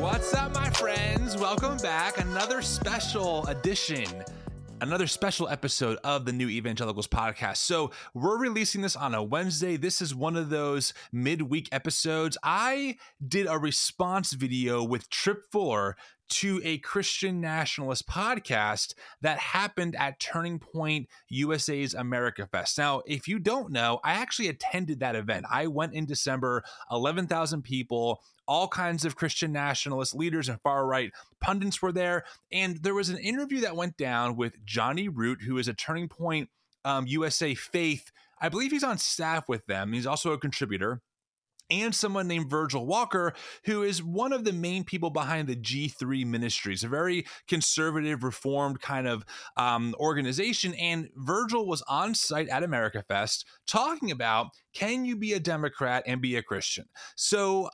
What's up, my friends? Welcome back. Another special edition another special episode of the New Evangelicals podcast. So, we're releasing this on a Wednesday. This is one of those midweek episodes. I did a response video with Tripp Fuller to a Christian nationalist podcast that happened at Turning Point USA's America Fest. Now, if you don't know, I actually attended that event. I went in December, 11,000 people, all kinds of Christian nationalist leaders and far right pundits were there. And there was an interview that went down with Jonny Root, who is a Turning Point um, USA Faith. I believe he's on staff with them. He's also a contributor and someone named Virgil Walker, who is one of the main people behind the G3 Ministries, a very conservative, reformed kind of um, organization. And Virgil was on site at America Fest talking about can you be a Democrat and be a Christian? So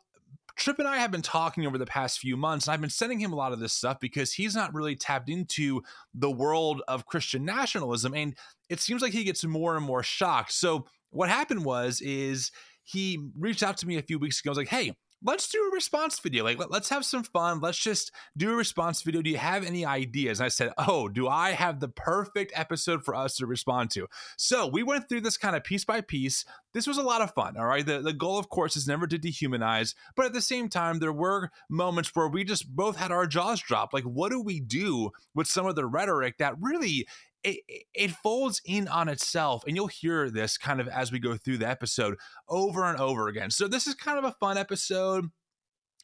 Tripp and I have been talking over the past few months, and I've been sending him a lot of this stuff because he's not really tapped into the world of Christian nationalism, and it seems like he gets more and more shocked. So what happened was is he reached out to me a few weeks ago. I was like, hey, let's do a response video. Like, let, us have some fun. Let's just do a response video. Do you have any ideas? And I said, Oh, do I have the perfect episode for us to respond to? So we went through this kind of piece by piece. This was a lot of fun. All right. The, the goal, of course, is never to dehumanize, but at the same time, there were moments where we just both had our jaws drop. Like, what do we do with some of the rhetoric that really it, it folds in on itself and you'll hear this kind of as we go through the episode over and over again so this is kind of a fun episode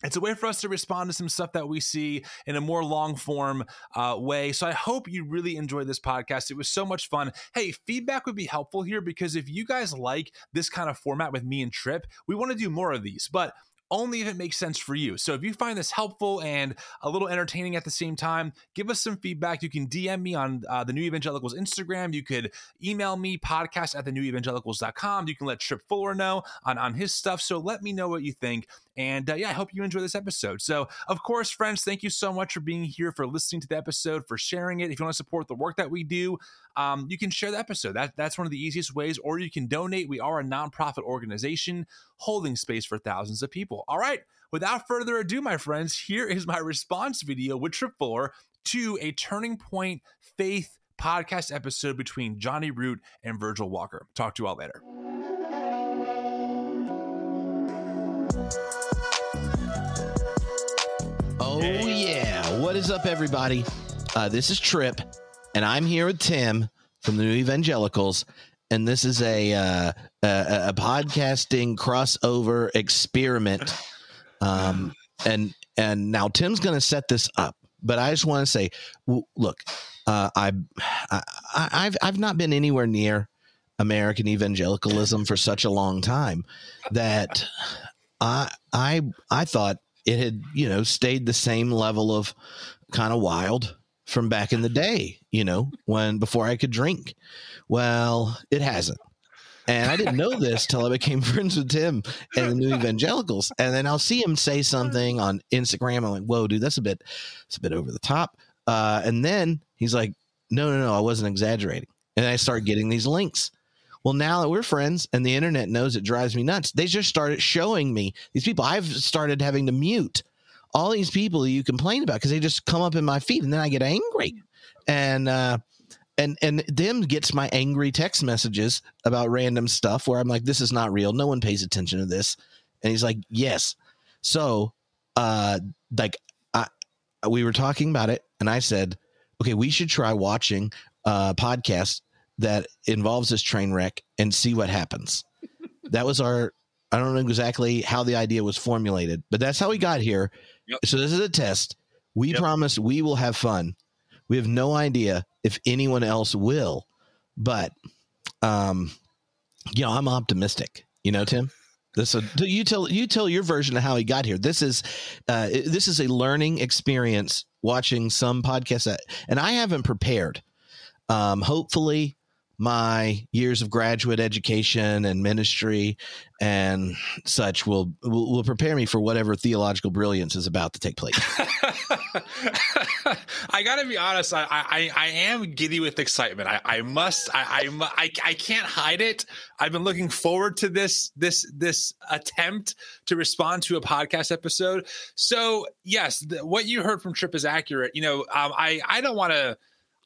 it's a way for us to respond to some stuff that we see in a more long form uh, way. So I hope you really enjoy this podcast. It was so much fun. Hey, feedback would be helpful here because if you guys like this kind of format with me and Tripp, we want to do more of these. But only if it makes sense for you. So if you find this helpful and a little entertaining at the same time, give us some feedback. You can DM me on uh, the New Evangelicals Instagram. You could email me podcast at the new evangelicals.com. You can let Tripp Fuller know on, on his stuff. So let me know what you think. And uh, yeah, I hope you enjoy this episode. So, of course, friends, thank you so much for being here, for listening to the episode, for sharing it. If you want to support the work that we do, um, you can share the episode. That, that's one of the easiest ways, or you can donate. We are a nonprofit organization holding space for thousands of people. All right, without further ado, my friends, here is my response video with Tripp Fuller to a Turning Point Faith podcast episode between Jonny Root and Virgil Walker. Talk to you all later. Oh, yeah. What is up, everybody? Uh, this is Tripp, and I'm here with Tim from the New Evangelicals. And this is a, uh, a, a podcasting crossover experiment. Um, and and now Tim's going to set this up, but I just want to say, look, uh, I, I I've I've not been anywhere near American evangelicalism for such a long time that I I I thought it had you know stayed the same level of kind of wild from back in the day, you know, when before I could drink. Well, it hasn't. And I didn't know this till I became friends with Tim and the new evangelicals. And then I'll see him say something on Instagram. I'm like, whoa, dude, that's a bit, it's a bit over the top. Uh, and then he's like, no, no, no, I wasn't exaggerating. And I start getting these links. Well, now that we're friends and the internet knows it drives me nuts, they just started showing me these people. I've started having to mute all these people you complain about because they just come up in my feed and then I get angry. And, uh, and and Tim gets my angry text messages about random stuff where I'm like, this is not real. No one pays attention to this. And he's like, yes. So, uh, like, I we were talking about it, and I said, okay, we should try watching uh, podcast that involves this train wreck and see what happens. that was our. I don't know exactly how the idea was formulated, but that's how we got here. Yep. So this is a test. We yep. promise we will have fun. We have no idea if anyone else will, but um, you know, I'm optimistic. You know, Tim. This a, you tell you tell your version of how he got here. This is uh, this is a learning experience watching some podcasts that, and I haven't prepared. Um, hopefully, my years of graduate education and ministry and such will will, will prepare me for whatever theological brilliance is about to take place. I got to be honest. I, I, I am giddy with excitement. I, I must. I, I, I can't hide it. I've been looking forward to this this this attempt to respond to a podcast episode. So yes, the, what you heard from Tripp is accurate. You know, um, I I don't want to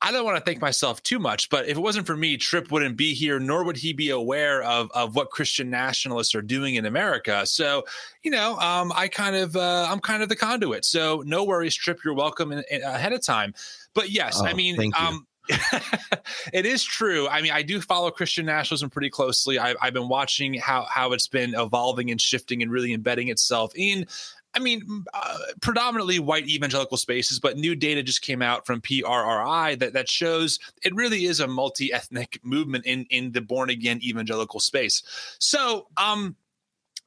I don't want to thank myself too much, but if it wasn't for me, Tripp wouldn't be here, nor would he be aware of of what Christian nationalists are doing in America. So, you know, um, I kind of uh, I'm kind of the conduit. So, no worries, Tripp. You're welcome in, in, ahead of time. But yes, oh, I mean, um, it is true. I mean, I do follow Christian nationalism pretty closely. I, have been watching how how it's been evolving and shifting and really embedding itself in I mean, uh, predominantly white evangelical spaces, but new data just came out from PRRI that, that shows it really is a multi ethnic movement in, in the born again evangelical space. So, um,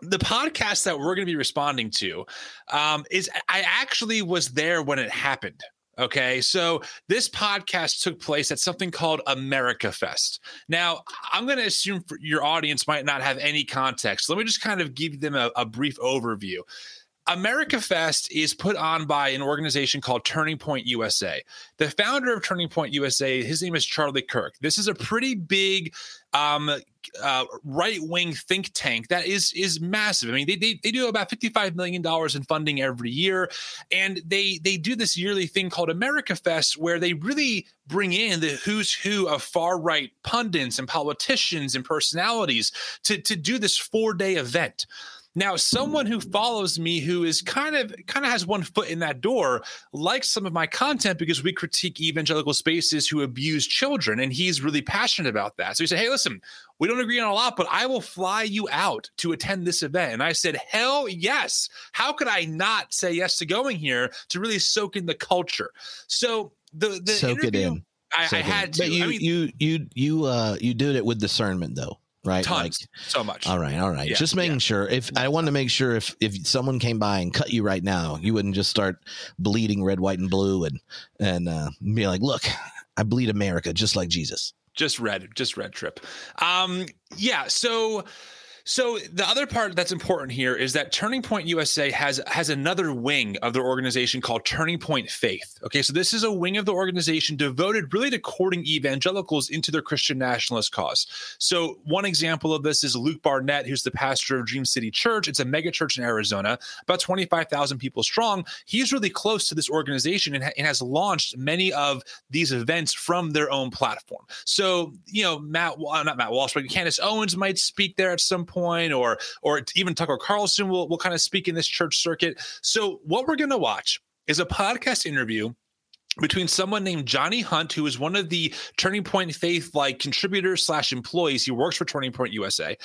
the podcast that we're going to be responding to um, is I actually was there when it happened. Okay, so this podcast took place at something called America Fest. Now, I'm going to assume your audience might not have any context. Let me just kind of give them a, a brief overview. America Fest is put on by an organization called Turning Point USA. The founder of Turning Point USA, his name is Charlie Kirk. This is a pretty big um, uh, right wing think tank that is is massive. I mean, they, they, they do about fifty five million dollars in funding every year, and they they do this yearly thing called America Fest, where they really bring in the who's who of far right pundits and politicians and personalities to to do this four day event. Now, someone who follows me who is kind of kind of has one foot in that door likes some of my content because we critique evangelical spaces who abuse children, and he's really passionate about that. So he said, "Hey, listen, we don't agree on a lot, but I will fly you out to attend this event." And I said, "Hell yes! How could I not say yes to going here to really soak in the culture?" So the the soak interview, it in. I, I had to. But you I mean, you you you uh you did it with discernment though right? Tons, like, so much. All right, all right. Yeah, just making yeah. sure. If I wanted to make sure if if someone came by and cut you right now, you wouldn't just start bleeding red, white, and blue, and and uh, be like, "Look, I bleed America just like Jesus." Just red, just red Tripp. Um, yeah. So so the other part that's important here is that Turning Point USA has has another wing of their organization called Turning Point Faith. Okay, so this is a wing of the organization devoted really to courting evangelicals into their Christian nationalist cause. So one example of this is Luke Barnett, who's the pastor of Dream City Church. It's a mega church in Arizona, about 25,000 people strong. He's really close to this organization and, ha- and has launched many of these events from their own platform. So, you know, Matt, not Matt Walsh, but Candace Owens might speak there at some point or or even Tucker Carlson will will kind of speak in this church circuit. So what we're going to watch is a podcast interview between someone named Johnny Hunt, who is one of the Turning Point Faith like contributors slash employees. He works for Turning Point USA,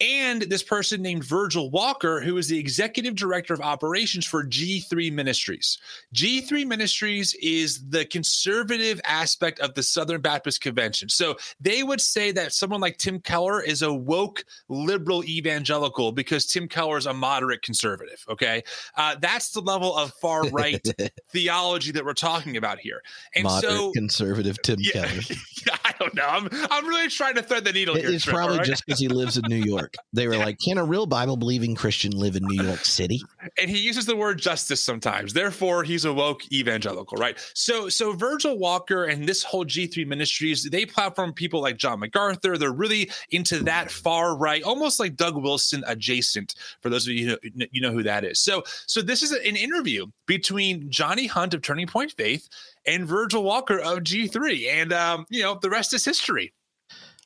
and this person named Virgil Walker, who is the executive director of operations for G3 Ministries. G3 Ministries is the conservative aspect of the Southern Baptist Convention. So they would say that someone like Tim Keller is a woke liberal evangelical because Tim Keller is a moderate conservative. Okay. Uh, that's the level of far right theology that we're talking about here. And moderate so conservative Tim yeah, Keller. I don't know. I'm, I'm really trying to thread the needle here. It's probably right? just because he lives in New York. York. They were like, "Can a real Bible believing Christian live in New York City?" And he uses the word justice sometimes. Therefore, he's a woke evangelical, right? So, so Virgil Walker and this whole G3 Ministries, they platform people like John MacArthur. They're really into that far right, almost like Doug Wilson adjacent. For those of you who you know who that is. So, so this is an interview between Johnny Hunt of Turning Point Faith and Virgil Walker of G3, and um, you know the rest is history.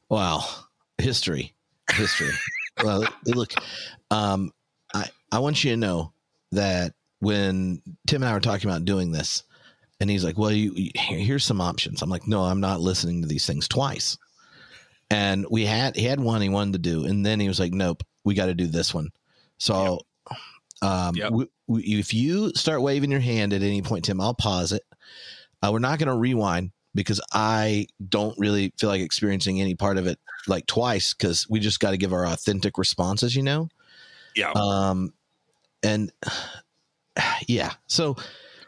Wow, history history. well, look, um, I I want you to know that when Tim and I were talking about doing this, and he's like, "Well, you, you here's some options." I'm like, "No, I'm not listening to these things twice." And we had he had one he wanted to do, and then he was like, "Nope, we got to do this one." So, yep. um, yep. We, we, if you start waving your hand at any point, Tim, I'll pause it. Uh, we're not going to rewind because I don't really feel like experiencing any part of it like twice because we just got to give our authentic responses, you know? Yeah. Um, and yeah, so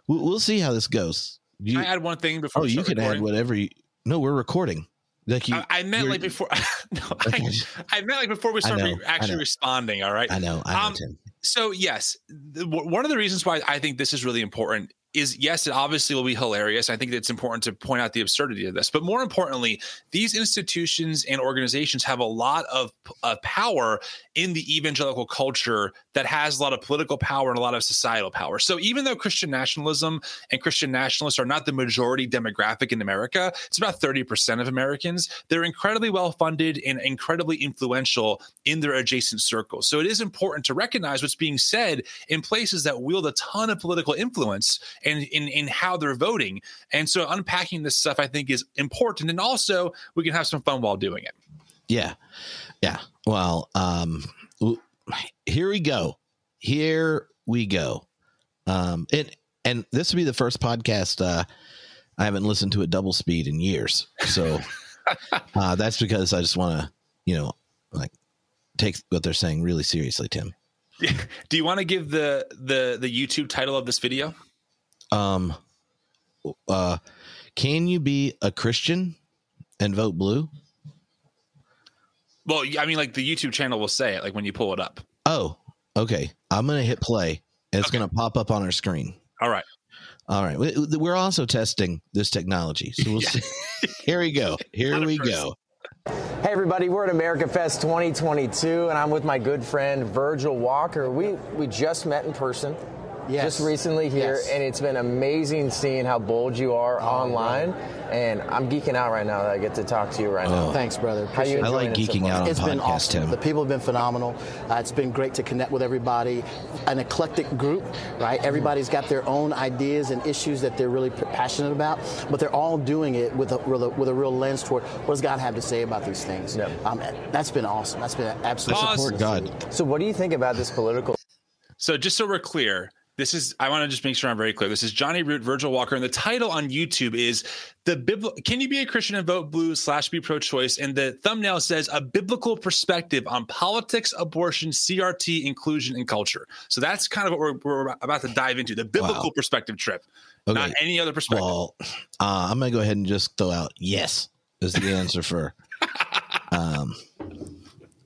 we'll, we'll see how this goes. You, can I add one thing before? Oh, you can recording? add whatever you. No, we're recording. Like you, I, I meant like before. no, I, I meant like before we start know, re- actually responding. All right. I know, I know, Um. So yes, the, w- one of the reasons why I think this is really important is yes, it obviously will be hilarious. I think it's important to point out the absurdity of this, but more importantly, these institutions and organizations have a lot of uh, power in the evangelical culture that has a lot of political power and a lot of societal power. So even though Christian nationalism and Christian nationalists are not the majority demographic in America, it's about 30% of Americans. They're incredibly well funded and incredibly influential in their adjacent circles. So it is important to recognize what's being said in places that wield a ton of political influence and in, in how they're voting. And so unpacking this stuff, I think, is important. And also, we can have some fun while doing it. Yeah. Yeah. Well, um here we go. Here we go. Um it and this will be the first podcast uh I haven't listened to at double speed in years. So uh that's because I just want to, you know, like take what they're saying really seriously, Tim. Do you want to give the the the YouTube title of this video? Um uh can you be a Christian and vote blue? Well, I mean, like the YouTube channel will say it, like when you pull it up. Oh, okay. I'm going to hit play. and It's Okay. going to pop up on our screen. All right. All right. We- We're also testing this technology. So we'll Yeah. see. Here we go. Here Not we person. go. Hey everybody, we're at America Fest 2022 and I'm with my good friend Virgil Walker. We we just met in person. Yes. Just recently here Yes. and it's been amazing seeing how bold you are Oh, online and I'm geeking out right now that I get to talk to you right now. Thanks, brother. How you I like enjoying it so geeking out on It's been awesome. Tim. The people have been phenomenal. Uh, it's been great to connect with everybody. An eclectic group, right? Everybody's got their own ideas and issues that they're really p- passionate about, but they're all doing it with a, with a, with a real lens toward what does God have to say about these things. Yep. Um, that's been awesome. That's been absolutely Pause. Support God. So what do you think about this political So just so we're clear, this is I want to just make sure I'm very clear. This is Jonny Root, Virgil Walker, and the title on YouTube is the Bibl- Can you be a Christian and vote blue slash be pro-choice? And the thumbnail says a biblical perspective on politics, abortion, CRT, inclusion, and culture. So that's kind of what we're, we're about to dive into the biblical Wow. perspective Tripp, Okay. not any other perspective. Well, uh, I'm to go ahead and just throw out yes is the answer for um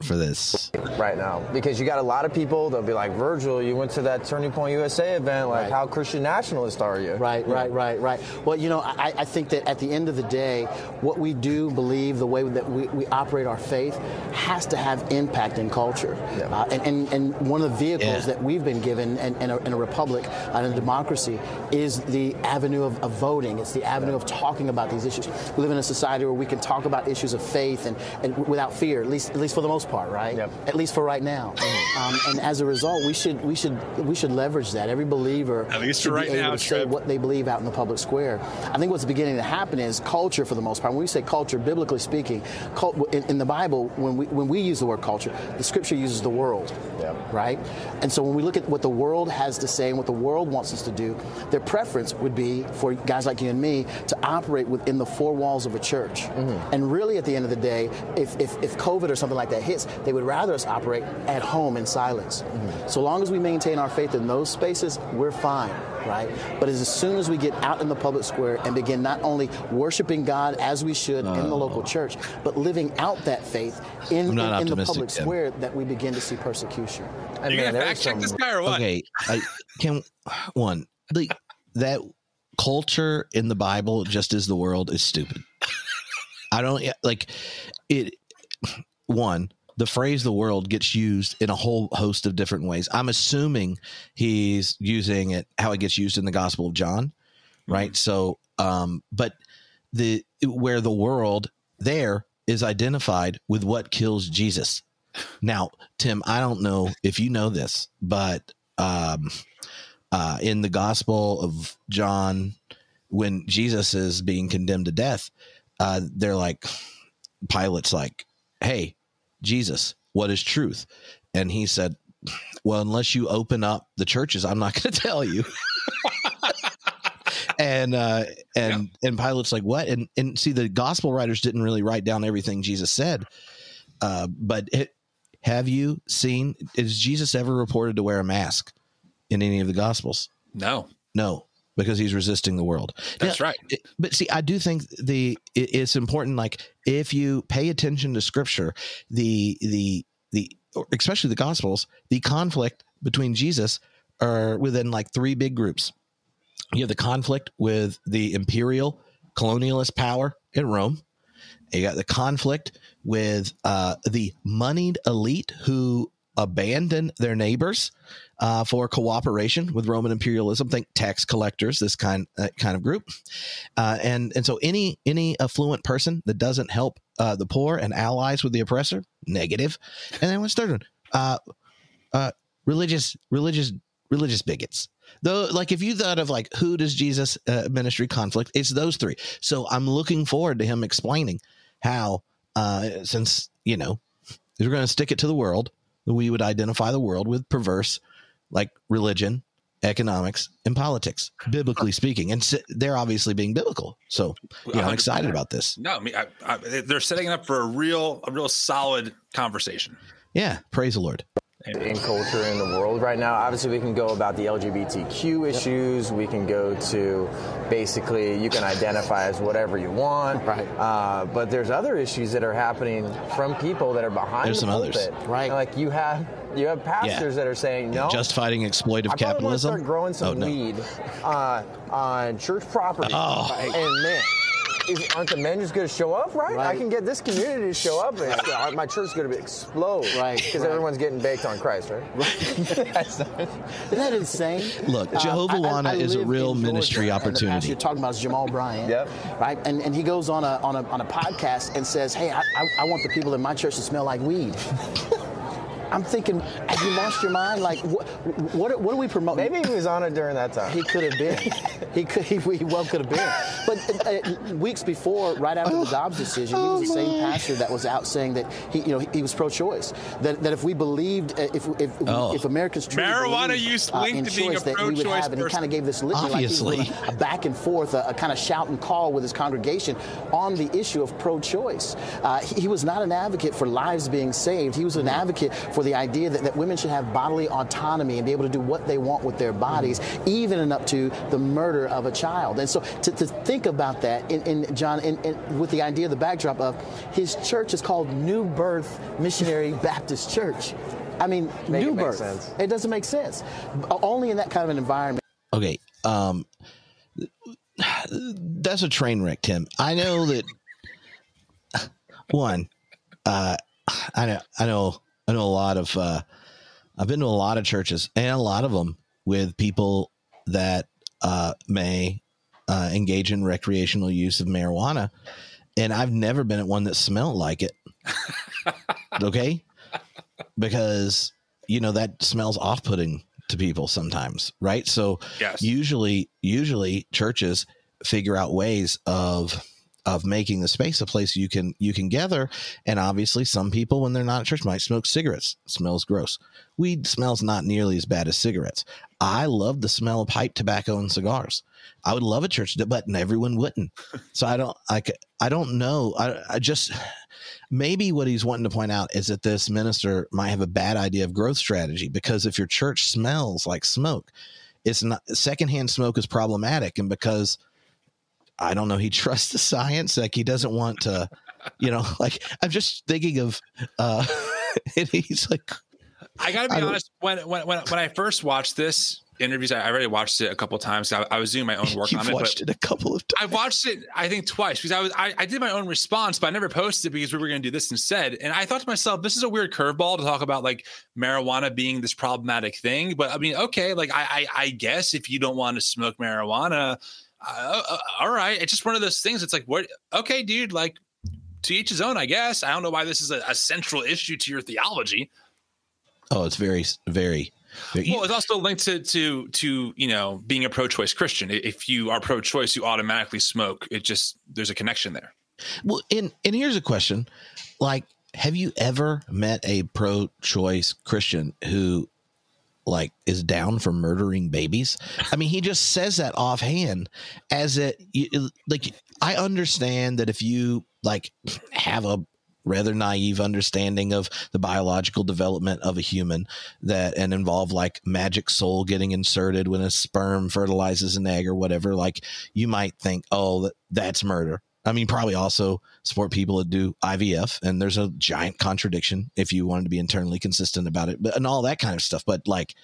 for this. right now? Because you got a lot of people they'll be like, Virgil, you went to that Turning Point USA event. Like, Right. how Christian nationalist are you? Right, right, right, right. Well, you know, I, I think that at the end of the day, what we do believe, the way that we, we operate our faith, has to have impact in culture. Yeah. Uh, and, and, and one of the vehicles Yeah. that we've been given in, in, a, in a republic and a democracy is the avenue of, of voting. It's the avenue of talking about these issues. We live in a society where we can talk about issues of faith and, and without fear, at least at least for the most part, right? Yep. At least for right now. Um, and as a result, we should we should we should leverage that. Every believer At least should for be right able now, to say what they believe out in the public square. I think what's beginning to happen is culture, for the most part. When we say culture, biblically speaking, cult, in, in the Bible, when we when we use the word culture, the Scripture uses the world, Yeah. right? And so when we look at what the world has to say and what the world wants us to do, their preference would be for guys like you and me to operate within the four walls of a church. And really, at the end of the day, if, if if COVID or something like that hits, they would rather us operate at home in silence. Mm-hmm. So long as we maintain our faith in those spaces, we're fine, right? But as soon as we get out in the public square and begin not only worshiping God as we should in the local oh. church, but living out that faith in, in, in the public Tim. square, that we begin to see persecution. And You're man, gonna fact check some- this guy or what? Okay, I can one like that culture in the Bible just as the world is stupid. I don't like it. One, the phrase "the world" gets used in a whole host of different ways. I'm assuming he's using it how it gets used in the Gospel of John, right? So, um, but the where the world there is identified with what kills Jesus. Now, Tim, I don't know if you know this, but um, uh, in the Gospel of John, when Jesus is being condemned to death, uh, they're like, Pilate's like, "Hey, Jesus, what is truth?" And he said, "Well, unless you open up the churches, I'm not going to tell you." and uh, and and Pilate's like, "What?" And and see, the gospel writers didn't really write down everything Jesus said, uh, but it, have you seen? Is Jesus ever reported to wear a mask in any of the gospels? No. No. Because he's resisting the world. That's Now, right. it- but see, I do think the it, it's important. Like if you pay attention to Scripture, the the the especially the Gospels, the conflict between Jesus are within like three big groups. You have the conflict with the imperial colonialist power in Rome. You got the conflict with uh, the moneyed elite who abandon their neighbors uh, for cooperation with Roman imperialism. Think tax collectors, this kind uh, kind of group, uh, and and so any any affluent person that doesn't help uh, the poor and allies with the oppressor, negative. And then what's third one? Uh, uh, religious religious religious bigots. Though, like if you thought of like who does Jesus ministry conflict, it's those three. So I'm looking forward to him explaining how, since you know, we're going to stick it to the world, we would identify the world with perverse, like religion, economics, and politics, biblically speaking. And s- they're obviously being biblical. So you know, I'm excited about this. No, I mean, I, I, they're setting it up for a real, a real solid conversation. Yeah, praise the Lord. In culture in the world right now. Obviously, we can go about the LGBTQ issues. We can go to basically you can identify as whatever you want. Right. Uh, but there's other issues that are happening from people that are behind There's the some others. pulpit. Right. Like you have you have pastors that are saying no. Just fighting exploitive I probably want to capitalism. start growing some Oh, no. weed uh, on church property. Oh. And man, is, aren't the men just going to show up, right? I can get this community to show up, and it's- my church is going to explode, Right, Because right. everyone's getting baked on Christ, right? Isn't that insane? Look, Uh, Jehovah I- I- Wana I is a real in ministry Georgia, and the opportunity. you're talking about is Jamal Bryant. Yep. Right, and and he goes on a on a on a podcast and says, "Hey, I, I, I want the people in my church to smell like weed." I'm thinking, have you lost your mind? Like, what what, what are we promoting? Maybe he was on it during that time. He could have been. he could. He, he well could have been. But uh, uh, weeks before, right after the Dobbs decision, he was the same pastor that was out saying that he, you know, he, he was pro-choice. That, that if we believed, uh, if if, Oh. if Americans truly Marijuana believed, use uh, linked in to being choice, a that we would pro-choice have, and he person. kind of gave this litany Obviously. like he was a back and forth, a, a kind of shout and call with his congregation on the issue of pro-choice. Uh, he, he was not an advocate for lives being saved. He was an advocate for the idea that, that women should have bodily autonomy and be able to do what they want with their bodies, even and up to the murder of a child. And so to, to think about that, in, in John, in, in, with the idea, of the backdrop of his church is called New Birth Missionary Baptist Church. I mean, Make new it birth. sense. It doesn't make sense. Only in that kind of an environment. Okay. Um, that's a train wreck, Tim. I know that. One, uh, I know, I know, I know a lot of. Uh, I've been to a lot of churches, and a lot of them with people that uh, may uh, engage in recreational use of marijuana, and I've never been at one that smelled like it. okay, because you know that smells off-putting to people sometimes, right? So Yes. usually usually churches figure out ways of of making the space a place you can you can gather. And obviously some people when they're not at church might smoke cigarettes. Smells gross. Weed smells not nearly as bad as cigarettes. I love the smell of pipe tobacco and cigars. I would love a church but everyone wouldn't. So i don't i, I don't know. I, I just maybe what he's wanting to point out is that this minister might have a bad idea of growth strategy because if your church smells like smoke it's not secondhand smoke is problematic. And because i don't know he trusts the science like he doesn't want to you know like i'm just thinking of uh and he's like I gotta be don't- honest. When when when when I first watched this interviews, I I already watched it a couple times. I, I was doing my own work you've on it, watched it a couple of times I watched it, I think twice because I was I, I did my own response, but I never posted it because we were going to do this instead. And I thought to myself, this is a weird curveball to talk about like marijuana being this problematic thing. But I mean, okay, like I I, I guess if you don't want to smoke marijuana, uh, uh, all right, it's just one of those things. It's like what? Okay, dude, like to each his own, I guess. I don't know why this is a, a central issue to your theology. oh it's very very, very Well, it's also linked to to to you know being a pro-choice Christian. If you are pro-choice, you automatically smoke. It just there's a connection there. Well, and and here's a question: like, have you ever met a pro-choice Christian who, like, is down for murdering babies? I mean, he just says that offhand, as it like. I understand that if you like have a rather naive understanding of the biological development of a human that and involve like magic soul getting inserted when a sperm fertilizes an egg or whatever like you might think oh that, that's murder I mean, probably also support people that do IVF, and there's a giant contradiction if you wanted to be internally consistent about it, but and all that kind of stuff. But like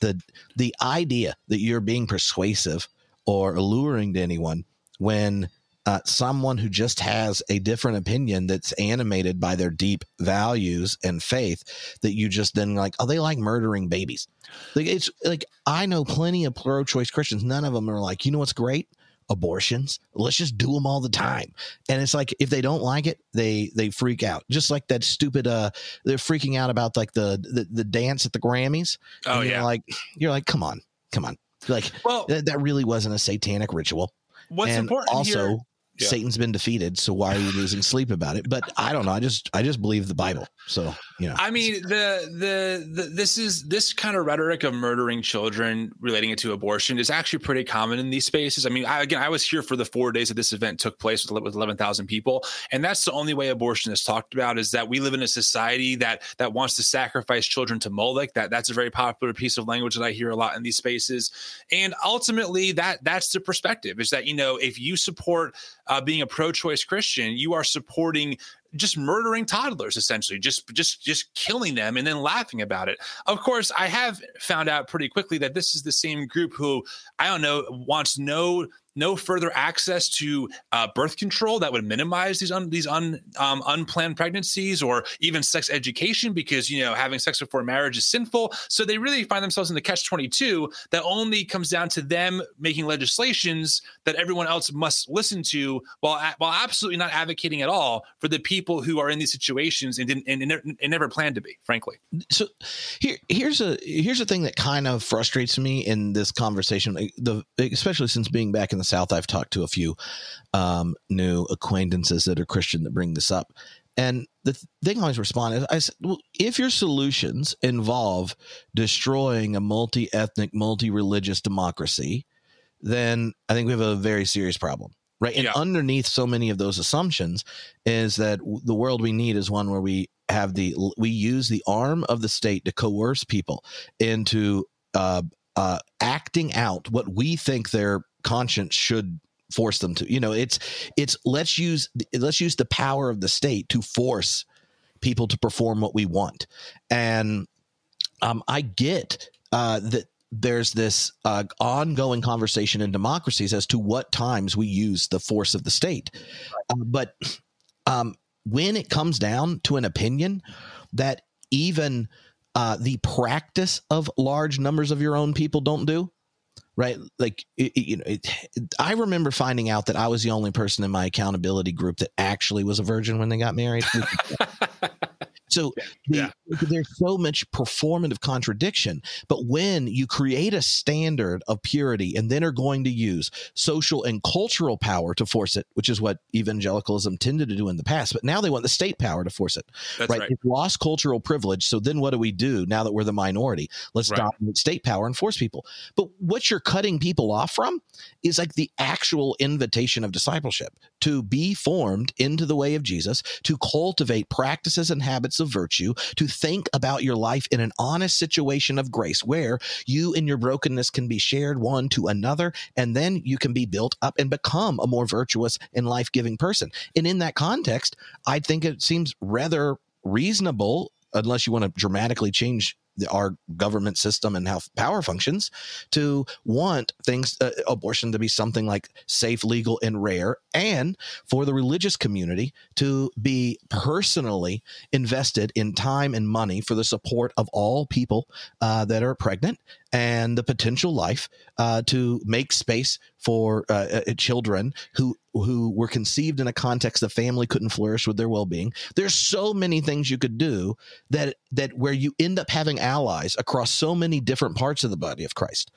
the the idea that you're being persuasive or alluring to anyone when uh, someone who just has a different opinion that's animated by their deep values and faith that you just then like oh they like murdering babies like it's like i know plenty of pro-choice christians none of them are like you know what's great abortions. Let's just do them all the time. And it's like if they don't like it they they freak out. Just like that stupid uh they're freaking out about like the the, the dance at the grammys. Oh yeah. like you're like come on. Come on. Like well that, that really wasn't a satanic ritual. What's and important also here, yeah. Satan's been defeated, so why are you losing sleep about it? But I don't know. I just I just believe the Bible. So you know. I mean the the, the this is this kind of rhetoric of murdering children relating it to abortion is actually pretty common in these spaces. I mean, I, again, I was here for the four days that this event took place with, with eleven thousand people, and that's the only way abortion is talked about is that we live in a society that that wants to sacrifice children to Moloch. That that's a very popular piece of language that I hear a lot in these spaces, and ultimately that that's the perspective is that you know if you support uh, being a pro-choice Christian, you are supporting just murdering toddlers essentially just just just killing them and then laughing about it. Of course i have found out pretty quickly that this is the same group who i don't know wants no no further access to uh, birth control that would minimize these un, these un, um, unplanned pregnancies or even sex education because you know having sex before marriage is sinful. So they really find themselves in the catch twenty two that only comes down to them making legislations that everyone else must listen to while while absolutely not advocating at all for the people who are in these situations and didn't and, and never planned to be. Frankly, so here here's a here's a thing that kind of frustrates me in this conversation, the especially since being back in the South, I've talked to a few um, new acquaintances that are Christian that bring this up. And the th- thing I always respond is, I said, well, if your solutions involve destroying a multi ethnic, multi religious democracy, then I think we have a very serious problem. Right. And yeah. underneath so many of those assumptions is that the world we need is one where we have the, we use the arm of the state to coerce people into uh, uh, acting out what we think their conscience should force them to. You know, it's it's let's use let's use the power of the state to force people to perform what we want. And um, I get uh, that there's this uh, ongoing conversation in democracies as to what times we use the force of the state. Uh, but um, when it comes down to an opinion that even uh, the practice of large numbers of your own people don't do, right? Like it, you know it, i remember finding out that i was the only person in my accountability group that actually was a virgin when they got married So yeah. the, there's so much performative contradiction. But when you create a standard of purity and then are going to use social and cultural power to force it, which is what evangelicalism tended to do in the past, but now they want the state power to force it. That's right. right. It's lost cultural privilege. So then what do we do now that we're the minority? Let's right. dominate state power and force people. But what you're cutting people off from is like the actual invitation of discipleship to be formed into the way of Jesus, to cultivate practices and habits of virtue, to think about your life in an honest situation of grace where you and your brokenness can be shared one to another, and then you can be built up and become a more virtuous and life giving person. And in that context, I think it seems rather reasonable unless you want to dramatically change our government system and how power functions to want things uh, abortion to be something like safe legal and rare and for the religious community to be personally invested in time and money for the support of all people uh, that are pregnant and the potential life uh, to make space for uh, uh, children who who were conceived in a context the family couldn't flourish with their well-being. There's so many things you could do that that where you end up having allies across so many different parts of the body of Christ.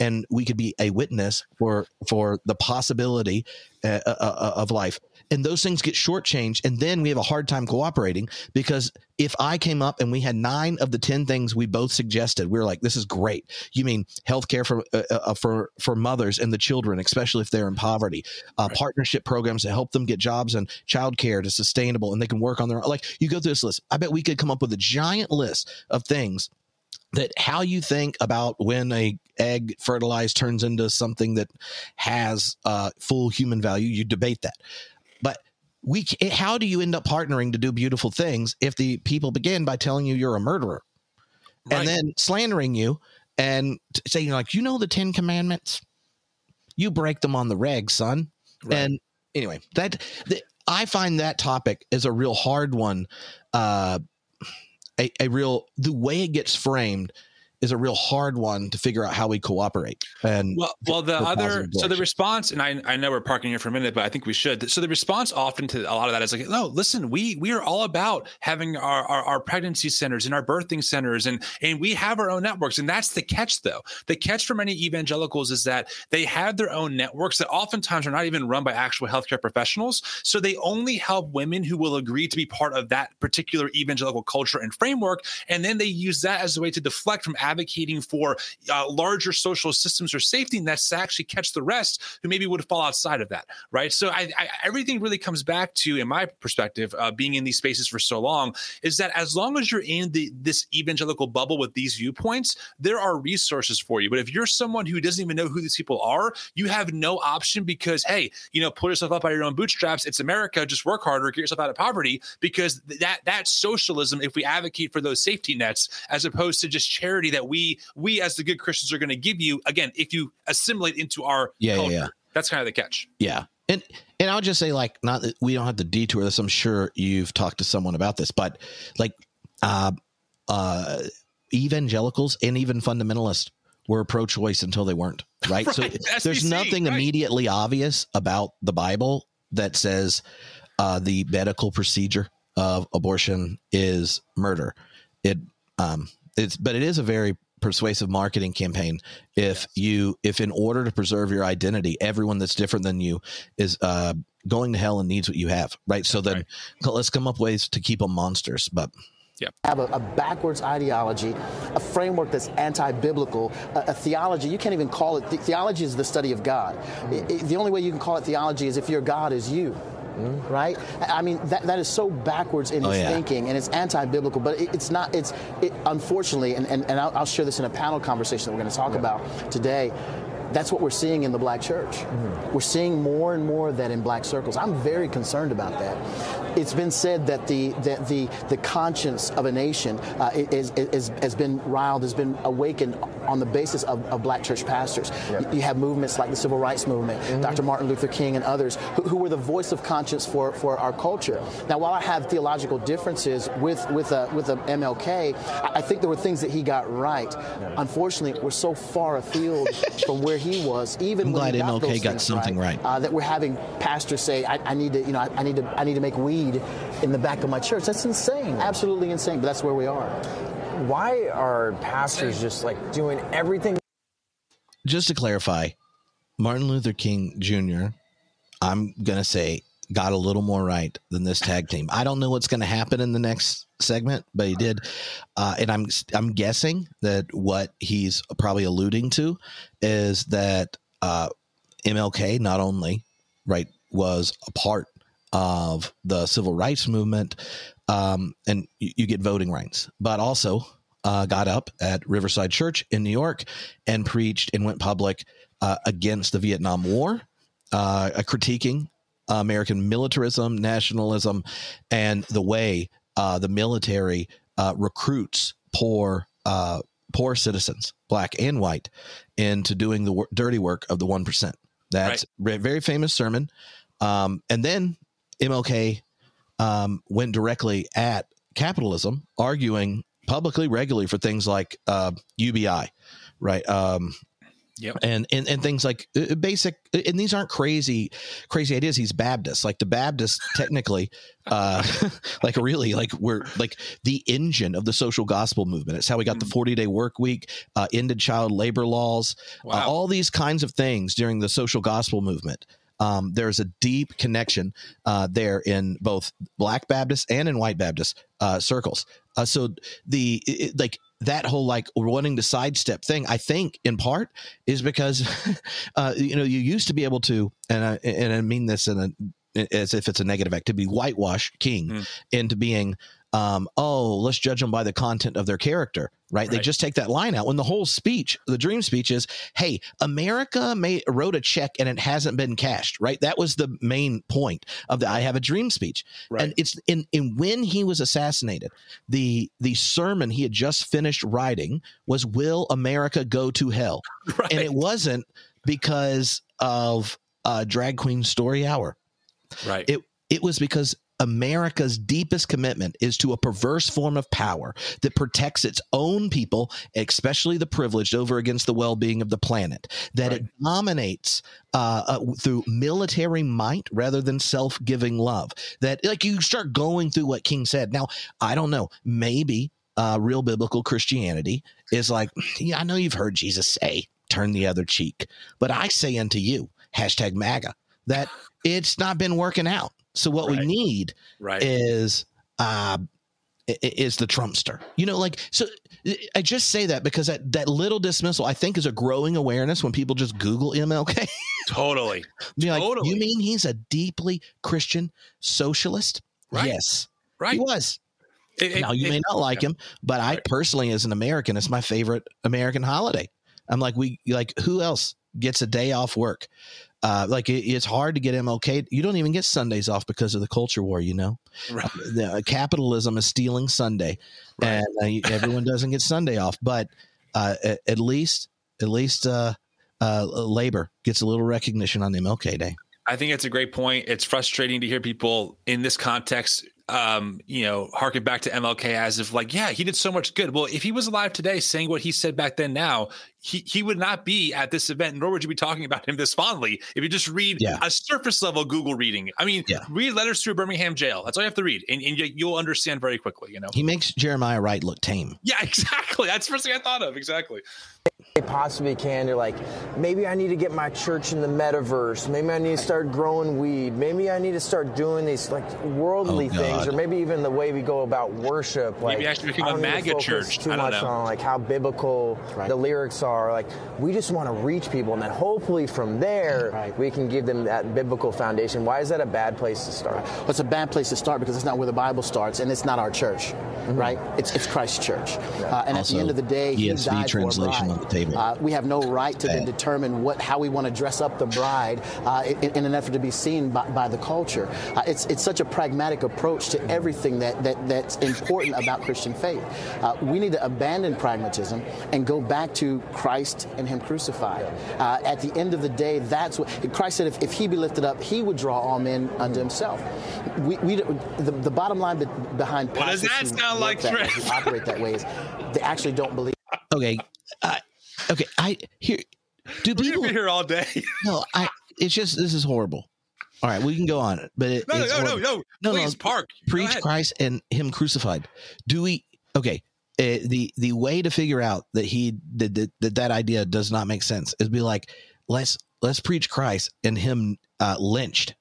And we could be a witness for for the possibility uh, uh, uh of life and those things get shortchanged, and then we have a hard time cooperating because if I came up and we had nine of the ten things we both suggested, we are like, "This is great." You mean healthcare for uh, uh, for for mothers and the children, especially if they're in poverty, uh, right. partnership programs to help them get jobs and childcare to sustainable, and they can work on their own. like. You go through this list. I bet we could come up with a giant list of things that how you think about when a egg fertilized turns into something that has uh, full human value you debate that we how do you end up partnering to do beautiful things if the people begin by telling you you're a murderer right. and then slandering you and saying like you know the 10 commandments you break them on the reg son right. and anyway that the, i find that topic is a real hard one uh a, a real the way it gets framed is a real hard one to figure out how we cooperate. And well, well, the other so the response, and I, I know we're parking here for a minute, but I think we should. So the response often to a lot of that is like, no, listen, we we are all about having our, our, our pregnancy centers and our birthing centers, and and we have our own networks, and that's the catch, though. The catch for many evangelicals is that they have their own networks that oftentimes are not even run by actual healthcare professionals, so they only help women who will agree to be part of that particular evangelical culture and framework, and then they use that as a way to deflect from advocating for uh, larger social systems or safety nets to actually catch the rest who maybe would fall outside of that, right? So I, I, everything really comes back to, in my perspective, uh, being in these spaces for so long, is that as long as you're in the this evangelical bubble with these viewpoints, there are resources for you. But if you're someone who doesn't even know who these people are, you have no option because hey, you know, pull yourself up by your own bootstraps. It's America. Just work harder, get yourself out of poverty. Because that that's socialism. If we advocate for those safety nets, as opposed to just charity that we we as the good Christians are going to give you again if you assimilate into our yeah, culture. Yeah, yeah. That's kind of the catch. Yeah. And and I'll just say like not that we don't have to detour this. I'm sure you've talked to someone about this, but like uh uh evangelicals and even fundamentalists were pro-choice until they weren't, right? right. So there's nothing right. immediately obvious about the Bible that says uh, the medical procedure of abortion is murder. It um, it's but it is a very persuasive marketing campaign if yes. you if in order to preserve your identity everyone that's different than you is uh going to hell and needs what you have right that's so then right. let's come up ways to keep them monsters but yeah. Have a, a, backwards ideology, a framework that's anti-biblical, a, a, theology. You can't even call it. The, theology is the study of God. Mm-hmm. It, it, the only way you can call it theology is if your God is you. Mm-hmm. Right? I mean, that, that is so backwards in oh, his yeah. thinking and it's anti biblical, but it, it's not, it's it, unfortunately, and, and, and I'll, I'll, share this in a panel conversation that we're going to talk yeah. about today that's what we're seeing in the black church. Mm-hmm. We're seeing more and more of that in black circles. I'm very concerned about that. It's been said that the that the the conscience of a nation uh, is, is, has been riled, has been awakened on the basis of, of black church pastors. Yep. You have movements like the civil rights movement, mm-hmm. Dr. Martin Luther King, and others who, who, were the voice of conscience for, for our culture. Now, while I have theological differences with with a, with a MLK, I think there were things that he got right. Unfortunately, we're so far afield from where he was, even I'm when glad he got MLK got something right. right. Uh, that we're having pastors say, I, I, need to, you know, I, I, need to, I need to make weed in the back of my church. That's insane, absolutely insane. But that's where we are. Why are pastors just like doing everything? Just to clarify, Martin Luther King Jr. I'm gonna say got a little more right than this tag team. I don't know what's going to happen in the next segment, but he did, uh, and I'm I'm guessing that what he's probably alluding to is that uh, MLK not only right was a part of the civil rights movement, um, and you, you, get voting rights, but also uh, got up at Riverside Church in New York and preached and went public uh, against the Vietnam War, uh, critiquing American militarism, nationalism, and the way uh, the military uh, recruits poor uh, poor citizens, black and white, into doing the wor- dirty work of the one percent. That's right. a very famous sermon. Um, and then MLK um, went directly at capitalism, arguing publicly regularly for things like uh, UBI, right? Um, Yep. And, and and things like uh, basic and these aren't crazy crazy ideas he's baptist like the baptist technically uh like really like we're like the engine of the social gospel movement it's how we got mm. the 40 day work week uh ended child labor laws uh, wow. uh, all these kinds of things during the social gospel movement um, there's a deep connection uh, there in both Black Baptist and in White Baptist uh, circles. Uh, so the it, like that whole like wanting to sidestep thing, I think in part is because uh, you know you used to be able to, and I, and I mean this in a as if it's a negative activity, whitewash King Mm. into being um, oh, let's judge them by the content of their character, right? They just take that line out when the whole speech, the dream speech is, hey, America may, wrote a check and it hasn't been cashed, right? That was the main point of the I have a dream speech. Right. And it's in, in when he was assassinated, the the sermon he had just finished writing was Will America Go to Hell? right. And it wasn't because of uh, drag queen story hour right. it it was because America's deepest commitment is to a perverse form of power that protects its own people, especially the privileged, over against the well-being of the planet. That it dominates uh, uh, through military might rather than self-giving love. That like you start going through what King said. Now I don't know, maybe uh, real biblical Christianity is like, yeah, I know you've heard Jesus say, "Turn the other cheek," but I say unto you, hashtag MAGA, that it's not been working out. So what we need right. is uh is the Trumpster. You know, like so I just say that because that, that little dismissal I think is a growing awareness when people just Google MLK. totally. Be like, Totally. you mean he's a deeply Christian socialist? Right. Yes. Right. He was. It- it- now you it- may not like him, but I personally, as an American, it's my favorite American holiday. I'm like, we like who else gets a day off work? Uh, like it, it's hard to get MLK. You don't even get Sundays off because of the culture war. You know, Right. the, uh, capitalism is stealing Sunday, Right. and uh, everyone doesn't get Sunday off. But uh, at, at least, at least, uh, uh, labor gets a little recognition on the MLK Day. I think it's a great point. It's frustrating to hear people in this context, um, you know, harken back to MLK as if like, yeah, he did so much good. Well, if he was alive today saying what he said back then now, he, he would not be at this event, nor would you be talking about him this fondly if you just read Yeah. a surface level Google reading. I mean, Yeah. read letters through Birmingham jail. That's all you have to read. And, and you- you'll understand very quickly, you know? He makes Jeremiah Wright look tame. Yeah, exactly. That's the first thing I thought of. Exactly. They possibly can. They're like, maybe I need to get my church in the metaverse. Maybe I need to start growing weed. Maybe I need to start doing these like worldly Oh, things, or maybe even the way we go about worship. Like, Maybe actually become I a don't to MAGA focus church. Too I don't much know. on like how biblical Right. the lyrics are. Like, we just want to reach people, and then hopefully from there Right. we can give them that biblical foundation. Why is that a bad place to start? Well, it's a bad place to start because it's not where the Bible starts, and it's not our church, right? It's it's Christ's church, uh, and at the end of the day, He ESV died translation for a bride. The table. Uh, we have no right to then determine what how we want to dress up the bride uh, in, in an effort to be seen by, by the culture. Uh, it's it's such a pragmatic approach to everything that, that that's important about Christian faith. Uh, we need to abandon pragmatism and go back to Christ and Him crucified. Uh, at the end of the day, that's what Christ said. If, if He be lifted up, He would draw all men unto Himself. We, we the, the bottom line be- behind What does pastors that sound like, that way, Trent? who operate that way is they actually don't believe. Okay, I okay, I here. Do We're people? here all day. No, I. It's just this is horrible. All right, we can go on, but it, no, no, it's no, no, no. No, no, Please, Park. Preach. Christ and Him crucified. Do we? Okay, uh, the the way to figure out that he that, that that that idea does not make sense is be like let's let's preach Christ and Him uh, lynched.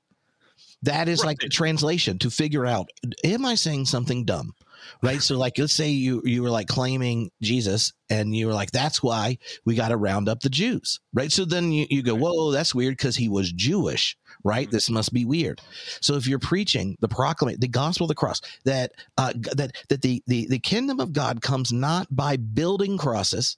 That is like the translation to figure out: Am I saying something dumb? Right. So, like, let's say you you were like claiming Jesus, and you were like, "That's why we got to round up the Jews." Right. So then you, you go, "Whoa, that's weird because he was Jewish." Right. This must be weird. So if you're preaching the proclamation, the gospel of the cross, that uh, that that the, the the kingdom of God comes not by building crosses,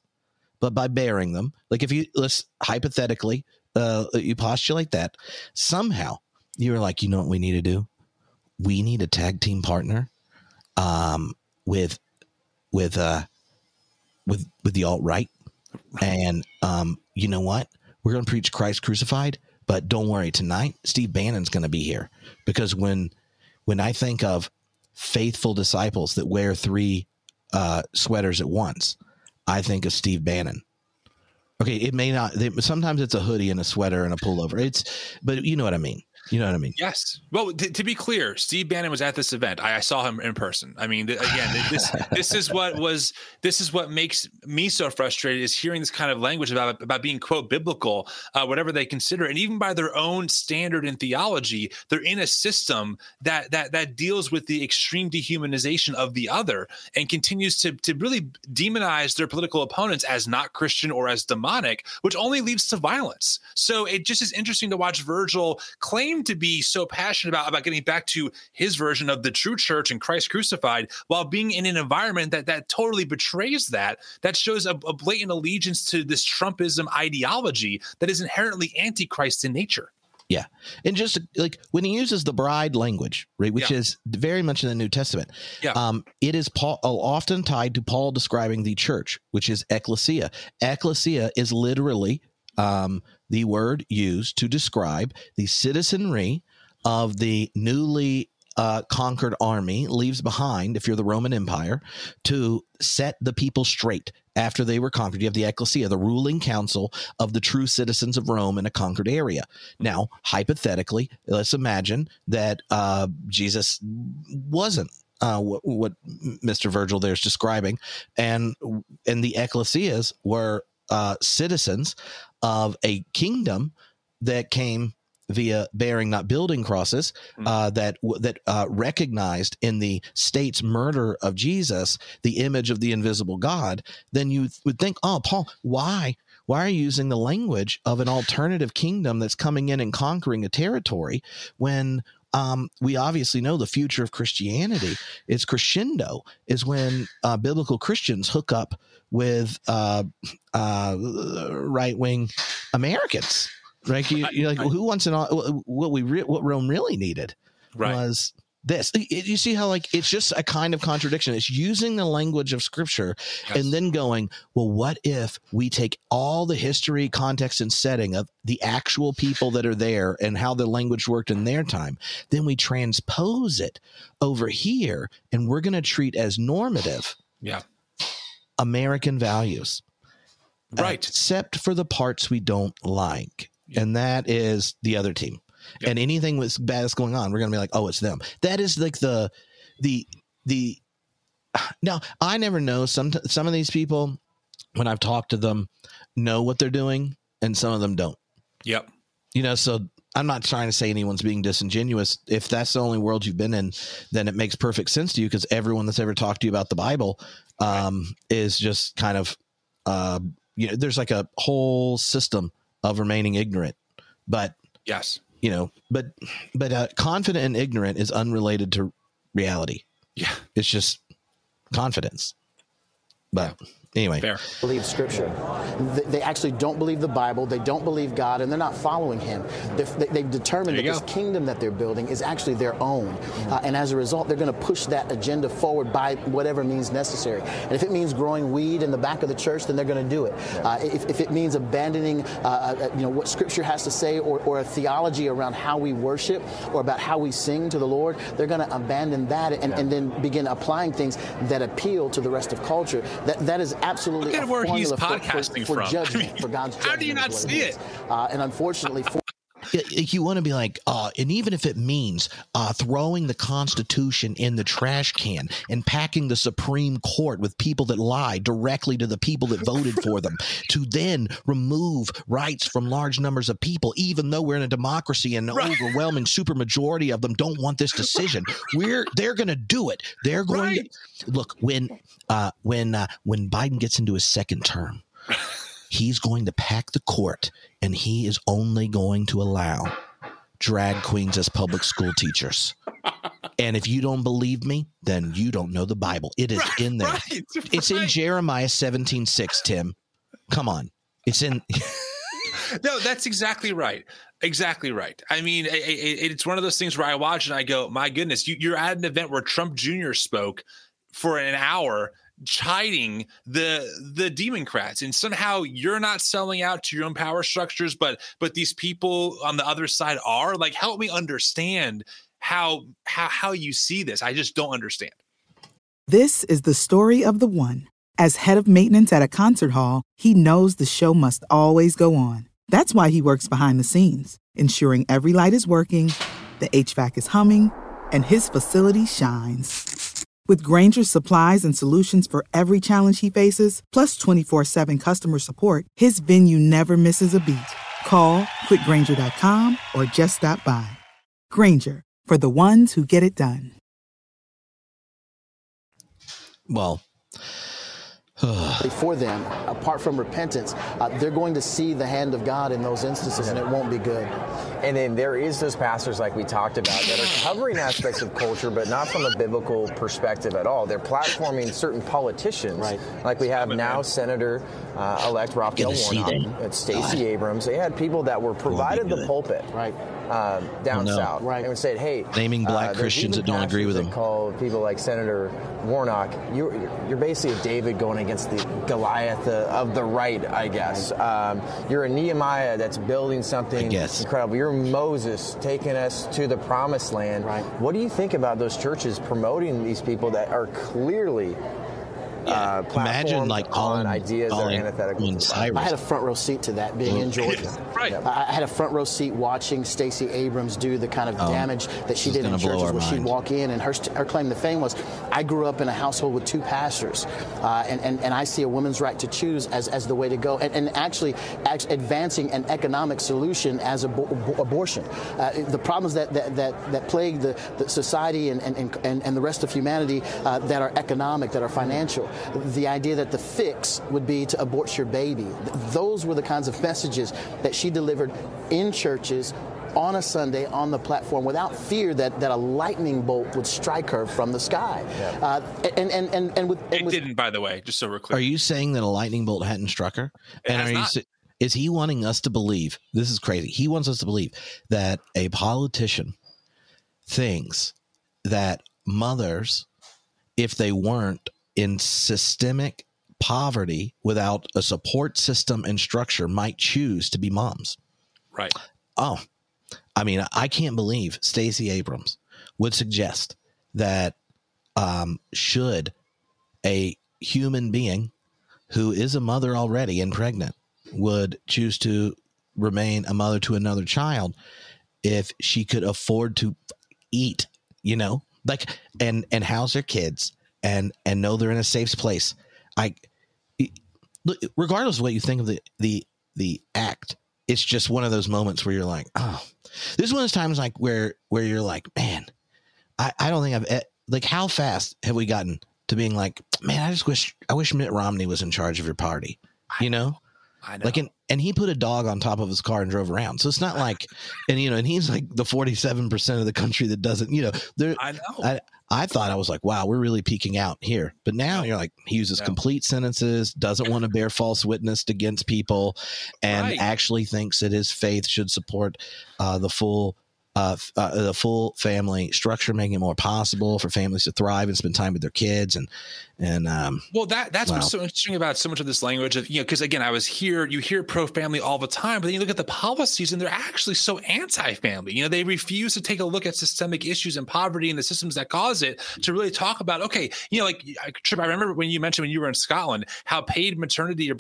but by bearing them. Like if you let's hypothetically, uh, you postulate that somehow you're like, you know what we need to do? We need a tag team partner, um, with with uh with with the alt right, and um, you know what? We're going to preach Christ crucified, but don't worry. Tonight, Steve Bannon's going to be here because when when I think of faithful disciples that wear three uh, sweaters at once, I think of Steve Bannon. Okay, it may not. They, sometimes it's a hoodie and a sweater and a pullover. It's, but you know what I mean. You know what I mean? Yes. Well, t- to be clear, Steve Bannon was at this event. I, I saw him in person. I mean, th- again, this this is what was this is what makes me so frustrated is hearing this kind of language about about being quote biblical, uh, whatever they consider, and even by their own standard in theology, they're in a system that that that deals with the extreme dehumanization of the other and continues to to really demonize their political opponents as not Christian or as demonic, which only leads to violence. So it just is interesting to watch Virgil claim to be so passionate about about getting back to his version of the true church and Christ crucified, while being in an environment that that totally betrays that. That shows a, a blatant allegiance to this Trumpism ideology that is inherently antichrist in nature. Yeah. And just like when he uses the bride language, right, which Yeah. is very much in the New Testament, Yeah. um, it is Paul, often tied to Paul describing the church, which is ecclesia. Ecclesia is literally um, the word used to describe the citizenry of the newly uh, conquered army leaves behind, if you're the Roman Empire, to set the people straight after they were conquered. You have the ecclesia, the ruling council of the true citizens of Rome in a conquered area. Now, hypothetically, let's imagine that uh, Jesus wasn't uh, what, what Mr. Virgil there is describing, and and the ecclesias were uh, citizens of a kingdom that came via bearing, not building crosses, uh, that that uh, recognized in the state's murder of Jesus the image of the invisible God. Then you would think, oh, Paul, why? Why are you using the language of an alternative kingdom that's coming in and conquering a territory when um, we obviously know the future of Christianity is crescendo, is when uh, biblical Christians hook up with uh, uh, right wing Americans. Right? You, you're like, well, who wants an what we re- what Rome really needed Right. was this. It- You see how like it's just a kind of contradiction. It's using the language of Scripture Yes. and then going, well, what if we take all the history, context, and setting of the actual people that are there and how the language worked in their time, then we transpose it over here, and we're going to treat as normative Yeah. American values, Right. except for the parts we don't like, and that is the other team. Yep. And anything that's bad that's going on, we're going to be like, oh, it's them. That is like the the the. Now I never know some some of these people when I've talked to them know what they're doing, and some of them don't. Yep. You know, so I'm not trying to say anyone's being disingenuous. If that's the only world you've been in, then it makes perfect sense to you because everyone that's ever talked to you about the Bible um, is just kind of, uh, you know, there's like a whole system of remaining ignorant. But Yes. You know, but but uh, confident and ignorant is unrelated to reality. Yeah. It's just confidence. But anyway, Fair. believe scripture. They actually don't believe the Bible. They don't believe God, and they're not following Him. They're, they- they've determined that you this kingdom that they're building is actually their own, uh, and as a result, they're going to push that agenda forward by whatever means necessary. And if it means growing weed in the back of the church, then they're going to do it. Uh, if, if it means abandoning, uh, uh, you know, what Scripture has to say, or, or a theology around how we worship, or about how we sing to the Lord, they're going to abandon that and, and then begin applying things that appeal to the rest of culture. That that is absolutely Look at where he's formula for- for, podcasting for, from. judgment, I mean, for God's how do you not see it? Uh, and unfortunately, for you want to be like, uh, and even if it means uh, throwing the Constitution in the trash can and packing the Supreme Court with people that lie directly to the people that voted for them, to then remove rights from large numbers of people, even though we're in a democracy and the Right. overwhelming supermajority of them don't want this decision, we're they're going to do it. They're going Right. to look when uh, when uh, when Biden gets into his second term he's going to pack the court and he is only going to allow drag queens as public school teachers. And if you don't believe me, then you don't know the Bible. It is in there. Right. It's in. Jeremiah 17 6, Tim. Come on. It's in No, that's exactly right. Exactly right. I mean, i- i- it's one of those things where I watch and I go, "My goodness, you, you're at an event where Trump Jr. spoke for an hour, chiding the the Democrats, and somehow you're not selling out to your own power structures, but but these people on the other side are. Like, help me understand how how how you see this. I just don't understand. This is the story of the one. As head of maintenance at a concert hall, he knows the show must always go on. That's why he works behind the scenes, ensuring every light is working, the HVAC is humming, and his facility shines. With Grainger's supplies and solutions for every challenge he faces, plus 24 7 customer support, his venue never misses a beat. Call click grainger.com or just stop by. Grainger, for the ones who get it done. Well, for them, apart from repentance, uh, they're going to see the hand of God in those instances, and it won't be good. And then there is those pastors like we talked about that are covering aspects of culture, but not from a biblical perspective at all. They're platforming certain politicians, Right. like we have now Senator uh, elect Raphael Good Warnock, them. and Stacey Abrams. They had people that were provided the pulpit, Right. um, down Oh, no. south, Right. and said, "Hey, Naming black there's Christians that don't agree with them. Call people like Senator Warnock. You're you're basically a David going against the Goliath uh, of the right, I guess. Um, you're a Nehemiah that's building something incredible. You're Moses taking us to the promised land. Right. What do you think about those churches promoting these people that are clearly uh, imagine platformed like on calling, ideas that are antithetical to? Cyrus. I had a front row seat to that being in Georgia. Right. I I had a front row seat watching Stacey Abrams do the kind of damage that she did in gonna churches our where she'd walk in, and her, her claim to fame was, "I grew up in a household with two pastors, uh, and, and and I see a woman's right to choose as, as the way to go, and, and actually act- advancing an economic solution as abo- abo- abortion. Uh, the problems that that that, that plague the, the society and, and, and, and the rest of humanity uh, that are economic, that are financial. The idea that the fix would be to abort your baby. Those were the kinds of messages that she delivered in churches on a Sunday on the platform without fear that, that a lightning bolt would strike her from the sky. Uh, and, and, and, and with, and It with didn't, by the way, just so we're clear. Are you saying that a lightning bolt hadn't struck her? It has are you not. sa- is he wanting us to believe? This is crazy. He wants us to believe that a politician thinks that mothers, if they weren't in systemic poverty without a support system and structure, might choose to be moms. right. Oh, I mean, I can't believe Stacey Abrams would suggest that um, should a human being who is a mother already and pregnant would choose to remain a mother to another child if she could afford to eat, you know, like and and house their kids and and know they're in a safe place. I regardless of what you think of the the the act, it's just one of those moments where you're like, oh, this is one of those times like where where you're like, man, I I don't think I've like how fast have we gotten to being like, man, I just wish I wish Mitt Romney was in charge of your party, you know. I know. Like and and he put a dog on top of his car and drove around. So it's not like and you know, and he's like the forty seven percent of the country that doesn't, you know, there I know. I I thought I was like, wow, we're really peaking out here. But now you're like, he uses No. complete sentences, doesn't want to bear false witness against people, and Right. actually thinks that his faith should support uh, the full. Uh, uh, the full family structure, making it more possible for families to thrive and spend time with their kids, and and um, Well, that that's what's so interesting about so much of this language of you know because again I was here you hear pro family all the time but then you look at the policies and they're actually so anti family you know they refuse to take a look at systemic issues and poverty and the systems that cause it to really talk about okay you know like I- Tripp I remember when you mentioned when you were in Scotland how paid maternity or,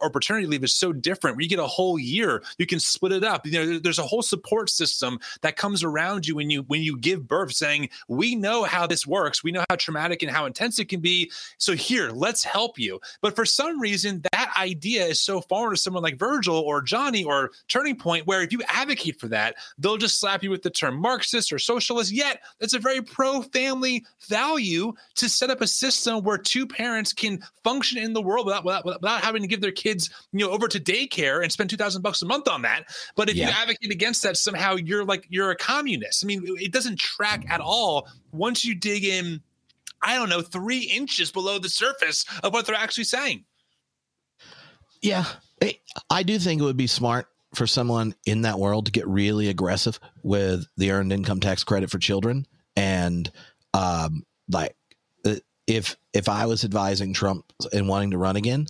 or paternity leave is so different. Where you get a whole year you can split it up. You know there's a whole support system that comes around you when you when you give birth saying we know how this works. We know how traumatic and how intense it can be so here, let's help you. But for some reason, that idea is so foreign to someone like Virgil or Jonny or Turning Point, where if you advocate for that, they'll just slap you with the term Marxist or socialist. Yet it's a very pro-family value to set up a system where two parents can function in the world without without, without having to give their kids, you know, over to daycare and spend two thousand bucks a month on that. But if you advocate against that, somehow you're like you're a communist. I mean, it doesn't track at all once you dig in I don't know, three inches below the surface of what they're actually saying. Yeah, I- do think it would be smart for someone in that world to get really aggressive with the earned income tax credit for children, and um, like uh, if if I was advising Trump and wanting to run again,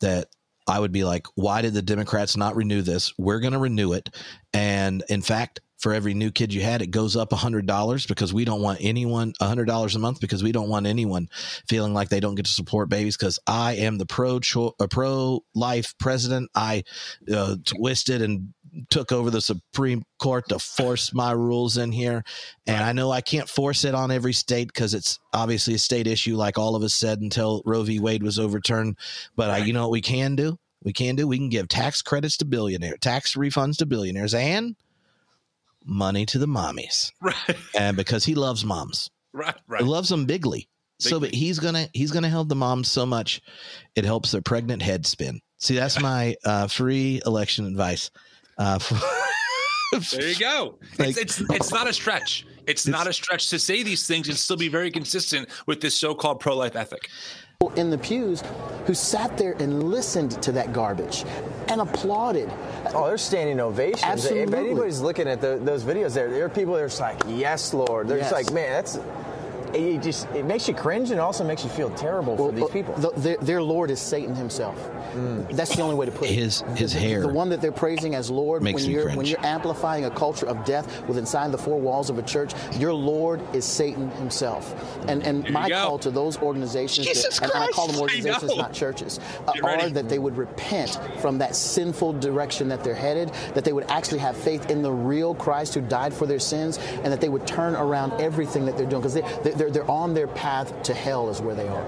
that I would be like, why did the Democrats not renew this? We're going to renew it, and in fact, for every new kid you had, it goes up a hundred dollars because we don't want anyone a hundred dollars a month because we don't want anyone feeling like they don't get to support babies. Because I am the pro cho- pro life president. I uh, twisted and took over the Supreme Court to force my rules in here, and I know I can't force it on every state because it's obviously a state issue, like all of us said until Roe v. Wade was overturned. But I, you know what we can do? We can do. We can give tax credits to billionaires, tax refunds to billionaires, and money to the mommies. Right. And because he loves moms, Right. he Right. loves them bigly. So, but he's gonna he's gonna help the moms so much, it helps their pregnant head spin. See, that's my uh, free election advice. Uh, for- There you go. Like- it's, it's it's not a stretch. It's, not a stretch to say these things and still be very consistent with this so-called pro-life ethic. In the pews who sat there and listened to that garbage and applauded. Oh, they're standing ovations. Absolutely. If anybody's looking at the, those videos, there, there are people that are just like, "Yes, Lord." They're just like, "Man, that's." It just it makes you cringe and also makes you feel terrible for these people. the- their, their Lord is Satan himself. That's the only way to put it. His- his The- hair The one that they're praising as Lord. makes when you're cringe. when you're amplifying a culture of death within inside the four walls of a church, your Lord is Satan himself. And and you my go. call to those organizations, Jesus that, and, and I call them organizations, not churches, uh, are that they would repent from that sinful direction that they're headed, that they would actually have faith in the real Christ who died for their sins, and that they would turn around everything that they're doing because they, they're, they're on their path to hell is where they are.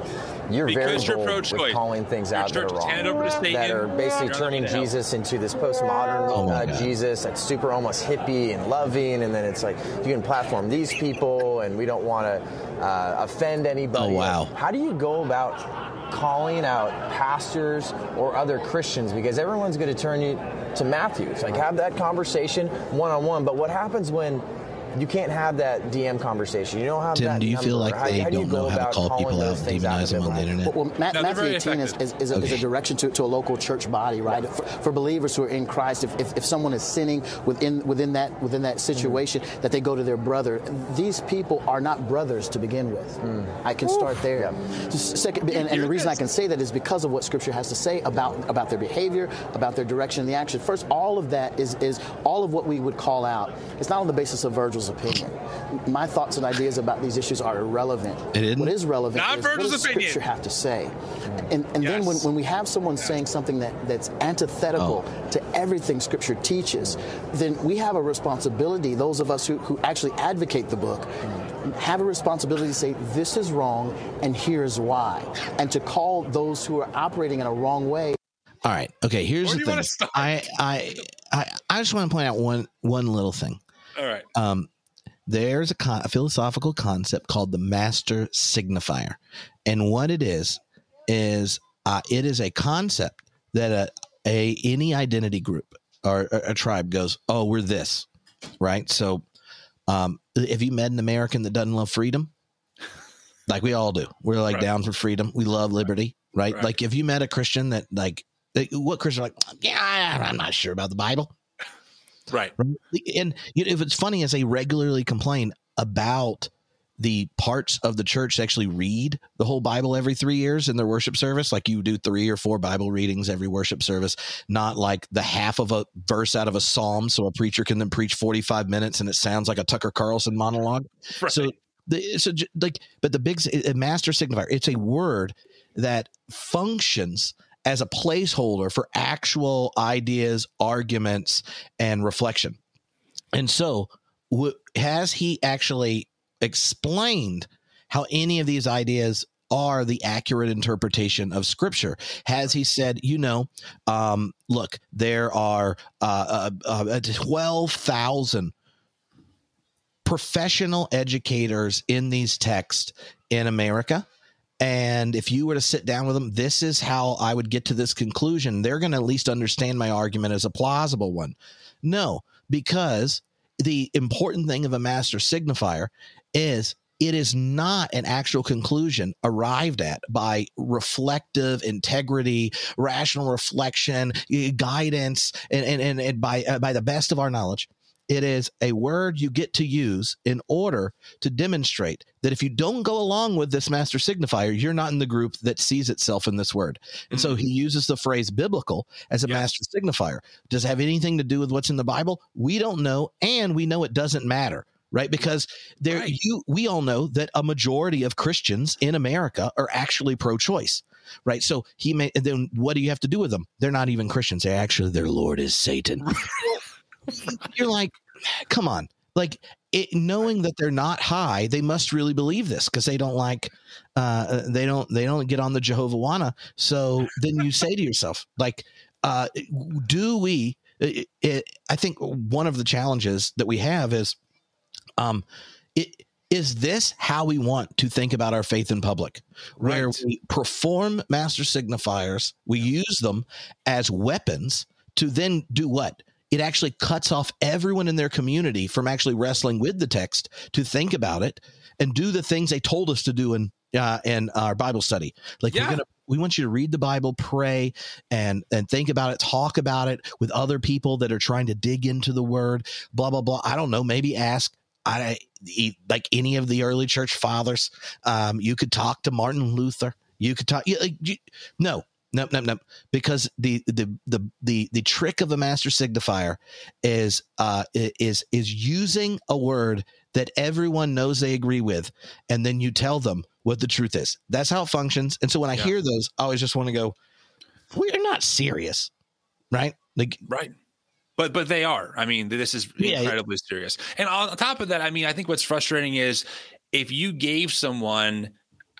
You're Because very you're bold with calling things Your out that are wrong. handed over to Satan. that are basically You're turning the way to hell. Jesus into this postmodern Oh uh, Jesus that's super almost hippie and loving, and then it's like you can platform these people, and we don't want to uh, offend anybody. Oh, wow. How do you go about calling out pastors or other Christians because everyone's going to turn you to Matthew? It's like have that conversation one on one. But what happens when you can't have that DM conversation? You don't have Tim, that. do you feel like How- they how do you don't know how to call people out and demonize them on the internet? Well, Ma- No, Matthew 18 is, is, is, a, is a direction to, to a local church body, right? For, for believers who are in Christ, if, if, if someone is sinning within within that within that situation, mm-hmm. that they go to their brother. These people are not brothers to begin with. Mm. I can start there. Just Second, and, and the reason I can say that is because of what Scripture has to say about about their behavior, about their direction, and the action. First, all of that is is all of what we would call out. It's not on the basis of Virgil's opinion. My thoughts and ideas about these issues are irrelevant. It isn't? What is relevant Not is what Virgil's does opinion. Scripture have to say. And, and then when, when we have someone saying something that, that's antithetical Oh. to everything Scripture teaches, then we have a responsibility, those of us who, who actually advocate the book, have a responsibility to say, this is wrong and here's why. And to call those who are operating in a wrong way All right. Okay. Here's Where do the you thing. wanna start? I, I I I just want to point out one one little thing. All right. Um, there's a, con- a philosophical concept called the master signifier, and what it is is uh, it is a concept that a, a any identity group or a, a tribe goes, oh, we're this, right? So, um, have you met an American that doesn't love freedom? Like we all do. We're like Right. down for freedom. We love liberty, right? Right. Like if you met a Christian that like, like, what Christian like, yeah, I'm not sure about the Bible. Right. Right? And you know, if it's funny, as they regularly complain about the parts of the church that actually read the whole Bible every three years in their worship service, like you do three or four Bible readings every worship service, not like the half of a verse out of a psalm, so a preacher can then preach forty five minutes and it sounds like a Tucker Carlson monologue. Right. So the so like, but the big master signifier, it's a word that functions as a placeholder for actual ideas, arguments, and reflection. And so, w- has he actually explained how any of these ideas are the accurate interpretation of scripture has he said you know um, look there are uh, uh, uh, 12000 professional educators in these texts in america and if you were to sit down with them this is how i would get to this conclusion. They're going to at least understand my argument as a plausible one. No because the important thing of a master signifier is it is not an actual conclusion arrived at by reflective integrity rational reflection eh, guidance and and, and, by uh, by the best of our knowledge It is a word you get to use in order to demonstrate that if you don't go along with this master signifier, you're not in the group that sees itself in this word. And so he uses the phrase biblical as a Mm-hmm. Yes. master signifier. Does it have anything to do with what's in the Bible? We don't know, and we know it doesn't matter. Right, because there, Right. you, we all know that a majority of Christians in America are actually pro-choice, right? So he may. Then what do you have to do with them? They're not even Christians. They actually, their Lord is Satan. You're like, come on, like it, knowing that they're not high, they must really believe this because they don't like, uh, they don't, they don't get on the Jehovah Wana. So then you say to yourself, like, uh, do we? It, it, I think one of the challenges that we have is, um, it is this how we want to think about our faith in public, where Right. we perform master signifiers, we use them as weapons to then do what? It actually cuts off everyone in their community from actually wrestling with the text to think about it and do the things they told us to do in uh, in our Bible study. Like Yeah. we're gonna, we want you to read the Bible, pray, and and think about it, talk about it with other people that are trying to dig into the Word. Blah blah blah. I don't know. Maybe ask. I like any of the early church fathers. Um, you could talk to Martin Luther. You could talk. You, like, you, no, no, nope, nope. Because the the the the the trick of a master signifier is uh is is using a word that everyone knows they agree with, and then you tell them what the truth is. That's how it functions. And so when I Yeah. hear those, I always just want to go, "We're not serious, right?" Like, Right. But but they are. I mean, this is Yeah. incredibly serious. And on top of that, I mean, I think what's frustrating is if you gave someone,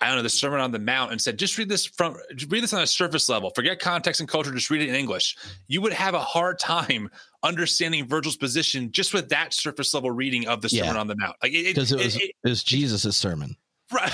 I don't know, the Sermon on the Mount and said, just read this from read this on a surface level, forget context and culture, just read it in English, you would have a hard time understanding Virgil's position just with that surface level reading of the Sermon Yeah. on the Mount. Like it, it, because it it- was it- it was Jesus' sermon. Right.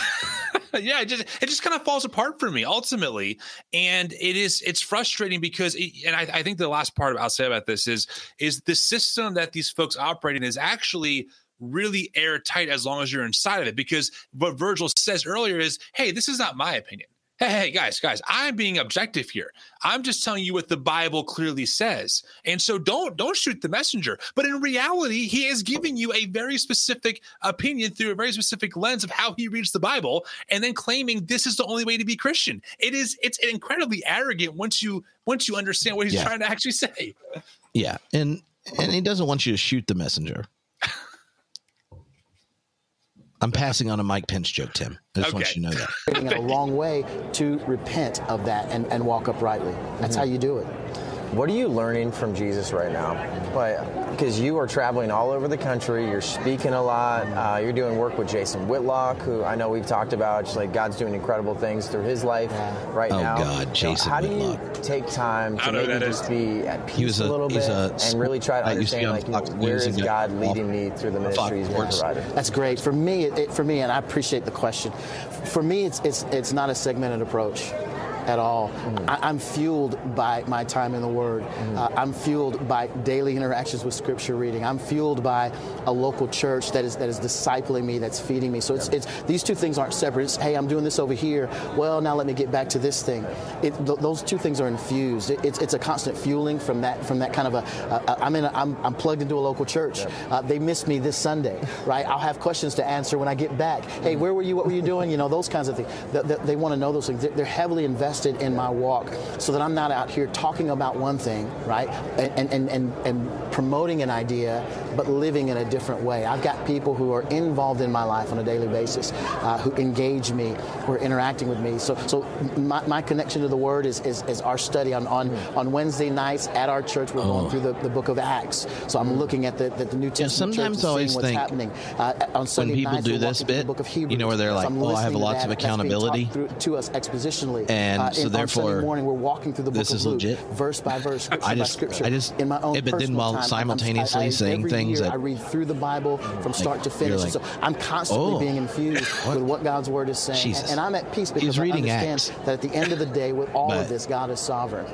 yeah, it just it just kind of falls apart for me ultimately, and it is it's frustrating because it, and I, I think the last part I'll say about this is is the system that these folks operate in is actually really airtight as long as you're inside of it because what Virgil says earlier is hey this is not my opinion hey hey guys guys I'm being objective here I'm just telling you what the Bible clearly says and so don't don't shoot the messenger but in reality he is giving you a very specific opinion through a very specific lens of how he reads the Bible and then claiming this is the only way to be Christian. It is it's incredibly arrogant once you once you understand what he's Yeah. trying to actually say. Yeah, and and he doesn't want you to shoot the messenger. I'm passing on a Mike Pence joke, Tim. I just want you to know that. in a wrong way to repent of that and, and walk uprightly. That's mm-hmm. how you do it. What are you learning from Jesus right now? Like, because you are traveling all over the country, you're speaking a lot, uh, you're doing work with Jason Whitlock, who I know we've talked about. Just like God's doing incredible things through his life right Oh, now. God, You know, Jason how do you take time to know who maybe just is. be at peace was a a- little bit a and really try to I used to understand like Fox where News is and God got- leading me through the Fox ministry he's been Sports. provided? That's great for me. It, it- for me, and I appreciate the question. For me, it's it's it's not a segmented approach at all. I, I'm fueled by my time in the Word. Uh, I'm fueled by daily interactions with Scripture reading. I'm fueled by a local church that is that is discipling me, that's feeding me. So it's it's these two things aren't separate. It's hey, I'm doing this over here. Well, now let me get back to this thing. It, th- those two things are infused. It, it's it's a constant fueling from that from that kind of a. Uh, I'm in. A, I'm I'm plugged into a local church. Uh, they missed me this Sunday, right? I'll have questions to answer when I get back. Hey, where were you? What were you doing? You know those kinds of things. They, they, they want to know those things. They're, they're heavily invested in my walk, so that I'm not out here talking about one thing, right, and and and and promoting an idea, but living in a different way. I've got people who are involved in my life on a daily basis, uh, who engage me, who are interacting with me. So so my, my connection to the Word is, is, is our study on on, on Wednesday nights at our church. We're going through the, the book of Acts. So I'm looking at the, the, the New Testament sometimes church I always what's think happening. Uh, on Sunday people nights, do this bit, the book of you know, where they're like, I'm "Oh, I have lots of that. Accountability." through, to us expositionally. And uh, so therefore, Sunday morning, we're walking through the book this of is Luke, legit. verse by verse, scripture I just- by scripture. I just- in my own yeah, but then personal while time, I'm- simultaneously I, I, saying things year that- I read through the Bible from start to finish. like, so I'm constantly "Oh, being infused with what God's word is saying, and, and I'm at peace because He's I reading understand Acts. that at the end of the day, with all of this, God is sovereign.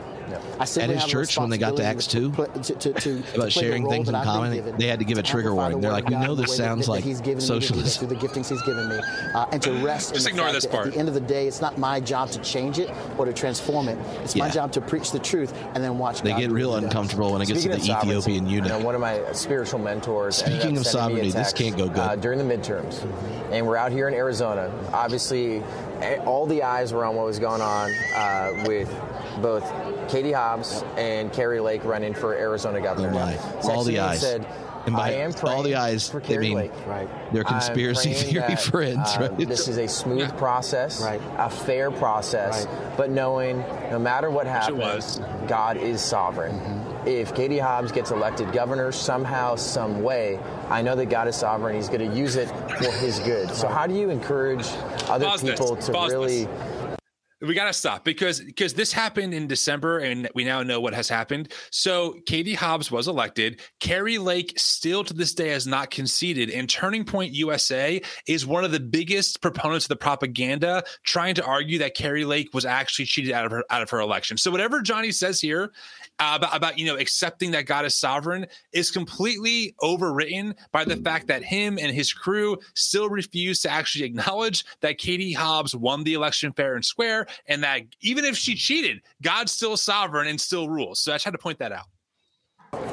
I simply At his church, when they got to Acts two to, to, to, to about play sharing things in I've common, given, they had to give a trigger warning. the They're like, "We know this way that- sounds that like he's given me to socialist." through the giftings he's given me, uh, and to rest Just in ignore this part. At the end of the day, it's not my job to change it or to transform it. It's my job to preach the truth and then watch. They God get real what he does. uncomfortable when it gets to the of sovereignty, Ethiopian you know, eunuch. one of my spiritual mentors. Speaking of sending me sovereignty, this can't go good. Uh, during the midterms, and we're out here in Arizona. Obviously, eh, all the eyes were on what was going on uh, with both Katie Hobbs and Kari Lake running for Arizona governor. Oh my. All the eyes. Said, And by I am all the eyes, for they Kari mean Lake. Right. They're conspiracy theory that, friends, uh, right? This is a smooth process, Right. a fair process, Right. but knowing no matter what it happens, was. God is sovereign. If Katie Hobbs gets elected governor somehow, some way, I know that God is sovereign. He's going to use it for His good. So, how do you encourage other Pause this. people to Pause really? this. We gotta stop because because this happened in December and we now know what has happened. So Katie Hobbs was elected. Kari Lake still to this day has not conceded, and Turning Point USA is one of the biggest proponents of the propaganda, trying to argue that Kari Lake was actually cheated out of her out of her election. So whatever Jonny says here about, about you know accepting that God is sovereign is completely overwritten by the fact that him and his crew still refuse to actually acknowledge that Katie Hobbs won the election fair and square, and that even if she cheated, God's still sovereign and still rules. So I just had to point that out.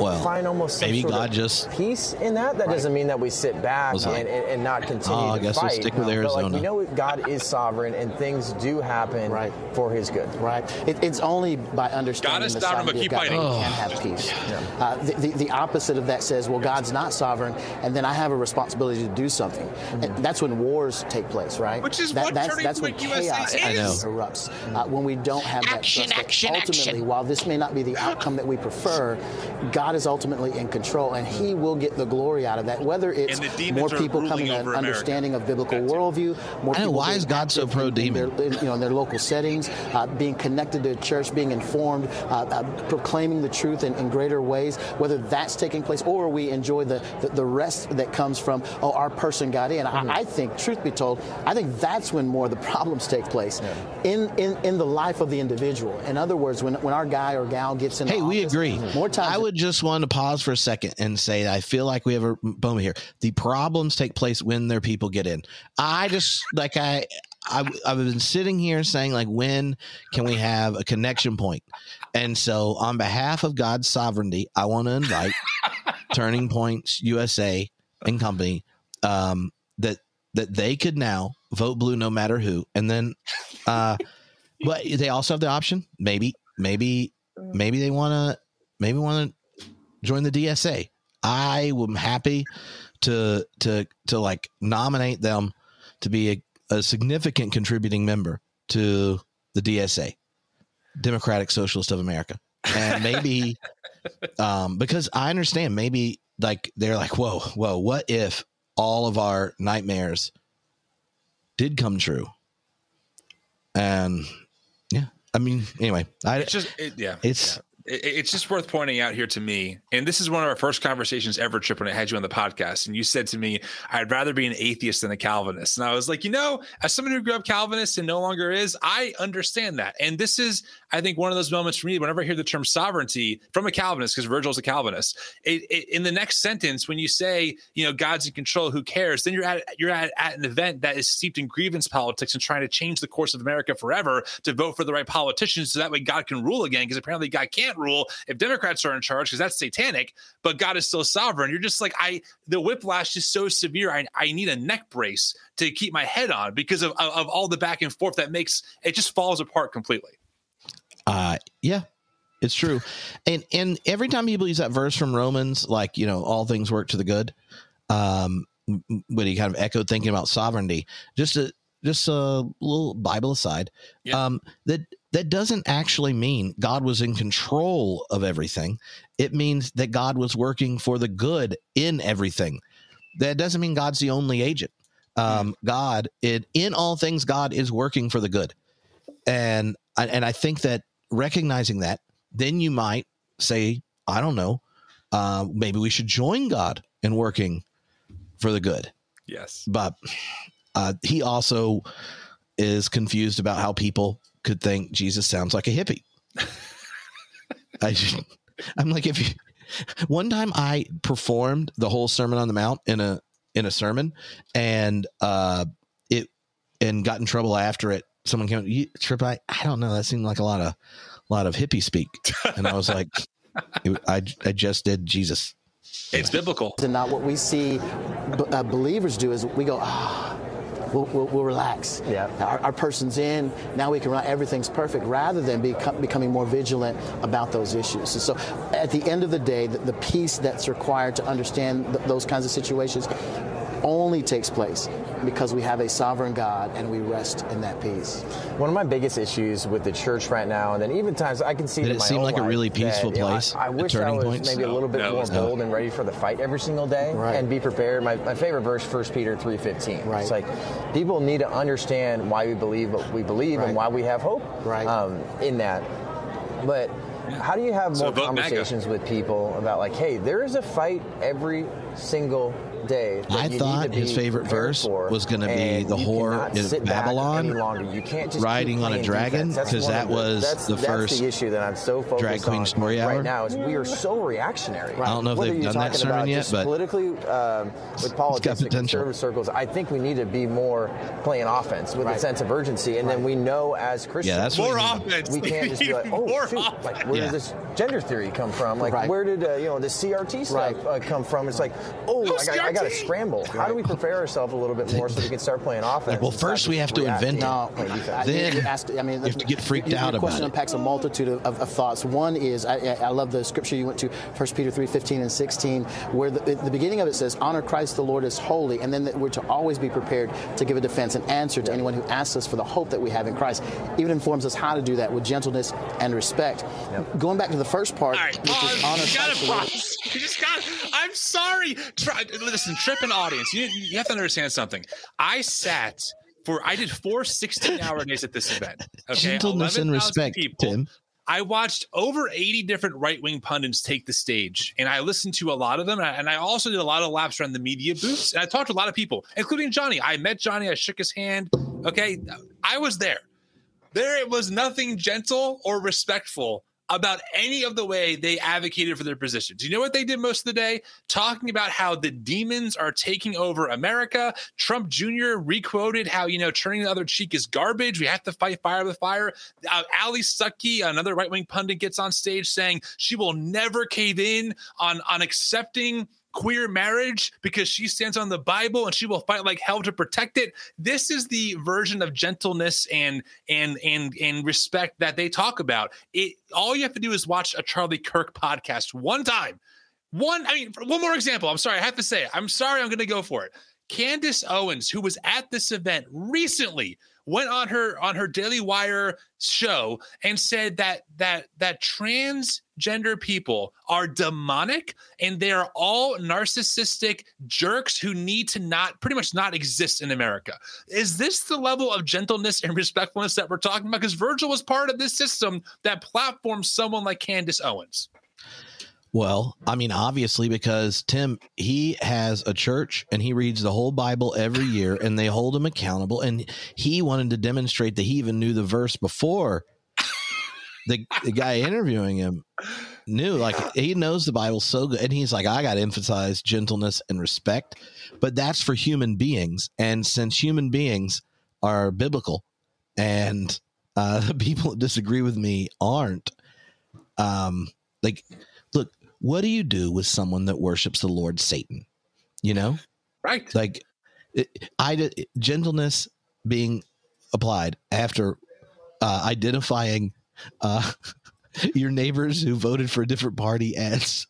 Well, Find almost some maybe sort God of just peace in that. That doesn't mean that we sit back Was and, and, and not continue "Oh, I to guess we'll fight. stick with But, like, Arizona." we know God is sovereign and things do happen Right. for His good. Right. It, it's only by understanding God is the sovereign, but sovereignty keep of God that fighting. we can have peace. Uh, the, the, the opposite of that says, well, God's not sovereign, and then I have a responsibility to do something. And that's when wars take place, right? Which is that, what that's, Turning that's when Point USA chaos is. I know. erupts. Uh, when we don't have that trust. action, ultimately, action. while this may not be the outcome that we prefer, God is ultimately in control, and He will get the glory out of that. Whether it's the more people coming to an understanding of biblical That too. worldview, more I people why is God so active in- in pro-demon? you know, in their local settings, uh, being connected to church, being informed, uh, uh, proclaiming the truth in, in greater ways, whether that's taking place or we enjoy the, the, the rest that comes from, oh, our person got in. Mm-hmm. I, I think, truth be told, I think that's when more of the problems take place in, in, in the life of the individual. In other words, when, when our guy or gal gets in Hey, we office, agree. More times I would just want to pause for a second and say I feel like we have a moment here. The problems take place when their people get in. I just like I, I I've been sitting here saying like when can we have a connection point? And so on behalf of God's sovereignty, I want to invite Turning Points USA and company um that that they could now vote blue no matter who. And then uh but they also have the option maybe maybe maybe they want to maybe want to join the DSA. I am happy to to to like nominate them to be a, a significant contributing member to the DSA, Democratic Socialist of America, and maybe um, because I understand maybe like they're like whoa whoa what if all of our nightmares did come true, and yeah I mean anyway I It's just it, yeah. it's It- It's just worth pointing out here to me, and this is one of our first conversations ever, Tripp, when I had you on the podcast, and you said to me, "I'd rather be an atheist than a Calvinist," and I was like, you know, as someone who grew up Calvinist and no longer is, I understand that, and this is, I think, one of those moments for me. Whenever I hear the term sovereignty from a Calvinist, because Virgil's a Calvinist, it, it, in the next sentence, when you say, you know, God's in control, who cares? Then you're at you're at, at an event that is steeped in grievance politics and trying to change the course of America forever to vote for the right politicians, so that way God can rule again. Because apparently God can't rule if Democrats are in charge because that's satanic, but God is still sovereign. You're just like, I, the whiplash is so severe. I, I need a neck brace to keep my head on because of, of, of all the back and forth that makes it just falls apart completely. Uh, yeah, it's true. And and every time people use that verse from Romans, like you know, all things work to the good. Um, when he kind of echoed thinking about sovereignty, just a just a little Bible aside, Yeah. um, that that doesn't actually mean God was in control of everything. It means that God was working for the good in everything. That doesn't mean God's the only agent. Um, God, it in all things, God is working for the good, and and I think that recognizing that, then you might say, I don't know, uh, maybe we should join God in working for the good. Yes. But uh, he also is confused about how people could think Jesus sounds like a hippie. I I'm like if you one time I performed the whole Sermon on the Mount in a in a sermon and uh it and got in trouble after it. Someone came, you, Tripp, I, I don't know. That seemed like a lot of a lot of hippie speak. And I was like, it, I, I just did Jesus. It's biblical. And not what we see b- uh, believers do is we go, ah, we'll, we'll, we'll relax. Yeah. Our, our person's in. Now we can run. Everything's perfect. Rather than become, becoming more vigilant about those issues. And so, at the end of the day, the, the peace that's required to understand th- those kinds of situations only takes place because we have a sovereign God and we rest in that peace. One of my biggest issues with the church right now, and then even times I can see Did it my seem like a life really that, peaceful you know, I- place I, wish I turning was points? maybe a little bit no, more it's not. bold and ready for the fight every single day, Right. and be prepared. My, my favorite verse, 1 Peter three fifteen. Right. It's like people need to understand why we believe what we believe Right. and why we have hope. Right. Um, in that, but. How do you have So more MAGA. conversations with people about like, hey, there is a fight every single day. that I you need thought to his be favorite verse for, was gonna be the whore cannot in Babylon. You can't just riding on a dragon, defense. That's 'cause one that of the- was that's, the that's first the issue that I'm so focused Drag Queen on Story Hour. right now is we are so reactionary. I don't know if Whether they've done that sermon about yet, but politically um, with politics in conservative circles, I think we need to be more playing offense with a sense of urgency, and then we know as Christians, that's what More we offense. we can't just be like, oh, More shoot, offense. like where Yeah. does this gender theory come from? Like Right. where did uh, you know the CRT stuff Right. uh, come from? It's like, oh, Oh, I, got, I got to CRT. scramble. How do we prepare ourselves a little bit more so we can start playing offense? well, first we have to reacting, invent it. No. I- Then you ask, I mean, you have to get freaked your, out your about question it. unpacks a multitude of, of, of thoughts. One is I, I I love the scripture you went to, 1 Peter three fifteen and 16, where the, the beginning of it says, "Honor Christ the Lord as holy," and then that we're to always be prepared to give a defense and answer to anyone who asks us for the hope that we have in Christ. Even informs us how to do that with gentleness and respect. Going back to the first part, All right, which pause. is honor gotta Christ the Lord. pause. You just got. I'm sorry. Try, listen, Tripp and audience. You, you have to understand something. I sat for. I did four 16 hour days at this event. Okay, Gentleness and respect, people. Tim. I watched over 80 different right wing pundits take the stage, and I listened to a lot of them. And I, and I also did a lot of laps around the media booths, and I talked to a lot of people, including Johnny. I met Johnny, I shook his hand. Okay, I was there. There was nothing gentle or respectful about any of the way they advocated for their position. Do you know what they did most of the day? Talking about how the demons are taking over America. Trump Jr. requoted how, you know, turning the other cheek is garbage. We have to fight fire with fire. Uh, Allie Stuckey, another right wing pundit, gets on stage saying she will never cave in on, on accepting queer marriage because she stands on the Bible and she will fight like hell to protect it. This is the version of gentleness and and and and respect that they talk about. It all you have to do is watch a Charlie Kirk podcast one time. One, I mean, one more example. I'm sorry, I have to say it. I'm sorry, I'm going to go for it. Candace Owens, who was at this event recently, went on her on her Daily Wire show and said that that that transgender people are demonic and they are all narcissistic jerks who need to not pretty much not exist in America. Is this the level of gentleness and respectfulness that we're talking about? Because Virgil was part of this system that platforms someone like Candace Owens. Well, I mean, obviously, because Tim, he has a church and he reads the whole Bible every year and they hold him accountable. And he wanted to demonstrate that he even knew the verse before the, the guy interviewing him knew. Like, he knows the Bible so good. And he's like, I got to emphasize gentleness and respect. But that's for human beings. And since human beings are biblical and uh, the people that disagree with me aren't, um, like, look, what do you do with someone that worships the Lord Satan? You know, Right. like it, I gentleness being applied after uh, identifying uh, your neighbors who voted for a different party as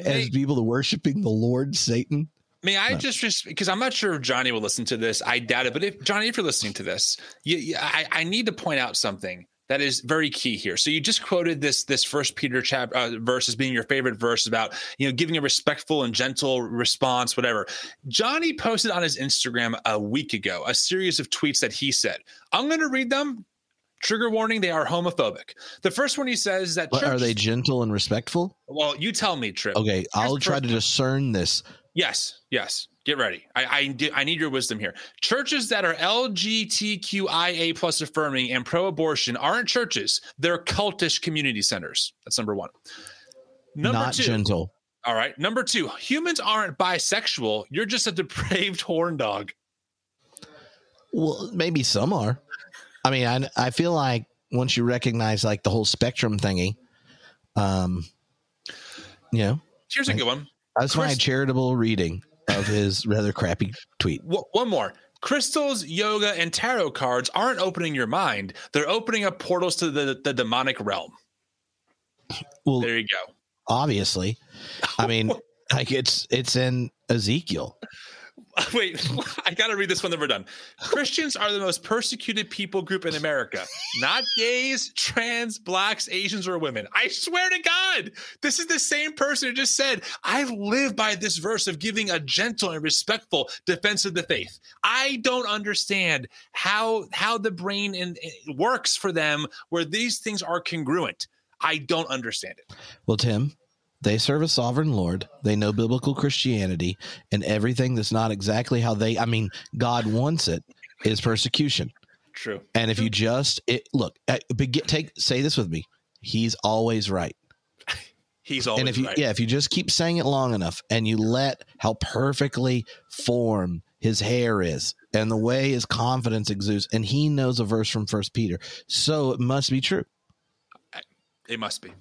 as people worshiping the Lord Satan. May I No. just, just because I'm not sure if Johnny will listen to this. I doubt it. But if Johnny, if you're listening to this, you, you, I, I need to point out something that is very key here. So you just quoted this this First Peter chapter uh, verse as being your favorite verse about you know giving a respectful and gentle response, whatever. Johnny posted on his Instagram a week ago a series of tweets that he said. I'm going to read them. Trigger warning: they are homophobic. The first one he says that But are they gentle and respectful? Well, you tell me, Tripp. Okay, I'll try to discern this. Yes, yes. get ready. I I, I need your wisdom here. Churches that are LGBTQIA plus affirming and pro-abortion aren't churches; they're cultish community centers. That's number one. Number Not two, gentle. All right. Number two, humans aren't bisexual. You're just a depraved horn dog. Well, maybe some are. I mean, I I feel like once you recognize like the whole spectrum thingy, um, you know. Here's a good one. That's Chris- my charitable reading of his rather crappy tweet. One more. Crystals, yoga, and tarot cards aren't opening your mind. They're opening up portals to the, the demonic realm. Well, there you go. Obviously. I mean, like it's it's in Ezekiel. Wait, I got to read this one, then we're done. Christians are the most persecuted people group in America. Not gays, trans, blacks, Asians, or women. I swear to God, this is the same person who just said, I live by this verse of giving a gentle and respectful defense of the faith. I don't understand how how the brain in, works for them where these things are congruent. I don't understand it. Well, Tim, they serve a sovereign Lord. They know biblical Christianity, and everything that's not exactly how they, I mean, God wants it, is persecution. True. And if you just it, look, uh, take say this with me, He's always right. He's always and if you right. yeah, if you just keep saying it long enough, and you let how perfectly formed his hair is, and the way his confidence exudes, and he knows a verse from First Peter, so it must be true. It must be.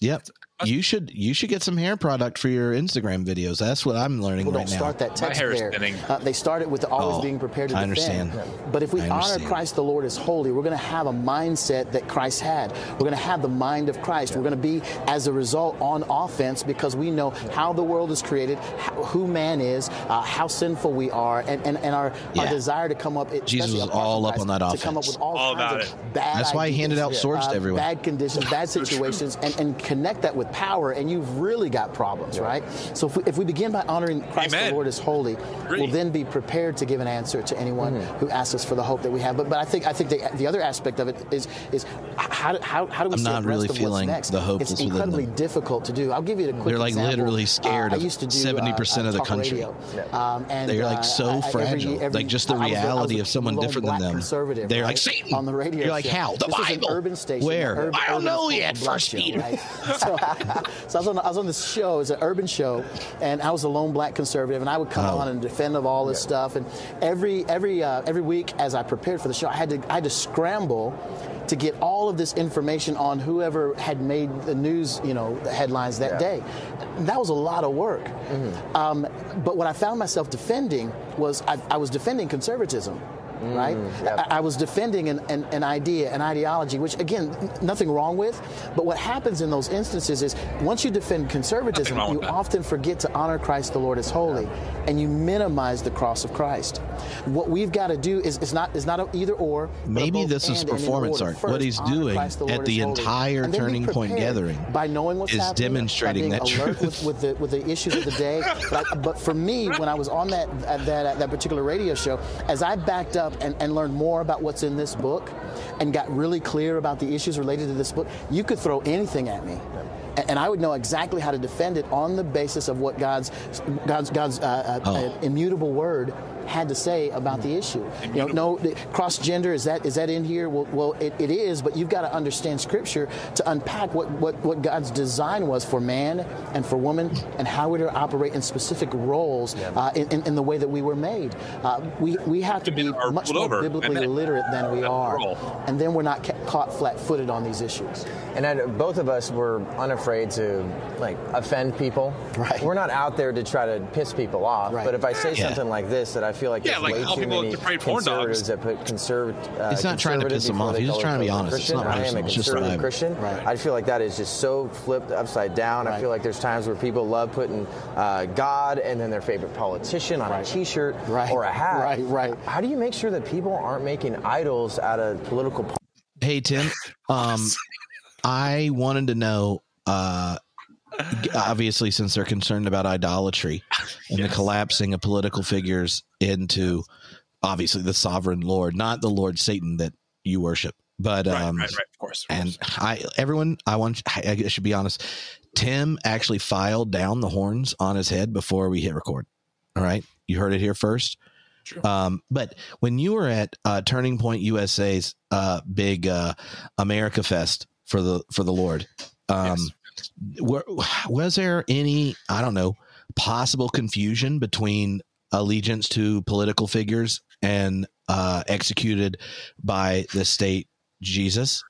Yep you should you should get some hair product for your Instagram videos. That's what I'm learning People right don't start that text there. Uh, they started with always oh, being prepared to I defend. understand. But if we honor Christ the Lord as holy, we're going to have a mindset that Christ had. We're going to have the mind of Christ. Yeah. We're going to be, as a result, on offense because we know how the world is created, how, who man is, uh, how sinful we are, and, and, and our, yeah. our desire to come up. Jesus was all up on that offense. To come up with all, all kinds of it. bad. That's why he handed out swords uh, to everyone. Bad conditions, bad situations, and, and connect that with power, and you've really got problems, yeah. right? So if we, if we, begin by honoring Christ Amen. the Lord as holy, Agree. we'll then be prepared to give an answer to anyone mm-hmm. who asks us for the hope that we have. But but I think I think the, the other aspect of it is is how, how, how do we I'm not really feeling the hope It's incredibly difficult to do. I'll give you a quick They're like example. literally scared uh, of 70% uh, of the country. Um, and, They're like so uh, fragile. Every, every, like just the reality of someone different than them. They're right? like Satan on the radio. You're like how the this Bible. urban station. Where urban, I don't know yet. First Peter. so, so I was on I was on this show. It's an urban show, and I was a lone black conservative, and I would come oh. on and defend of all this yeah. stuff. And every every uh, every week, as I prepared for the show, I had to I had to scramble to get all of this information on whoever had made the news, you know, the headlines that yeah. day. That was a lot of work. Mm-hmm. Um, but what I found myself defending was I, I was defending conservatism mm, right? Yep. I, I, was defending an, an, an, idea, an ideology, which again, nothing wrong with. But what happens in those instances is once you defend conservatism, you often forget to honor Christ the Lord as holy, yeah. and you minimize the cross of Christ. What we've got to do is it's not it's not an either or. Maybe this is performance art. First, what he's doing the at the entire Turning Point gathering by knowing what's is demonstrating that truth with, with, the with the issues of the day. But, I, but for me, when I was on that that that particular radio show, as I backed up and, and learned more about what's in this book and got really clear about the issues related to this book, you could throw anything at me and I would know exactly how to defend it on the basis of what God's God's God's uh, uh, oh. uh, immutable word had to say about the issue. You know, no cross gender is that is that in here? Well, well it, it is, but you've got to understand Scripture to unpack what, what what God's design was for man and for woman, and how we're to operate in specific roles uh, in, in, in, the way that we were made. Uh, we we have to be much more biblically literate than we are, and then we're not ca- caught flat-footed on these issues. And I, both of us were unafraid to like offend people. Right. We're not out there to try to piss people off. Right. But if I say yeah. something like this that I feel like yeah, like way too many conservatives that put conservative. Uh, He's not trying to piss them off. He's just trying to be honest. Christian. It's not I am a conservative Christian. Right. I feel like that is just so flipped upside down. Right. I feel like there's times where people love putting uh, God and then their favorite politician on right. a T-shirt right. or a hat. Right, right. How do you make sure that people aren't making idols out of political? Hey Tim, um, I wanted to know. Uh, obviously since they're concerned about idolatry and yes. the collapsing of political figures into obviously the sovereign lord not the lord satan that you worship but right, um right, right, of course of and course. i everyone i want i should be honest tim actually filed down the horns on his head before we hit record All right, you heard it here first. Um, but when you were at uh, Turning Point USA's uh, big uh, America Fest for the for the Lord, um, were, was there any I don't know possible confusion between allegiance to political figures and uh, executed by the state Jesus?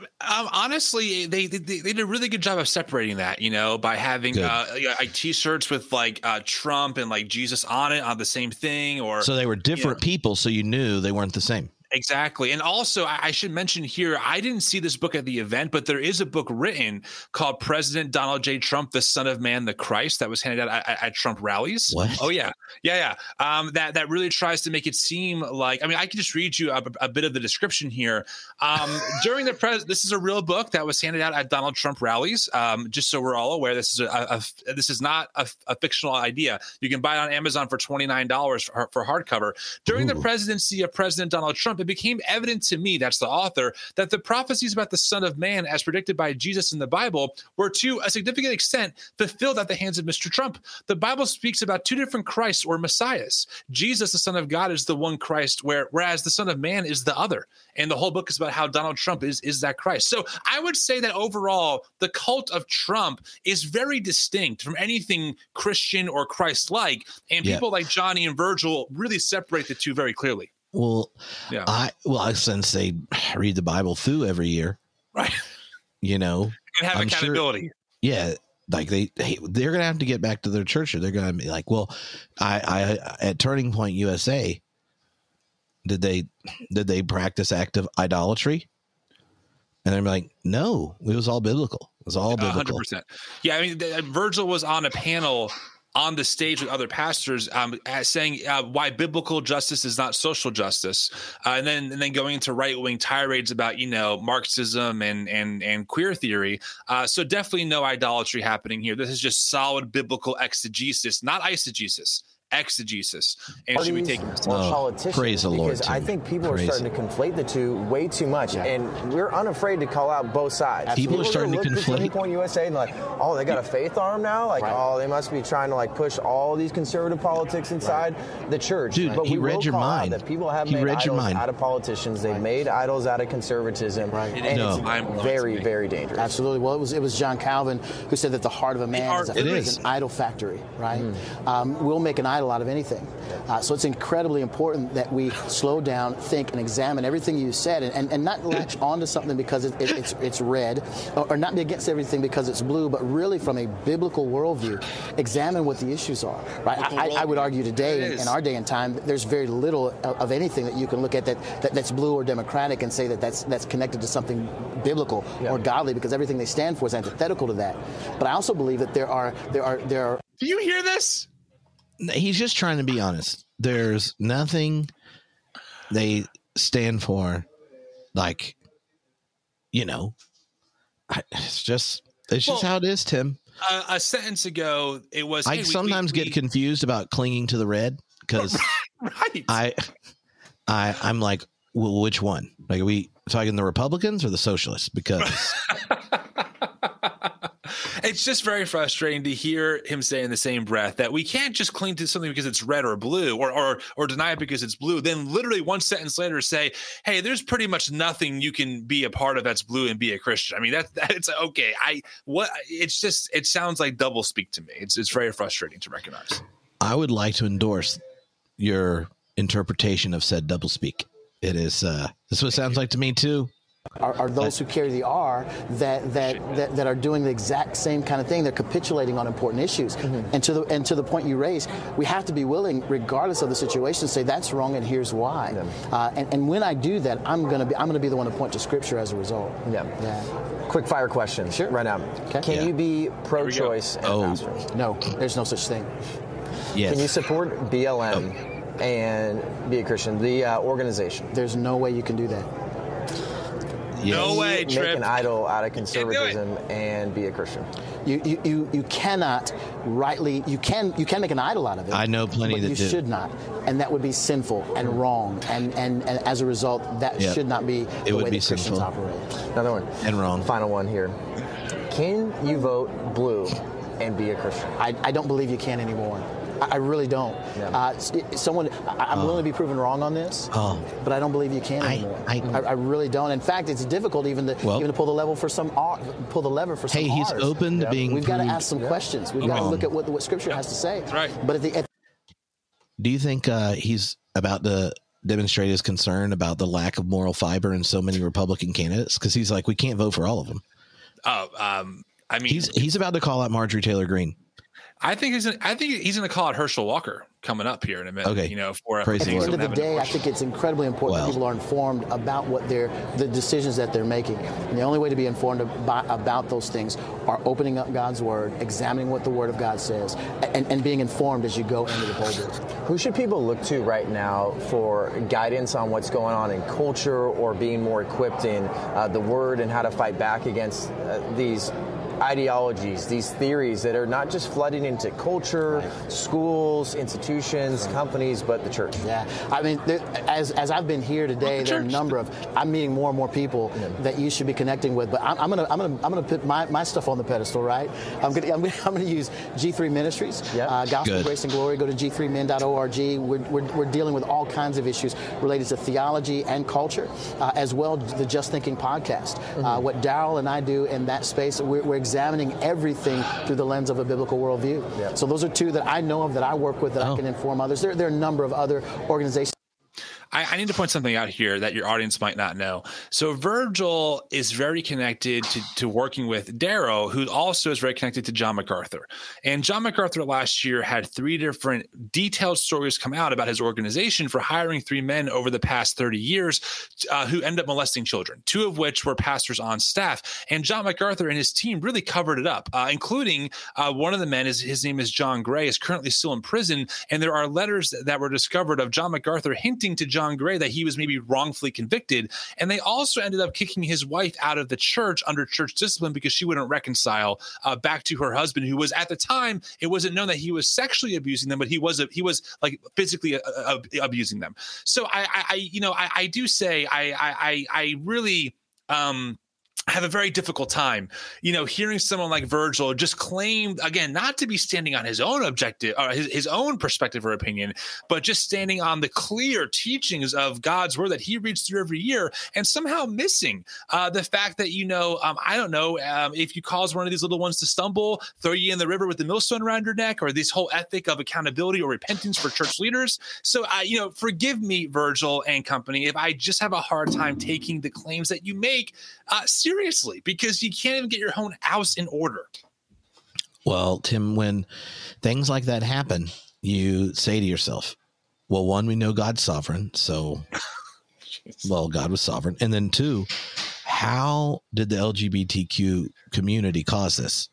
Um, honestly, they, they they did a really good job of separating that, you know, by having uh, like t-shirts with like uh, Trump and like Jesus on it on the same thing, or So they were different people, so you knew they weren't the same. Exactly. And also, I, should mention here, I didn't see this book at the event, but there is a book written called President Donald J. Trump, the Son of Man, the Christ, that was handed out at, at- Trump rallies. What? Oh, yeah. Yeah, yeah. Um, that, that really tries to make it seem like, I mean, I can just read you a, a bit of the description here. Um, during the pres, this is a real book that was handed out at Donald Trump rallies. Um, just so we're all aware, this is a, a, a- this is not a, fictional idea. You can buy it on Amazon for twenty nine dollars for, for hardcover. During the presidency of President Donald Trump, it became evident to me, that's the author, that the prophecies about the Son of Man, as predicted by Jesus in the Bible, were to a significant extent fulfilled at the hands of Mr. Trump. The Bible speaks about two different Christs or Messiahs. Jesus, the Son of God, is the one Christ, where, whereas the Son of Man is the other. And the whole book is about how Donald Trump is, is that Christ. So I would say that overall, the cult of Trump is very distinct from anything Christian or Christ like. And Yeah. people like Johnny and Virgil really separate the two very clearly. Well, Yeah. I well since they read the Bible through every year, Right. you know, And have I'm sure- accountability. yeah, like they, they they're gonna have to get back to their church, or they're gonna be like, well, I I at Turning Point USA, did they did they practice active idolatry? And I'm like, no, it was all biblical. It was all biblical. percent. Yeah, I mean, uh, Virgil was on a panel on the stage with other pastors, um, uh, saying uh, why biblical justice is not social justice, uh, and then and then going into right wing tirades about you know Marxism and and and queer theory. Uh, so definitely no idolatry happening here. This is just solid biblical exegesis, not eisegesis. Exegesis, and should be parties taken. or Oh, politicians praise the Lord, because I think people Praise are starting to conflate the two way too much, and we're unafraid to call out both sides. People are starting to at conflate- Turning Point USA and like, oh, they got a faith arm now. Like, Right. oh, they must be trying to like push all these conservative politics inside the church. Dude, but he we read your mind. That people have He made read your idols mind. out of politicians. They've made idols out of conservatism, Right. It and is it's mind-blowing very, very dangerous. Absolutely. Well, it was it was John Calvin who said that the heart of a man heart- is, a, It is. an idol factory, right? Mm. Um, we'll make an idol out of anything. Uh, so it's incredibly important that we slow down, think, and examine everything you said, and, and, and not latch onto something because it, it, it's it's red, or, or not be against everything because it's blue, but really from a biblical worldview, examine what the issues are, right? I, I, I would argue today, in, in our day and time, there's very little of, of anything that you can look at that, that that's blue or democratic and say that that's that's connected to something biblical or godly because everything they stand for is antithetical to that. But I also believe that there are there are there are Do you hear this? He's just trying to be honest. There's nothing they stand for, like, you know, I, it's just it's just Well, how it is, Tim. Uh, a sentence ago, it was. I hey, sometimes we- get confused about clinging to the red because right. I, I, I'm like, well, which one? Like, are we talking the Republicans or the socialists? Because it's just very frustrating to hear him say in the same breath that we can't just cling to something because it's red or blue or or or deny it because it's blue then literally one sentence later say hey there's pretty much nothing you can be a part of that's blue and be a christian i mean that's that it's okay i what it's just it sounds like double speak to me it's it's very frustrating to recognize I would like to endorse your interpretation of said doublespeak. It is. uh This is what it sounds like to me too. Are, are those who carry the R that, that that that are doing the exact same kind of thing. They're capitulating on important issues. And to the and to the point you raised, we have to be willing, regardless of the situation, to say that's wrong and here's why. Uh, and, and when I do that, I'm gonna be I'm gonna be the one to point to Scripture as a result. Yeah. Yeah. Quick fire question. Sure. Right now. Okay. Can Yeah. you be pro-choice and Oh. pastoring? No, there's no such thing. Yes. Can you support BLM and be a Christian, the uh, organization? There's no way you can do that. Yes. No way, you Tripp. Make an idol out of conservatism and be a Christian. You, you, you, you cannot rightly you can you can make an idol out of it. I know plenty but that you do. should not, and that would be sinful and wrong, and and, and as a result, that Yep. should not be the would way be that Christians sinful. operate. Another one. And wrong. Final one here. Can you vote blue and be a Christian? I, I don't believe you can anymore. I, I really don't. Yeah. Uh, someone, I, am willing to be proven wrong on this, Oh. but I don't believe you can I- anymore. I- I, really don't. In fact, it's difficult even to Well- even to pull the level for some art, pull the lever for some. Hey, he's R's. open to Yeah. being We've got to ask some questions. We've got to look at what what Scripture has to say. right. But at the at Do you think uh, he's about to demonstrate his concern about the lack of moral fiber in so many Republican candidates? Because he's like, we can't vote for all of them. Oh, um, I mean, He's he's about to call out Marjorie Taylor Greene. I think he's. Gonna, I think he's going to call out Herschel Walker coming up here in a minute. Okay. You know, for Praise At the things end of the day, I think it's incredibly important Well- that people are informed about what they're the decisions that they're making. And the only way to be informed about, about those things are opening up God's Word, examining what the Word of God says, and, and being informed as you go into the pulpit. Who should people look to right now for guidance on what's going on in culture or being more equipped in uh, the word and how to fight back against uh, these ideologies, these theories that are not just flooding into culture, schools, institutions, companies, but the church? Yeah, I mean, there, as as I've been here today, there are a number of I'm meeting more and more people that you should be connecting with. But I'm, I'm gonna I'm gonna I'm gonna put my, my stuff on the pedestal, right? I'm gonna I'm gonna, I'm gonna use G3 Ministries, Yeah. uh, Gospel Good. Grace and Glory. Go to g3min.org. We're, we're, we're dealing with all kinds of issues related to theology and culture, uh, as well as the Just Thinking podcast. Uh, what Darrell and I do in that space, we're, we're examining everything through the lens of a biblical worldview. Yeah. So those are two that I know of that I work with that I Oh. can inform others. There, there are a number of other organizations. I, I need to point something out here that your audience might not know. So Virgil is very connected to, to working with Darrell, who also is very connected to John MacArthur. And John MacArthur last year had three different detailed stories come out about his organization for hiring three men over the past 30 years uh, who end up molesting children, two of which were pastors on staff. And John MacArthur and his team really covered it up, uh, including uh, one of the men, is his name is John Gray, is currently still in prison. And there are letters that were discovered of John MacArthur hinting to John Gray that he was maybe wrongfully convicted. And they also ended up kicking his wife out of the church under church discipline because she wouldn't reconcile uh, back to her husband, who was at the time it wasn't known that he was sexually abusing them, but he was he was like physically uh, uh, abusing them. So I, I, you know, I, I do say I, I, I I really. Um, have a very difficult time, you know, hearing someone like Virgil just claim again not to be standing on his own objective or his, his own perspective or opinion, but just standing on the clear teachings of God's word that he reads through every year, and somehow missing uh, the fact that you know, um, I don't know, um, if you cause one of these little ones to stumble, throw you in the river with the millstone around your neck, or this whole ethic of accountability or repentance for church leaders. So, uh, you know, forgive me, Virgil and company, if I just have a hard time taking the claims that you make uh, seriously because you can't even get your own house in order. Well, Tim, when things like that happen, you say to yourself, well, one, we know God's sovereign. So, well, God was sovereign. And then two, how did the LGBTQ community cause this?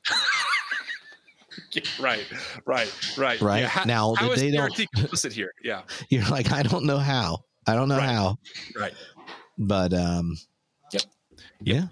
right, right, right, Right. Yeah, how- Now, how they don't- complicit here? Yeah, You're like, I don't know how. I don't know Right. how. right. But um Yep. yeah.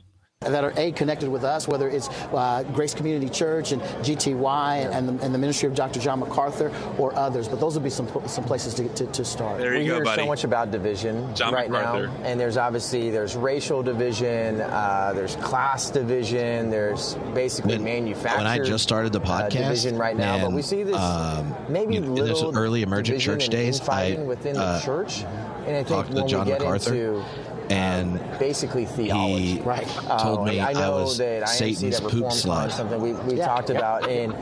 That are a connected with us, whether it's uh, Grace Community Church and GTY and, the, and the ministry of Dr. John MacArthur or others. But those would be some some places to, to, to start. There we go, hear buddy. so much about division John right MacArthur. now, and there's obviously there's racial division, uh, there's class division, there's basically When- manufactured. when I just started the uh, podcast, division right now, but we see this um, maybe you know, in those little early emergent church days, I, within uh, the church, and I think to when John we get MacArthur, into and basically theology. he Right. told Uh, me I I, know was that IMC Satan's that poop Reform slide. something we, we Yeah. talked about, and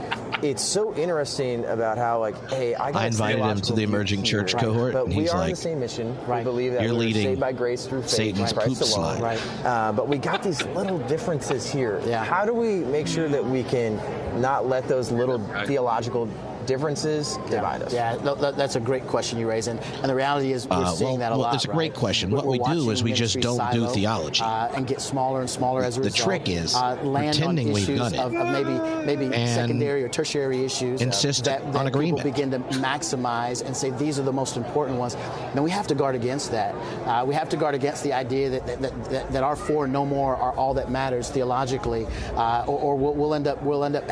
it's so interesting about how like, hey, I, got I a invited him to the view emerging here, church cohort, but and we he's are on the same mission. Right. We believe that You're we're leading saved by grace through faith, Satan's in Christ poop alone. slide. Right. Uh, but we got these little differences here. Yeah. How do we make sure that we can not let those little Right. theological differences divide us? Yeah, that's a great question you raise, and, and the reality is we're Uh, seeing well- that a lot. well, lot. it's a great right? question. We're- What we're do is we just don't do theology. uh, and get smaller and smaller as a The result. trick is uh, land pretending on we've issues done it. Of, of maybe maybe And secondary or tertiary issues uh, insist that, on that agreement. people begin to maximize and say these are the most important ones. Then we have to guard against that. Uh, we have to guard against the idea that that, that, that, that our four no more are all that matters theologically, uh, or, or we'll, we'll end up we'll end up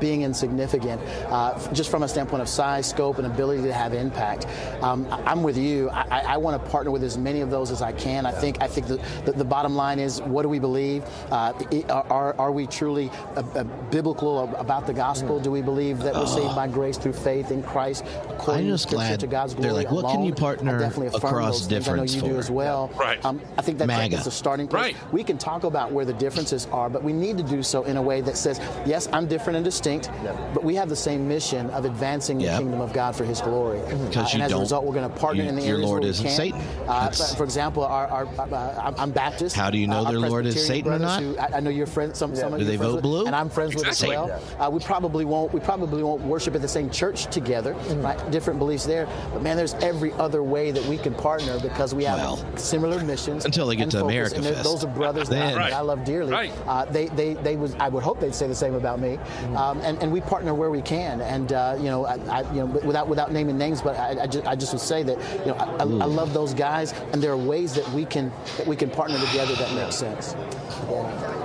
being insignificant uh, just just from a standpoint of size, scope, and ability to have impact, um, I'm with you. I, I want to partner with as many of those as I can. I think I think the, the, the bottom line is what do we believe? Uh, are, are we truly a, a biblical about the gospel? Mm. Do we believe that we're saved by grace through faith in Christ according I'm just glad to God's glory? They're like, what alone? can you partner definitely across difference I know you for? do as well. Right. Um, I think that, MAGA. that's a starting point. Right. We can talk about where the differences are, but we need to do so in a way that says, yes, I'm different and distinct, but we have the same mission of advancing Yep. the kingdom of God for His glory. Because Uh, you and as don't- a result, we're going to partner you- in the your areas Lord where we isn't can. Satan. Uh, for example, our, our, uh, I'm- I'm Baptist. How do you know Uh, their Lord is Satan or brothers not? who- I, I know you're friends. Some, some of Do you they vote with, blue? and I'm friends Exactly. with as well. Uh, we probably won't. We probably won't worship at the same church together. Mm-hmm. Right? Different beliefs there. But man, there's every other way that we can partner because we have Well, similar missions. until they get to focus. America And those are brothers that, Then- I, that I love dearly. Right. Uh, they, they, they was. I would hope they'd say the same about me. Mm-hmm. Um, and, and we partner where we can. And uh, you know, I, I, you know, without without naming names, but I, I, just, I just would say that you know, I, I, I love those guys, and there are ways that we can that we can partner together that make sense.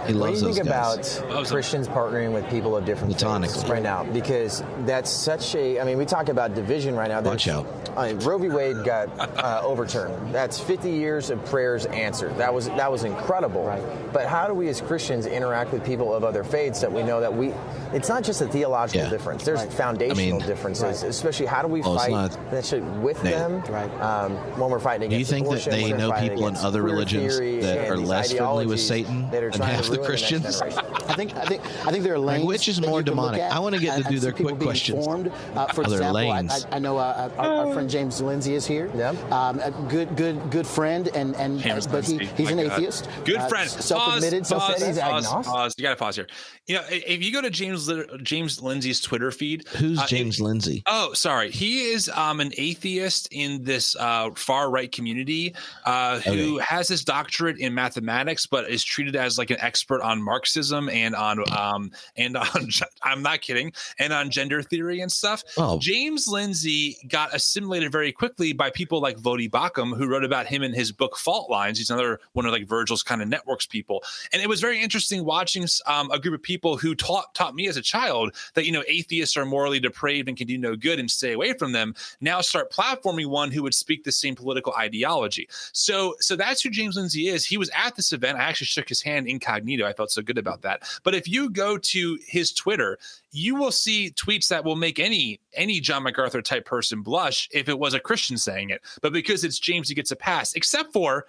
He What do you think guys. about Christians partnering with people of different faiths right now? Because that's such a. I mean, we talk about division right now. Watch out. I mean, Roe v. Wade got uh, overturned. That's 50 years of prayers answered. That was that was incredible. Right. But how do we as Christians interact with people of other faiths that we know that we? It's not just a theological Yeah. difference. There's Right. Foundational I mean- differences, especially how do we Well, fight not- that shit with They- them Right. um, when we're fighting Do you against think that they know people in other religions that are less friendly with Satan that are than half the Christians? generation? I think I think I think there are lanes. which is more you can look demonic? I wanna get to do their see quick questions. Informed. Uh, for Are there example, I, I, lanes? I know uh, our, our friend James Lindsay is here. Yeah. Um, a good good good friend, and and James but he, Lindsay. he's an God. atheist. Good uh, friend. self-admitted. Pause, so pause, he's pause, agnostic. pause. You got to pause here. You know, if you go to James James Lindsay's Twitter feed, Who's uh, James Lindsay? Oh, sorry. He is um, an atheist in this uh, far right community uh, who Okay. has his doctorate in mathematics, but is treated as like an expert on Marxism and on um, and on I'm not kidding and on gender theory and stuff. Oh. James Lindsay got assimilated very quickly by people like Voddie Baucham, who wrote about him in his book Fault Lines. He's another one of like Virgil's kind of networks people, and it was very interesting watching um, a group of people who taught taught me as a child that you know atheists are morally depraved and can do no good and stay away from them. Now start platforming one who would speak the same political ideology. So so that's who James Lindsay is. He was at this event. I actually shook his hand incognito. I felt so good about that. But if you go to his Twitter, you will see tweets that will make any any John MacArthur type person blush if it was a Christian saying it. But because it's James, he gets a pass. Except for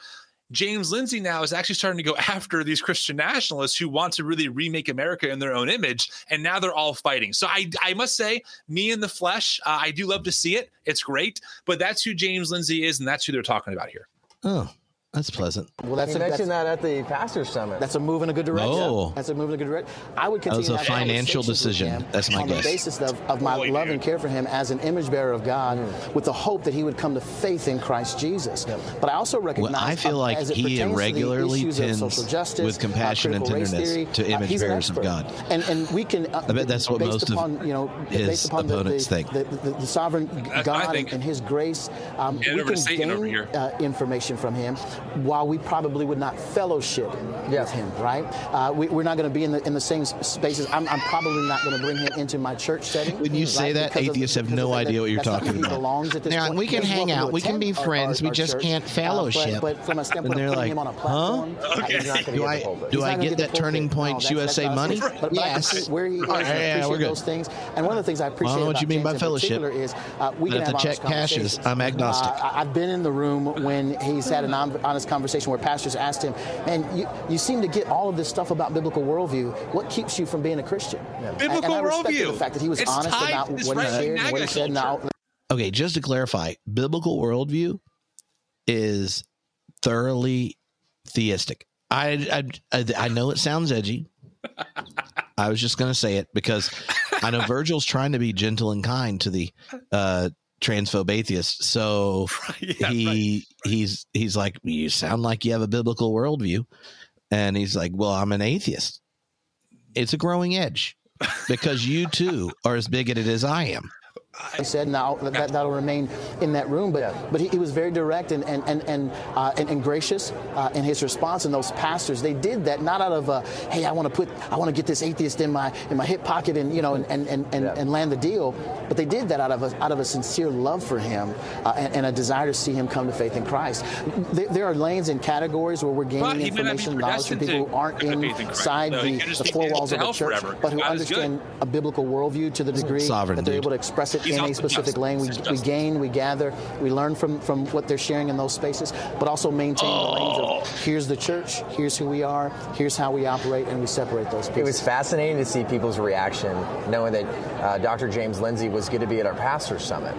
James Lindsay now is actually starting to go after these Christian nationalists who want to really remake America in their own image, and now they're all fighting. So I, I must say, me in the flesh, uh, I do love to see it. It's great, but that's who James Lindsay is, and that's who they're talking about here. Oh, that's pleasant. Well, that's You a, that's, mentioned that at the Pastors Summit. that's a move in a good direction. Oh. That's a move in a good direction. I would consider That continue was a to financial decision. That's my on guess. the basis of, of my Boy, love dude. and care for him as an image bearer of God, with the hope that he would come to faith in Christ Jesus. But I also recognize, Well, I feel uh, like as it he pertains to the irregularly issues of tends social justice, with compassion uh, and tenderness theory, to uh, image he's an bearers of. God. And and we can. Uh, I bet that's what based most of you know, his based upon opponents the, think. The, the, the sovereign God and His grace, um, we can gain uh, information from Him, while we probably would not fellowship Yeah. with Him. Right? Uh, we, we're not going to be in the in the same spaces. I'm, I'm probably not going to bring Him into my church setting. When you say that, Because of- atheists have no of that- idea what you're talking about. belongs at this Now, point. we can hang out, we can be attend our- friends, our- we just church. can't Uh, but- fellowship. but, from a standpoint And of they're putting him like, on a huh? platform, He's not gonna Do I do I not get that Turning pulpit. Points No, USA that's money? But, but I can Yes. where he is. Right, yeah, yeah, appreciate we're good. those things. And one of the things I appreciate know what about you mean James by in fellowship. particular is uh, we But can if have the check cashes. I'm agnostic. Uh, I- I've been in the room when he's had an hon- honest conversation where pastors asked him, "Man, you, you seem to get all of this stuff about biblical worldview. What keeps you from being a Christian?" And- Biblical and I respected worldview. the fact that he was It's honest about what he right-wing shared and what he said. Now. Okay, just to clarify, biblical worldview is thoroughly theistic. I I, I, I know it sounds edgy. I was just going to say it because I know Virgil's trying to be gentle and kind to the uh, transphobe atheist. So Yeah, he he's he's like, you sound like you have a biblical worldview, and he's like, well, I'm an atheist. It's a growing edge because you too are as bigoted as I am. He said, now that, that'll remain in that room. But Yeah. but he, he was very direct and and and and, uh, and, and gracious uh, in his response. And those pastors, they did that not out of, uh, hey, I want to put, I want to get this atheist in my in my hip pocket and you know and and, and, and, Yeah. and land the deal. But they did that out of a, out of a sincere love for him uh, and, and a desire to see him come to faith in Christ. There, there are lanes and categories where we're gaining he may not be information, knowledge from people who aren't come to faith in Christ. inside So the, the four walls of a hell church, forever. but who God understand a biblical worldview to the degree Sovereign that they're dude. able to express it He's in a specific lane. We, we gain, we gather, we learn from, from what they're sharing in those spaces, but also maintain the lanes Oh. of here's the church, here's who we are, here's how we operate, and we separate those pieces. It was fascinating to see people's reaction knowing that uh, Dr. James Lindsay was going to be at our Pastors Summit.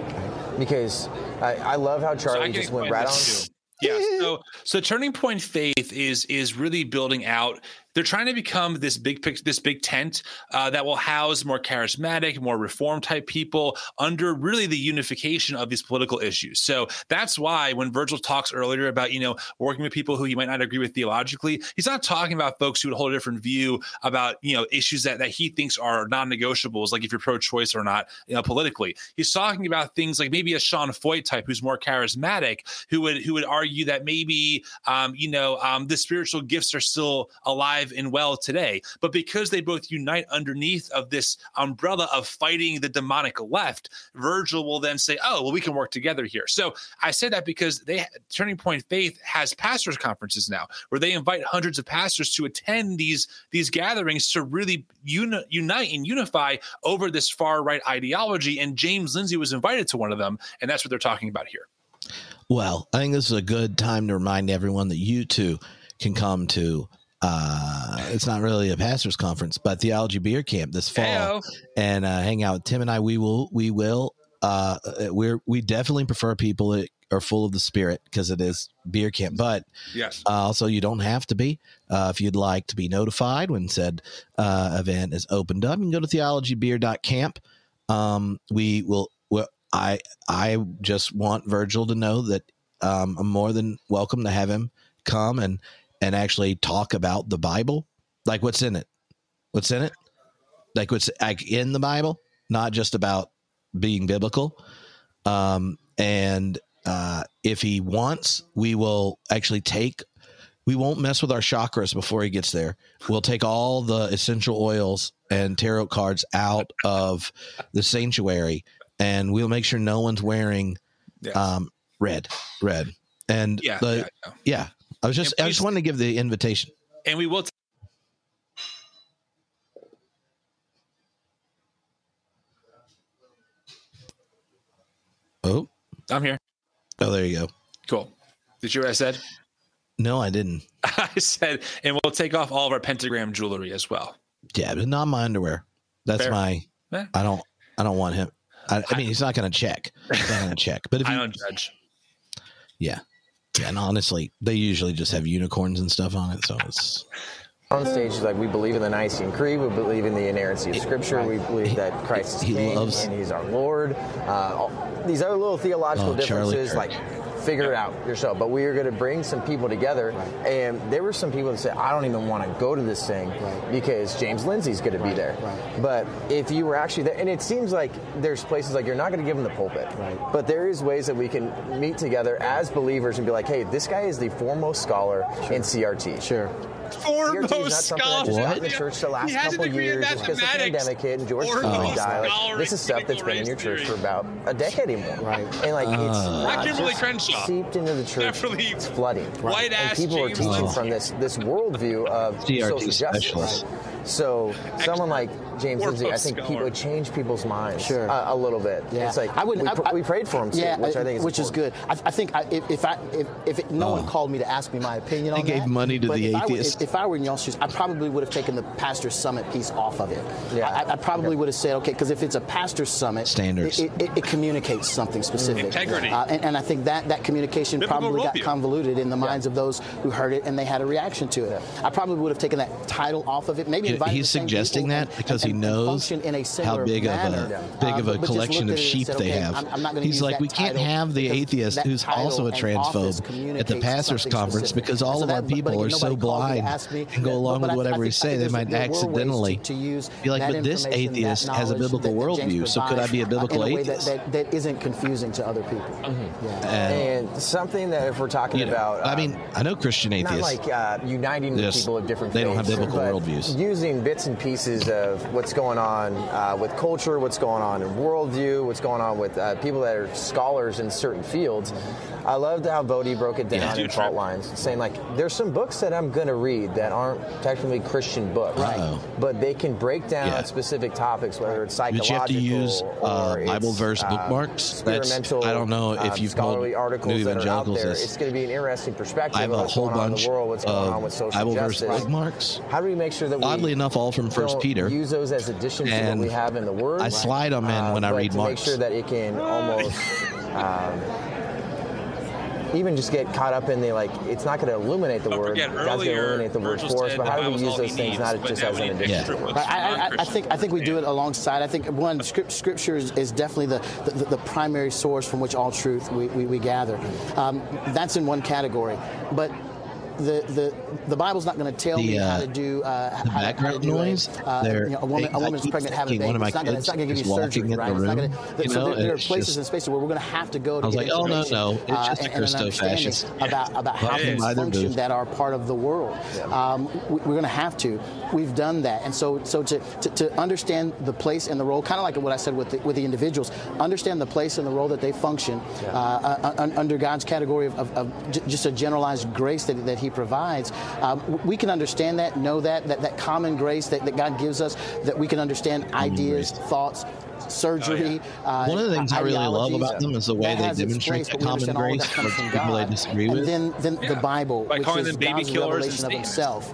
Because I, I love how Charlie can just went right on. this too. Yeah. So so Turning Point Faith is is really building out. They're trying to become this big this big tent uh, that will house more charismatic, more reform type people under really the unification of these political issues. So that's why when Virgil talks earlier about you know working with people who you might not agree with theologically, he's not talking about folks who would hold a different view about you know issues that that he thinks are non-negotiables, like if you're pro-choice or not, you know, politically. He's talking about things like maybe a Sean Feucht type who's more charismatic, who would who would argue that maybe um, you know um, the spiritual gifts are still alive and well today, but because they both unite underneath of this umbrella of fighting the demonic left, Virgil will then say, "Oh, well, we can work together here." So I say that because they Turning Point Faith has pastors conferences now where they invite hundreds of pastors to attend these these gatherings to really uni- unite and unify over this far right ideology. And James Lindsay was invited to one of them, and that's what they're talking about here. Well, I think this is a good time to remind everyone that you too can come to. Uh, it's not really a pastors conference, but theology beer camp this fall, Heyo. and uh, hang out Tim and I. We will, we will. Uh, we're we definitely prefer people that are full of the spirit because it is beer camp, but Yes. uh, also, you don't have to be. Uh, if you'd like to be notified when said uh, event is opened up, you can go to theologybeer.camp. Um, we will. Well, I I just want Virgil to know that um, I'm more than welcome to have him come and and actually talk about the Bible, like what's in it, what's in it, like what's like in the Bible, not just about being biblical. Um, and uh, if he wants, we will actually take. We won't mess with our chakras before he gets there. We'll take all the essential oils and tarot cards out of the sanctuary, and we'll make sure no one's wearing Yes. um, red, red, and yeah, the, yeah, yeah. yeah. I was just, And I just wanted to give the invitation. And we will. T- Oh, I'm here. oh, there you go. Cool. Did you hear what I said? No, I didn't. I said, and we'll take off all of our pentagram jewelry as well. Yeah, but not my underwear. That's Fair. my. I don't. I don't want him. I, I mean, he's not going to check. He's not going to check. But if I you, don't judge. yeah, yeah, and honestly, they usually just have unicorns and stuff on it. So it's On stage, like, we believe in the Nicene Creed, we believe in the inerrancy of Scripture, we believe that Christ is He King loves- and He's our Lord. Uh, all, these other little theological Oh, differences, like figure it out yourself. But we are going to bring some people together, and there were some people that said, I don't even want to go to this thing Right. because James Lindsay's going to be there. right. But if you were actually there, and it seems like there's places like you're not going to give them the pulpit, Right. but there is ways that we can meet together as believers and be like, hey, this guy is the foremost scholar in CRT. Sure. CRT is not something just got in the church the last a couple years just because the mathematics pandemic hit and George or Clooney no died. Like, this is stuff that's been in your church theory. for about a decade or more. Right. And like it's Uh. not Kimberly just Crenshaw. seeped into the church. Beverly It's flooding. White and ass people are teaching Lindsay. from this this worldview of CRT social justice. specialist. So someone like James Or Lindsay, I think scholar. people would change people's minds Sure. a, a little bit. Yeah. It's like I would. we, pr- I- we prayed for him too, yeah, which I think is which is good. I, I think I, if, if I if, if it, no Oh. one called me to ask me my opinion They on gave that, money to but the if I were- atheist. if, I were in y'all's shoes, I probably would have taken the pastor summit piece off of it. Yeah. I, I probably Okay. would have said, okay, because if it's a pastor summit, Standards. it, it, it communicates something specific. Integrity. Uh, and, and I think that that communication Biblical probably got worldview. convoluted in the minds of those who heard it and they had a reaction to it. I probably would have taken that title off of it. Maybe Good invited he's suggesting that because and- he knows in a how similar big of a big uh, of a but collection of at it and sheep said, they okay, have. I'm- I'm He's like, we can't have the atheist who's also a transphobe at the communicates pastors' conference specific. because all so of our that- but people again, are so nobody called me to blind and go along with I- I whatever think- we say. They might there were ways to- accidentally to be like, but this atheist has a biblical that- that James worldview, so could I be a uh, biblical in a way atheist? That, that, that isn't confusing to other people. And, And something that if we're talking about, I um, mean, I know Christian not atheists. like uh, uniting the people of different they don't have biblical worldviews. Using bits and pieces of what's going on uh, with culture, what's going on in worldview, what's going on with uh, people that are scholars in certain fields. I loved how Voddie broke it down Yeah. in fault lines, saying like there's some books that I'm going to read that aren't technically Christian books, Uh-oh. but they can break down Yeah. specific topics, whether it's But psychological you have to use uh, Bible verse uh, bookmarks. That's experimental, I don't know if uh, you've scholarly articles New that are out Evangelicals there. this. It's going to be an interesting perspective I have a whole bunch the world, what's going on of with social Bible verse justice. bookmarks. How do we make sure that we Oddly enough, all from First Peter. use those as additions to what we have in the Word? I slide 'em in uh, when I read to Mark's. make sure that it can almost. Um, even just get caught up in the like, it's not going to illuminate the Don't word. forget, God's going to illuminate the word for us. But how do we use those things needs, not just as an need addition? extra books Right, for I, I, I think I think we do it alongside. I think one script, scripture is, is definitely the, the, the primary source from which all truth we, we, we gather. Um, that's in one category, but. The, the, the Bible's not going to tell The, me how uh, to do uh, the how, to- how to background do a, noise, uh, you know, a woman I a woman's pregnant having a baby. one of my It's not gonna- kids it's not going to give you surgery, in the right? It's not room, gonna, you so know, there, there are places just- and spaces where we're going to have to go to I was get like, oh, no, no, it's uh, just a and, and an Christo-fascist. about about how Walking things function that are part of the world. Um, we're going to have to. We've done that, and so so to, to, to understand the place and the role, kind of like what I said with the, with the individuals, understand the place and the role that they function uh, uh, un- under God's category of, of, of j- just a generalized grace that, that He provides. Um, we can understand that, know that that, that common grace that, that God gives us, that we can understand ideas, thoughts. Surgery. uh, One of the things I really love about them is the way they demonstrate place, that common understand all of grace that comes towards from people they God. disagree and with. then, then Yeah. the Bible, By which calling is them baby God's killers revelation of Satanists. Himself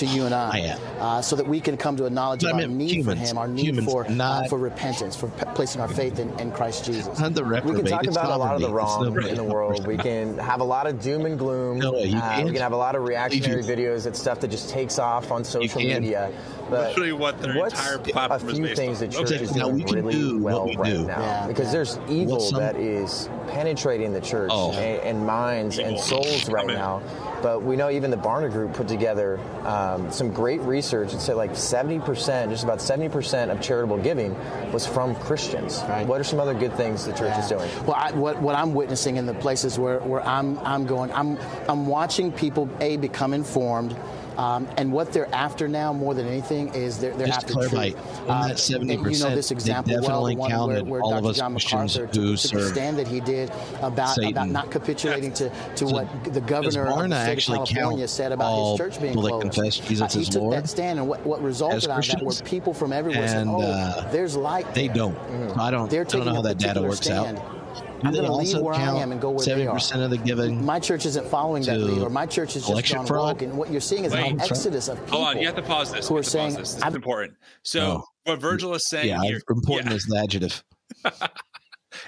to you and I, I am. uh, so that we can come to a knowledge I of our mean, need humans- for Him, our need humans, for uh, for repentance, for p- placing our faith in, in Christ Jesus. Not the We can talk about a lot of the sovereignty. Wrong no- in the world. We can have a lot of doom and gloom. No you Uh, we can't. can have a lot of reactionary videos and stuff that just takes off on social media. But Literally what their what's entire a platform is few based things on. that church Okay. is Now, doing we can really do what well we right do. now? Yeah, because yeah. there's evil some- that is penetrating the church Oh. and, and minds and souls right Coming. now. But we know even the Barna Group put together um, some great research. It said like 70%, just about 70% of charitable giving was from Christians. Right. What are some other good things the church is doing? Well, I, what what I'm witnessing in the places where, where I'm I'm going, I'm I'm watching people a become informed. Um, and what they're after now, more than anything, is they're, they're Just after clarify, truth. in that Um, and 70%, you know this example well, the definitely one where, counted where all of Dr. us John Christians MacArthur who took, took the stand that he did about, Satan. about not capitulating to, to So what the governor of the state actually of California said about his church being closed. confess Jesus Uh, he took Lord that stand, and what, what resulted out of that were people from everywhere saying, "Oh, uh, there's light." They there." don't. So I don't. They're I don't know how that data works stand. out. I'm they going to leave also where I count am and go where seventy they are. percent of the giving? My church isn't following that to lead, or my church is just election gone fraud? rogue. And what you're seeing is Wait. an exodus of people. Hold on, you have to pause this. Who are have pause saying, this. This is I've- important. So Oh. what Virgil is saying Yeah, here, important yeah. is the adjective.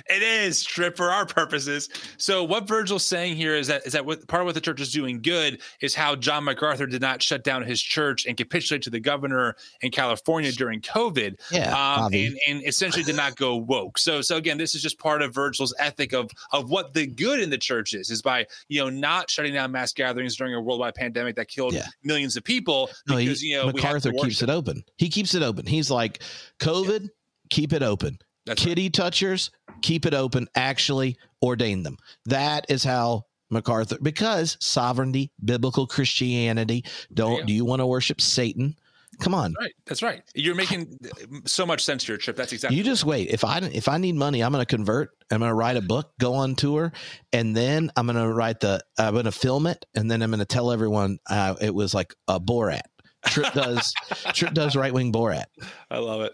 It is Tripp for our purposes. So what Virgil's saying here is that is that what, part of what the church is doing good is how John MacArthur did not shut down his church and capitulate to the governor in California during COVID. Yeah, um, and and essentially did not go woke. So so again, this is just part of Virgil's ethic of of what the good in the church is is by you know not shutting down mass gatherings during a worldwide pandemic that killed Yeah. millions of people No, he, because you know MacArthur keeps it open. He keeps it open. He's like, COVID, keep it open. That's right. Kitty touchers, keep it open. Actually, ordain them. That is how MacArthur, because sovereignty, biblical Christianity. Don't go. do you want to worship Satan? Come on. Right, that's right. You're making so much sense here, Tripp. That's exactly. You just wait. If I if I need money, I'm going to convert. I'm going to write a book, go on tour, and then I'm going to write the. I'm going to film it, and then I'm going to tell everyone uh, it was like a Borat. Tripp does Tripp does right wing Borat. I love it.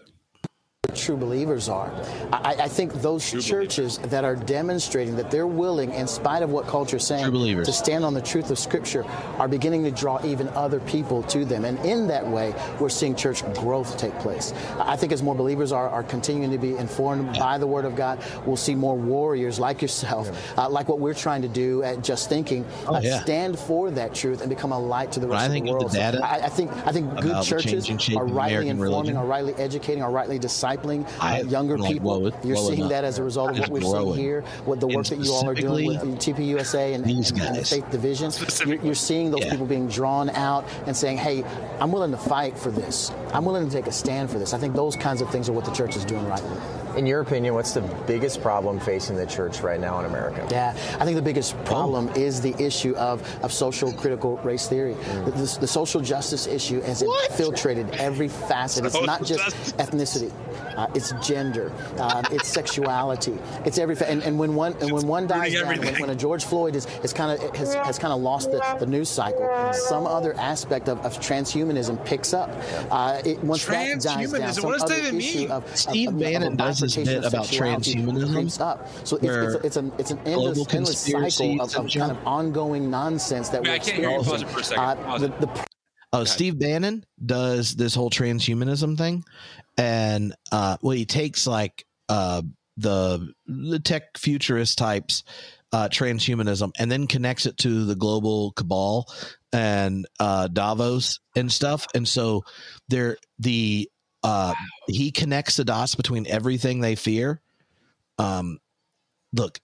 What true believers are. I, I think those true churches believers. that are demonstrating that they're willing, in spite of what culture is saying, to stand on the truth of Scripture, are beginning to draw even other people to them. And in that way, we're seeing church growth take place. I think as more believers are, are continuing to be informed by the Word of God, we'll see more warriors like yourself, yeah. uh, like what we're trying to do at Just Thinking, oh, uh, yeah. stand for that truth and become a light to the rest of the world. The so I, I, think I think good churches are rightly informing, religion. are rightly educating, are rightly discipling uh, younger people. Like, You're seeing enough. that as a result of what we're seeing here, what the work that you all are doing with TPUSA and, and, and the Faith Division. You're, you're, seeing those people being drawn out and saying, "Hey, I'm willing to fight for this. I'm willing to take a stand for this." I think those kinds of things are what the church is doing right now. In your opinion, what's the biggest problem facing the church right now in America? Yeah, I think the biggest problem oh. is the issue of, of social critical race theory. Mm. The, the, social justice issue has what? infiltrated every facet. It's not just ethnicity. Uh, it's gender, um, it's sexuality, it's everything. And, and, when one and when one dies down, when, when, a George Floyd is, is kind of has, has kind of lost the, the news cycle, some other aspect of, of transhumanism picks up. Uh, it, once that dies down, some other issue of, Steve of, Bannon does his bit about transhumanism. Up. So it's, it's, a, it's, an it's an endless, endless cycle of, of kind of ongoing nonsense that I mean, we're experiencing. Uh, the, the, Oh, Steve Bannon does this whole transhumanism thing, and uh, well, he takes like uh, the the tech futurist types uh, transhumanism and then connects it to the global cabal and uh, Davos and stuff. And so there, the uh, he connects the dots between everything they fear. Um, look,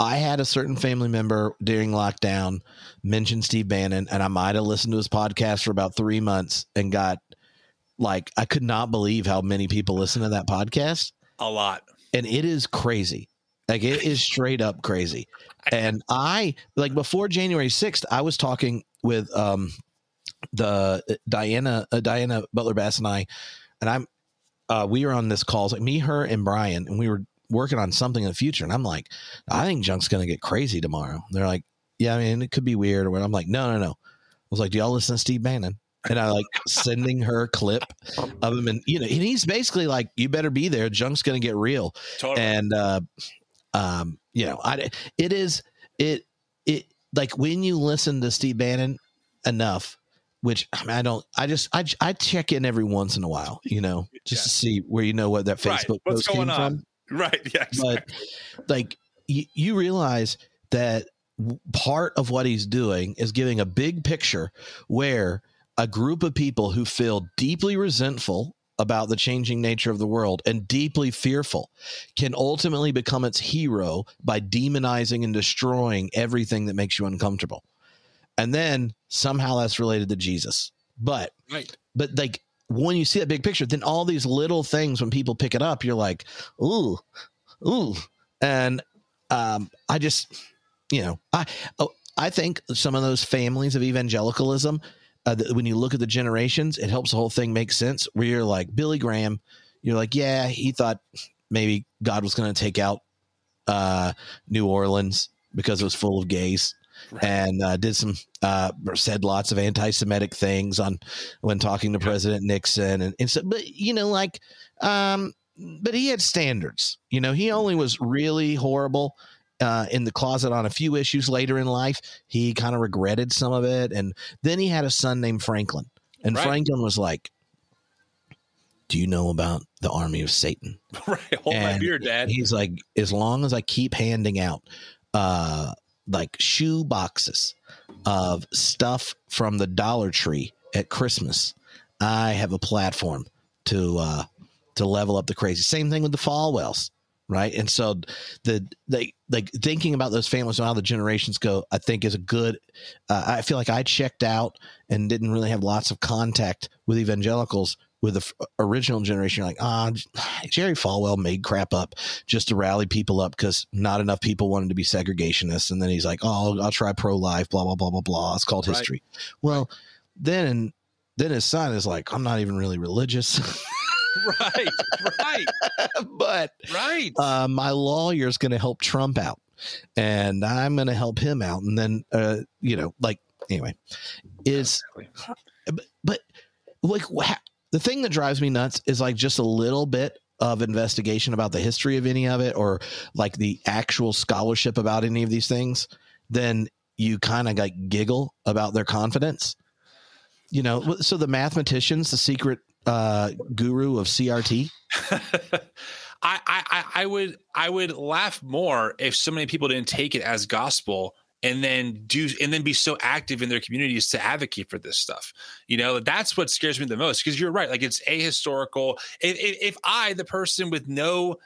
I had a certain family member during lockdown mention Steve Bannon, and I might have listened to his podcast for about three months and got like I could not believe how many people listen to that podcast. A lot. And it is crazy. Like it is straight up crazy. And I like before January 6th, I was talking with um the uh, Diana uh, Diana Butler Bass and I and I'm uh we were on this call, like me, her, and Brian, and we were working on something in the future. And I'm like, I think junk's gonna get crazy tomorrow. They're like, Yeah, I mean it could be weird or. I'm like, no, no, no. I was like, Do y'all listen to Steve Bannon? and I like sending her a clip of him, and you know, and he's basically like, "You better be there. Junk's going to get real." Totally. And uh, um, you know, I it is it it like when you listen to Steve Bannon enough, which I, mean, I don't, I just I I check in every once in a while, you know, just yeah. to see where you know what that Facebook right. post came on? from. Right. Yeah. Exactly. But like you, you realize that part of what he's doing is giving a big picture where a group of people who feel deeply resentful about the changing nature of the world and deeply fearful can ultimately become its hero by demonizing and destroying everything that makes you uncomfortable. And then somehow that's related to Jesus. But right. but like when you see that big picture, then all these little things when people pick it up, you're like, ooh, ooh. And um, I just, you know, I oh, I think some of those families of evangelicalism uh, when you look at the generations, it helps the whole thing make sense. Where you're like Billy Graham, you're like, yeah, he thought maybe God was going to take out uh, New Orleans because it was full of gays. Right. And uh, did some uh, said lots of anti-Semitic things on when talking to President Nixon and, and so, but you know, like, um, but he had standards. You know, he only was really horrible uh, in the closet on a few issues later in life. He kind of regretted some of it. And then he had a son named Franklin. And right. Franklin was like, Do you know about the army of Satan? right. Hold and my beer, Dad. He's like, As long as I keep handing out uh, like shoe boxes of stuff from the Dollar Tree at Christmas, I have a platform to uh, to level up the crazy. Same thing with the Falwells right? And so the they like thinking about those families and how the generations go, I think is a good. Uh, I feel like I checked out and didn't really have lots of contact with evangelicals with the f- original generation. You're like, ah, Jerry Falwell made crap up just to rally people up because not enough people wanted to be segregationists, and then he's like, oh, I'll, I'll try pro life, blah blah blah blah blah. It's called right. history. Well, right. then then his son is like, I'm not even really religious. right, right. but right, uh, my lawyer's going to help Trump out, and I'm going to help him out, and then uh, you know, like anyway, is but, but like the thing that drives me nuts is like just a little bit of investigation about the history of any of it or like the actual scholarship about any of these things, then you kind of like giggle about their confidence. You know, so the mathematicians, the secret uh, guru of CRT. I, I I would I would laugh more if so many people didn't take it as gospel and then do and then be so active in their communities to advocate for this stuff. You know that's what scares me the most because you're right like it's ahistorical. If, if, if i the person with no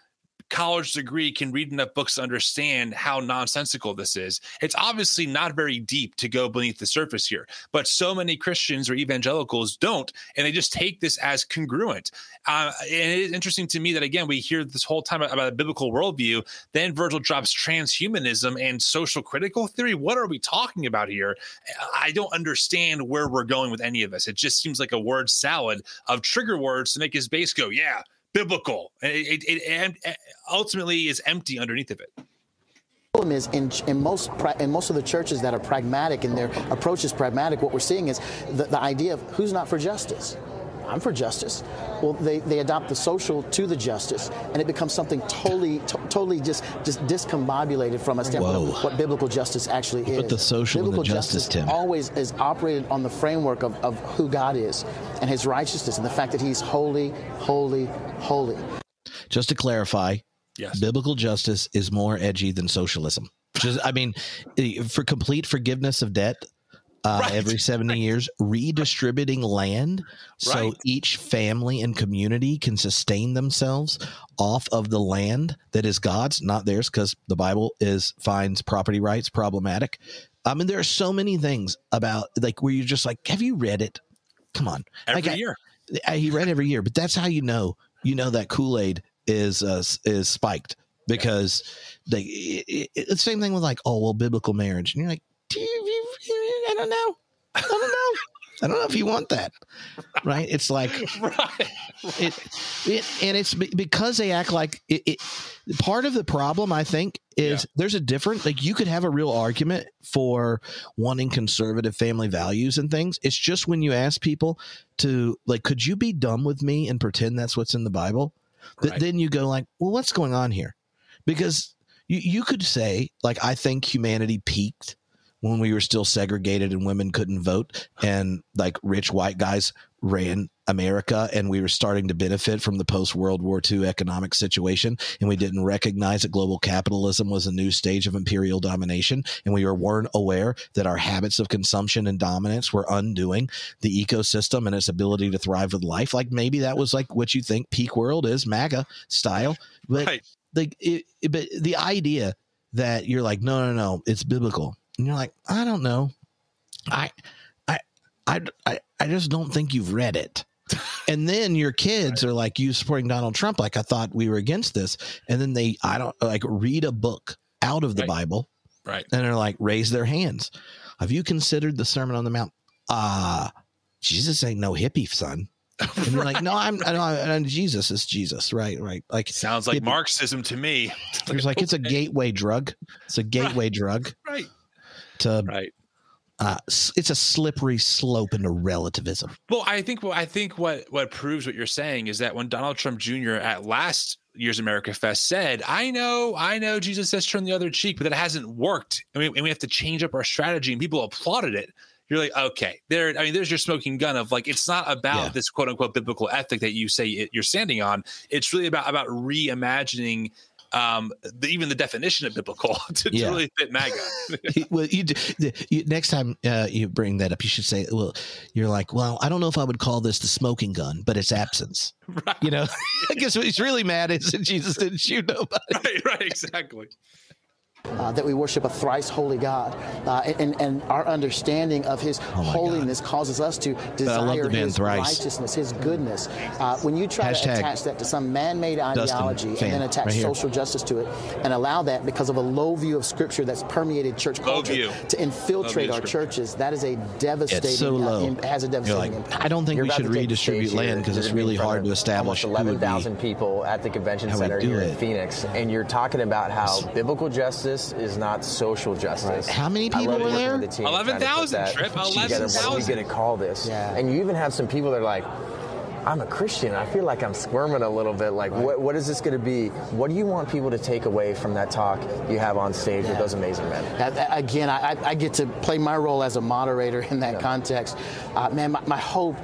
college degree can read enough books to understand how nonsensical this is. It's obviously not very deep to go beneath the surface here, but so many Christians or evangelicals don't, and they just take this as congruent. Uh, and it is interesting to me that, again, we hear this whole time about a biblical worldview. Then Virgil drops transhumanism and social critical theory. What are we talking about here? I don't understand where we're going with any of this. It just seems like a word salad of trigger words to make his base go, yeah, biblical. It, it, it, eh, ultimately is empty underneath of it problem is in, in most in most of the churches that are pragmatic and their approach is pragmatic what we're seeing is the, the idea of who's not for justice I'm for justice. Well, they, they adopt the social to the justice, and it becomes something totally, to, totally just just discombobulated from a standpoint Whoa. of what biblical justice actually is. But the social biblical the justice, justice Tim. always is operated on the framework of, of who God is and His righteousness, and the fact that He's holy, holy, holy. Just to clarify, yes. biblical justice is more edgy than socialism. Just, I mean, eh, for complete forgiveness of debt, uh, right. every 70 years, redistributing land right. so each family and community can sustain themselves off of the land that is God's, not theirs, because the Bible is finds property rights problematic. I mean, there are so many things about like where you're just like, have you read it? Come on, every like, year. I, he read every year, but that's how you know you know that Kool Aid is uh, is spiked because yeah. they it, it, the same thing with like oh well biblical marriage and you're like do you, I don't know. I don't know. I don't know if you want that, right? It's like, right. It, it, and it's because they act like it, it part of the problem, I think, is yeah. there's a different, like, you could have a real argument for wanting conservative family values and things. It's just when you ask people to, like, could you be dumb with me and pretend that's what's in the Bible? Right. That then you go, like, well, what's going on here? Because you, you could say, like, I think humanity peaked when we were still segregated and women couldn't vote and like rich white guys ran America and we were starting to benefit from the post World War II economic situation and we didn't recognize that global capitalism was a new stage of imperial domination and we were, weren't aware that our habits of consumption and dominance were undoing the ecosystem and its ability to thrive with life. Like maybe that was like what you think peak world is MAGA style. But right. the it, but the idea that you're like no no no it's biblical and you're like, I don't know. I, I, I, I, I just don't think you've read it. and then your kids right. are like, you supporting Donald Trump. Like I thought we were against this. And then they, I don't like read a book out of the right. Bible. Right. And they're like, raise their hands. Have you considered the Sermon on the Mount? Ah, uh, Jesus ain't no hippie, son. And you're like, no, I'm, I I'm Jesus. is Jesus. Right. Right. Like sounds like hippie. Marxism to me. It's like, it's a gateway drug. It's a gateway right. drug. Right to right uh, it's a slippery slope into relativism. Well, I think what I think what what proves what you're saying is that when Donald Trump Jr. at last year's America Fest said, "I know, I know, Jesus says turn the other cheek, but that hasn't worked, and we, and we have to change up our strategy," and people applauded it. You're like, okay, there. I mean, there's your smoking gun of like, it's not about yeah. this quote unquote biblical ethic that you say it, you're standing on. It's really about about reimagining um, the, even the definition of biblical to, yeah. to really fit MAGA. well, you, you, next time uh, you bring that up, you should say, "Well, you're like, well, I don't know if I would call this the smoking gun, but it's absence." right. You know, I guess what he's really mad is that Jesus didn't shoot nobody. Right. Right. Exactly uh, that we worship a thrice holy God. Uh, and, and our understanding of his oh holiness God. causes us to desire his thrice. righteousness, his goodness. Uh, when you try Hashtag to attach that to some man made ideology Dustin, and then attach right social justice to it and allow that because of a low view of Scripture that's permeated church culture to infiltrate our churches, that is a devastating it's so low. Uh, has a devastating like, impact. I don't think You're we should redistribute land because it's really hard to establish. Almost 11,000 people at the convention center here it. in Phoenix, and you're talking about how biblical justice justice is not social justice. How many people were there? Eleven thousand. Tripp. Eleven thousand. What are we going to call this? Yeah. And you even have some people that are like, I'm a Christian. I feel like I'm squirming a little bit. Like, what, what is this going to be? What do you want people to take away from that talk you have on stage with those amazing men? Again, I, I get to play my role as a moderator in that context. Uh, man, my, my hope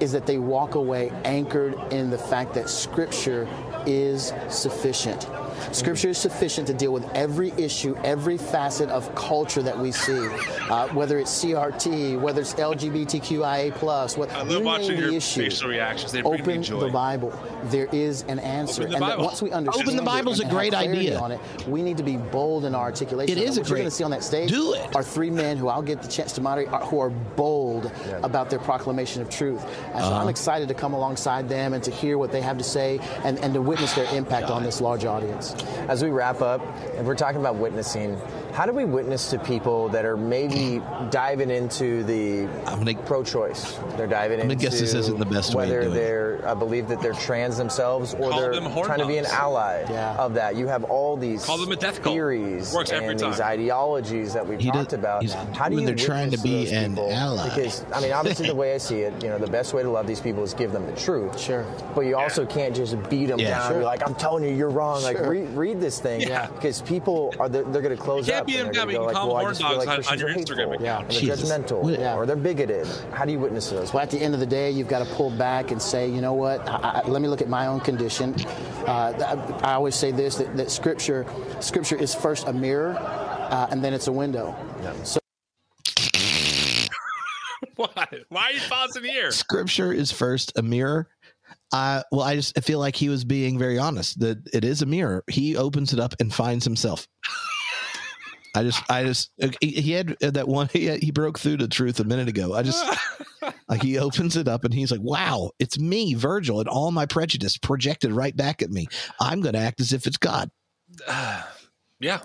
is that they walk away anchored in the fact that Scripture is sufficient. Scripture is sufficient to deal with every issue, every facet of culture that we see, uh, whether it's CRT, whether it's LGBTQIA plus. What I love you watching the your issue, facial reactions. They bring me Open joy. the Bible. There is an answer, and that once we understand Open the it Bible's a great idea. On it, we need to be bold in our articulation. It is And a what you're great- going to see on that stage Do it. are three men who I'll get the chance to moderate are, who are bold about their proclamation of truth. And so Uh-huh. I'm excited to come alongside them and to hear what they have to say and, and to witness their impact on this large audience. As we wrap up, if we're talking about witnessing, how do we witness to people that are maybe diving into the I'm gonna- pro-choice? They're diving I'm gonna into guess this isn't the best way whether they're I believe that they're trans themselves or Call they're trying to be an ally Yeah. of that. You have all these Call them a death theories Works every and time. these ideologies that we've He talked does- about. he's- How do when you they're trying to be those an people? ally. Because I mean, obviously, the way I see it, you know, the best way to love these people is give them the truth. Sure. But you also can't just beat them Yeah. down. Sure. and be like, I'm telling you, you're wrong. Like, Sure. read, read this thing. Yeah. Because people are they're, they're going to close You can't up. and they're gonna you go can like, call well, them I horn just feel dogs like on- Christians on your are hateful, Instagram account. and they're Jesus. judgmental, Yeah. or they're bigoted. How do you witness to those? Well, at the end of the day, you've got to pull back and say, you know what? I, I, let me look at my own condition. Uh, I, I always say this: that, that Scripture, Scripture is first a mirror, uh, and then it's a window. So Why? Why are you pausing here? Scripture is first a mirror. Uh, well, I just feel like he was being very honest that it is a mirror. He opens it up and finds himself. I just, I just, he he had that one. He, he broke through the truth a minute ago. I just, like, he opens it up and he's like, "Wow, it's me, Virgil, and all my prejudice projected right back at me. I'm going to act as if it's God." Yeah.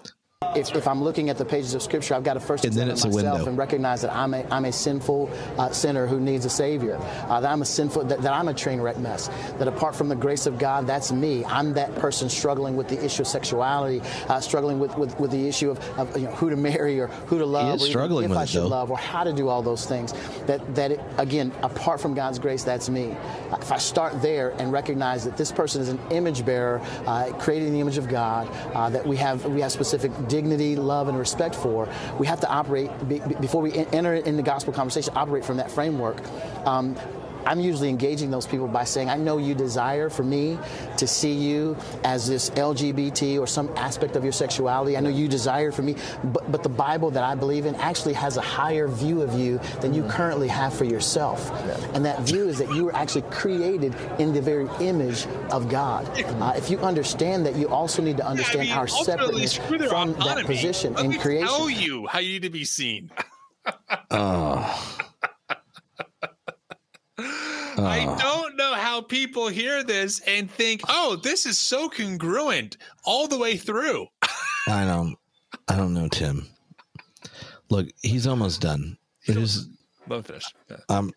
If, if I'm looking at the pages of Scripture, I've got to first examine myself and recognize that I'm a, I'm a sinful uh, sinner who needs a Savior. Uh, that I'm a sinful, that, that I'm a train wreck mess. That apart from the grace of God, that's me. I'm that person struggling with the issue of sexuality, uh, struggling with, with, with the issue of, of you know, who to marry or who to love, or struggling if with I should though. love, or how to do all those things. That that it, again, apart from God's grace, that's me. If I start there and recognize that this person is an image bearer, uh, created in the image of God, uh, that we have we have specific dignity, love, and respect for, we have to operate be, be- before we enter in the gospel conversation. Operate from that framework. Um, I'm usually engaging those people by saying, I know you desire for me to see you as this LGBT or some aspect of your sexuality. I know you desire for me, but, but the Bible that I believe in actually has a higher view of you than you currently have for yourself. And that view is that you were actually created in the very image of God. Uh, if you understand that, you also need to understand I mean, our ultimately, separateness screw their from that position Let in me creation. tell you how you need to be seen. Oh, I don't know how people hear this and think, "Oh, this is so congruent all the way through." I don't, I don't know, Tim. Look, he's almost done. It is. Let me finish. Yeah, Um,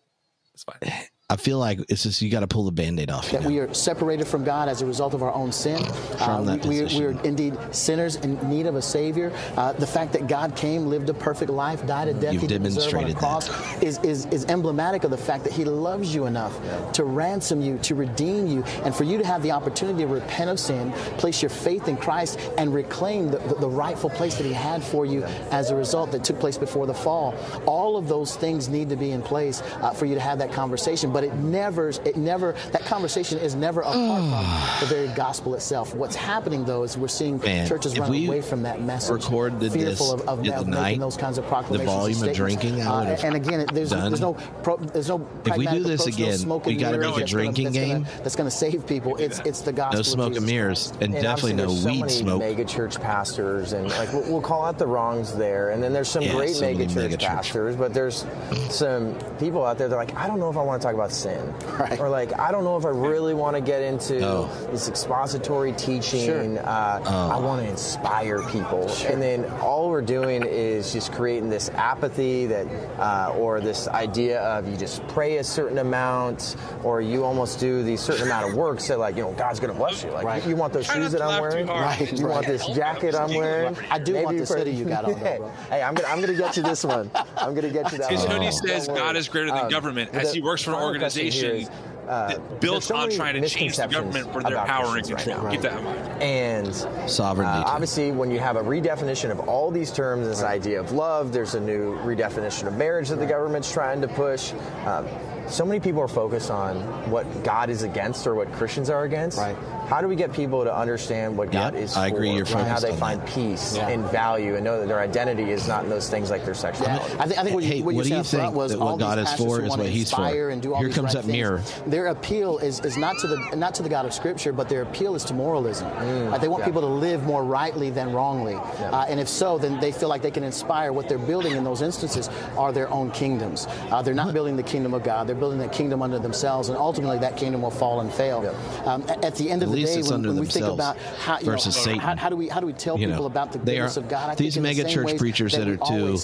It's fine. I feel like it's just you got to pull the band-aid off. That know? we are separated from God as a result of our own sin. From that we, we, we, are indeed sinners in need of a Savior. Uh, the fact that God came, lived a perfect life, died a death You've He didn't on a demonstrated cross is, is, is emblematic of the fact that He loves you enough to ransom you, to redeem you, and for you to have the opportunity to repent of sin, place your faith in Christ, and reclaim the, the, the rightful place that He had for you as a result that took place before the fall. All of those things need to be in place uh, for you to have that conversation, but it never, it never, that conversation is never apart from the very gospel itself. What's happening though is we're seeing Man, churches run away from that message, fearful this of, of, the night, making those kinds of the proclamations. and volume of drinking, Uh, and again, there's, there's no pro, there's no. If we do this approach, no again, smoke we gotta make a drinking that's gonna- game. that's going to save people. It's it's the gospel. no smoke and mirrors, and, And definitely no there's weed so smoke. mega church pastors, and like we'll, we'll call out the wrongs there. And then there's some Yeah, great so mega church mega church. pastors, but there's some people out there that are like, I don't know if I want to talk about sin, Right. or like I don't know if I really want to get into Oh. this expository teaching. Sure. Uh, I want to inspire people, Sure. and then all we're doing is just creating this apathy that, uh, or this idea of you just pray a certain amount, or you almost do these certain amount of works that like you know God's going to bless you. Like Right. you want those Try shoes that I'm wearing. Right, You want this jacket I'm wearing? I do want Maybe this for- hoodie you got on, though, bro. hey, I'm gonna I'm gonna get to this one. I'm gonna get to that His one. hoodie says. God is greater than Um, government but as the he works for an final question here organization is, uh, built so on trying to change the government for their power and control. right now. Keep that in mind. And Sovereignty. uh, obviously, when you have a redefinition of all these terms, this idea of love, there's a new redefinition of marriage that the government's trying to push. Um, so many people are focused on what God is against or what Christians are against. Right. How do we get people to understand what God Yep, is I for agree. You're and how focused they on find that. peace Yeah. and value and know that their identity is not in those things like their sexuality? I think, I think what, Hey, you, what, what you you said up front think was that all what God these is for is what he's for? And do all Here comes right that things. mirror. Their appeal is, is not to the not to the God of Scripture, but their appeal is to moralism. Mm, Like they want yeah. people to live more rightly than wrongly, uh, and if so, then they feel like they can inspire. What they're building in those instances are their own kingdoms. Uh, they're not building the kingdom of God. They're building the kingdom under themselves, and ultimately that kingdom will fall and fail. Um, at the end of At the day, when, when we think about how, you versus know, Satan. how, how do we how do we tell You know, people about the goodness are- of God? I these think mega church preachers that we are too,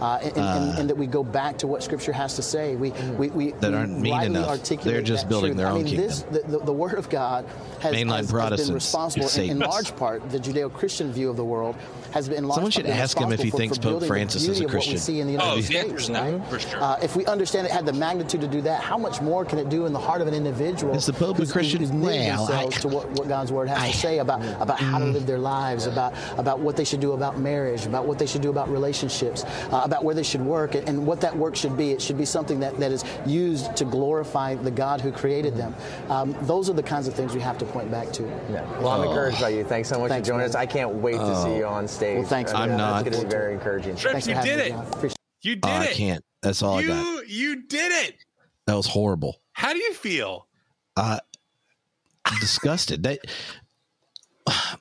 uh, and, and, and that we go back to what Scripture has to say. We we, we That aren't mean enough. articulate They're just building truth. their I own mean, This, the, the, the Word of God has, Mainline has, has been responsible in, in large part. The Judeo-Christian view of the world has been in large Someone should ask him if he for- thinks for Pope building the Francis is a of what we Christian. see in the Oh, United yeah, States. no, right? for sure. Uh, if we understand it had the magnitude to do that, how much more can it do in the heart of an individual? Is the Pope a who's- Christian? who's knitting Well, themselves I- to what, what God's Word has I- to say about about how to live their lives, about about what they should do about marriage, about what they should do about relationships, uh, about where they should work, and, and what that work should be. It should be something that, that is used to glorify the God who created them. Um, those are the kinds of things we have to point back to. Yeah. Well, I'm encouraged by you. Thanks so much Thanks, for joining man. us. I can't wait to see you on stage. Well, thanks, I man. I'm not. It's going to be very encouraging. Tripps, you did it. You did Oh, I can't. That's all I got. You you did it. That was horrible. How do you feel? Uh, disgusted. That.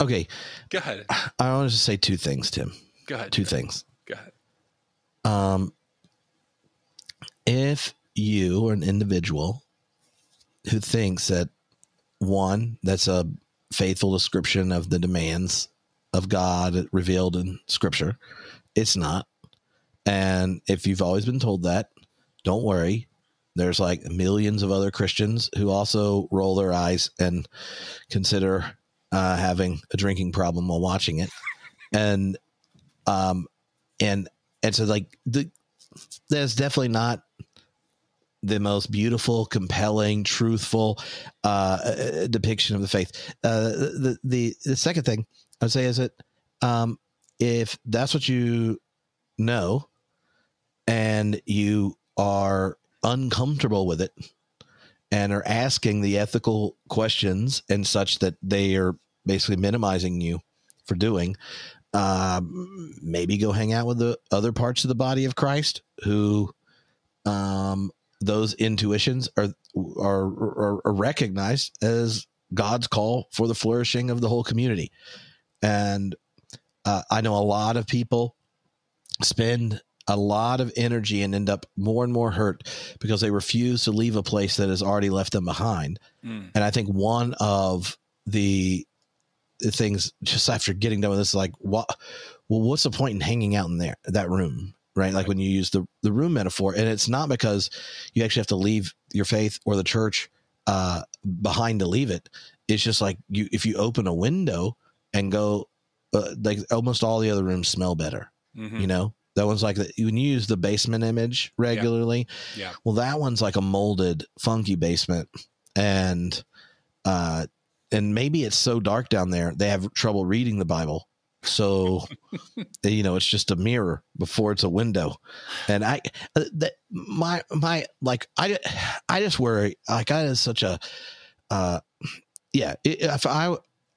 Okay, Go ahead. I want to say two things, Tim. Go ahead. Two Tripp. things. Go ahead. Um, if you are an individual who thinks that one, that's a faithful description of the demands of God revealed in Scripture, it's not. And if you've always been told that, don't worry. There's like millions of other Christians who also roll their eyes and consider uh, having a drinking problem while watching it, and um, and and so like the that's definitely not the most beautiful, compelling, truthful uh, uh, depiction of the faith. Uh, the the the second thing I'd say is that um, if that's what you know and you are uncomfortable with it and are asking the ethical questions and such that they are basically minimizing you for doing um, maybe go hang out with the other parts of the body of Christ who um, those intuitions are, are are are recognized as God's call for the flourishing of the whole community. And uh, I know a lot of people spend a lot of energy and end up more and more hurt because they refuse to leave a place that has already left them behind. Mm. And I think one of the things just after getting done with this is like what well what's the point in hanging out in there that room right? Like when you use the the room metaphor and it's not because you actually have to leave your faith or the church uh behind to leave it. It's just like you if you open a window and go uh, like almost all the other rooms smell better Mhm. you know? That one's like the, when you use the basement image regularly Yeah. well that one's like a molded funky basement. And uh and maybe it's so dark down there they have trouble reading the bible so you know it's just a mirror before it's a window and i uh, that my my like i i just worry like i is such a uh yeah if i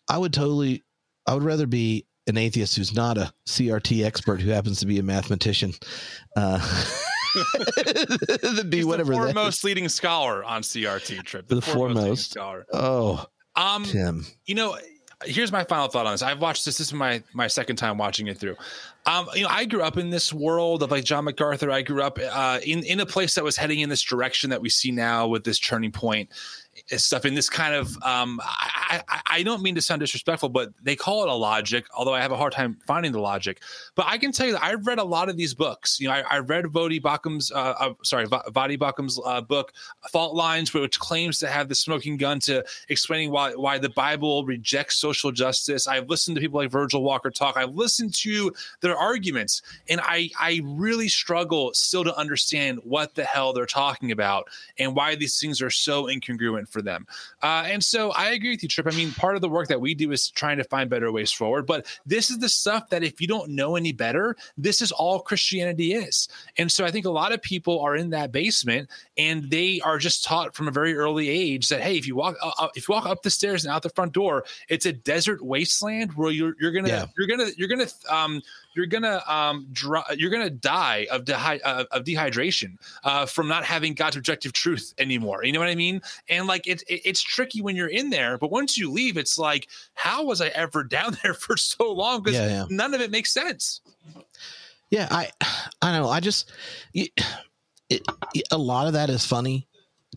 i would totally i would rather be an atheist who's not a crt expert who happens to be a mathematician uh than be He's whatever the foremost leading scholar on CRT Tripp. The leading foremost. scholar. oh Um, tim you know, here's my final thought on this. I've watched this. This is my my second time watching it through. Um, you know, I grew up in this world of like John MacArthur. I grew up uh, in in a place that was heading in this direction that we see now with this turning point stuff in this kind of um I, I I don't mean to sound disrespectful, but they call it a logic, although I have a hard time finding the logic. But I can tell you that I've read a lot of these books. You know, I, I read Vodi Bakum's uh, uh sorry, Voddie Baucham's uh, book Fault Lines, which claims to have the smoking gun to explaining why why the Bible rejects social justice. I've listened to people like Virgil Walker talk. I've listened to their their arguments. And I I really struggle still to understand what the hell they're talking about and why these things are so incongruent for them. Uh, and so I agree with you, Tripp. I mean, part of the work that we do is trying to find better ways forward. But this is the stuff that if you don't know any better, this is all Christianity is. And so I think a lot of people are in that basement and they are just taught from a very early age that hey, if you walk uh, if you walk up the stairs and out the front door, it's a desert wasteland where you're you're gonna yeah. you're gonna you're gonna um you're gonna um dry, you're gonna die of dehi- uh, of dehydration uh, from not having God's objective truth anymore. You know what I mean? And like it's it, it's tricky when you're in there, but once you leave, it's like how was I ever down there for so long? Because yeah, yeah. none of it makes sense. Yeah, I I know. I just it, it, a lot of that is funny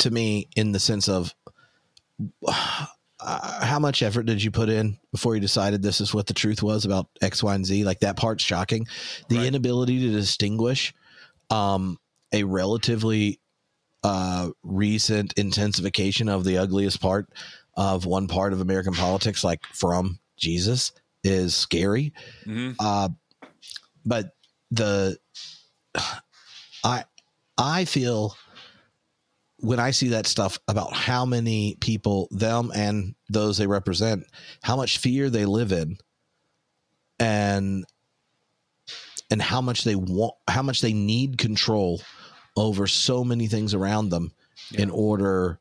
to me in the sense of uh, how much effort did you put in before you decided this is what the truth was about X, Y, and Z? Like that part's shocking. The right. inability to distinguish um, a relatively uh, recent intensification of the ugliest part of one part of American politics, like from Jesus, is scary. Mm-hmm. Uh, but the I I feel when I see that stuff about how many people, them and those they represent, how much fear they live in, and and how much they want, how much they need control over so many things around them yeah. in order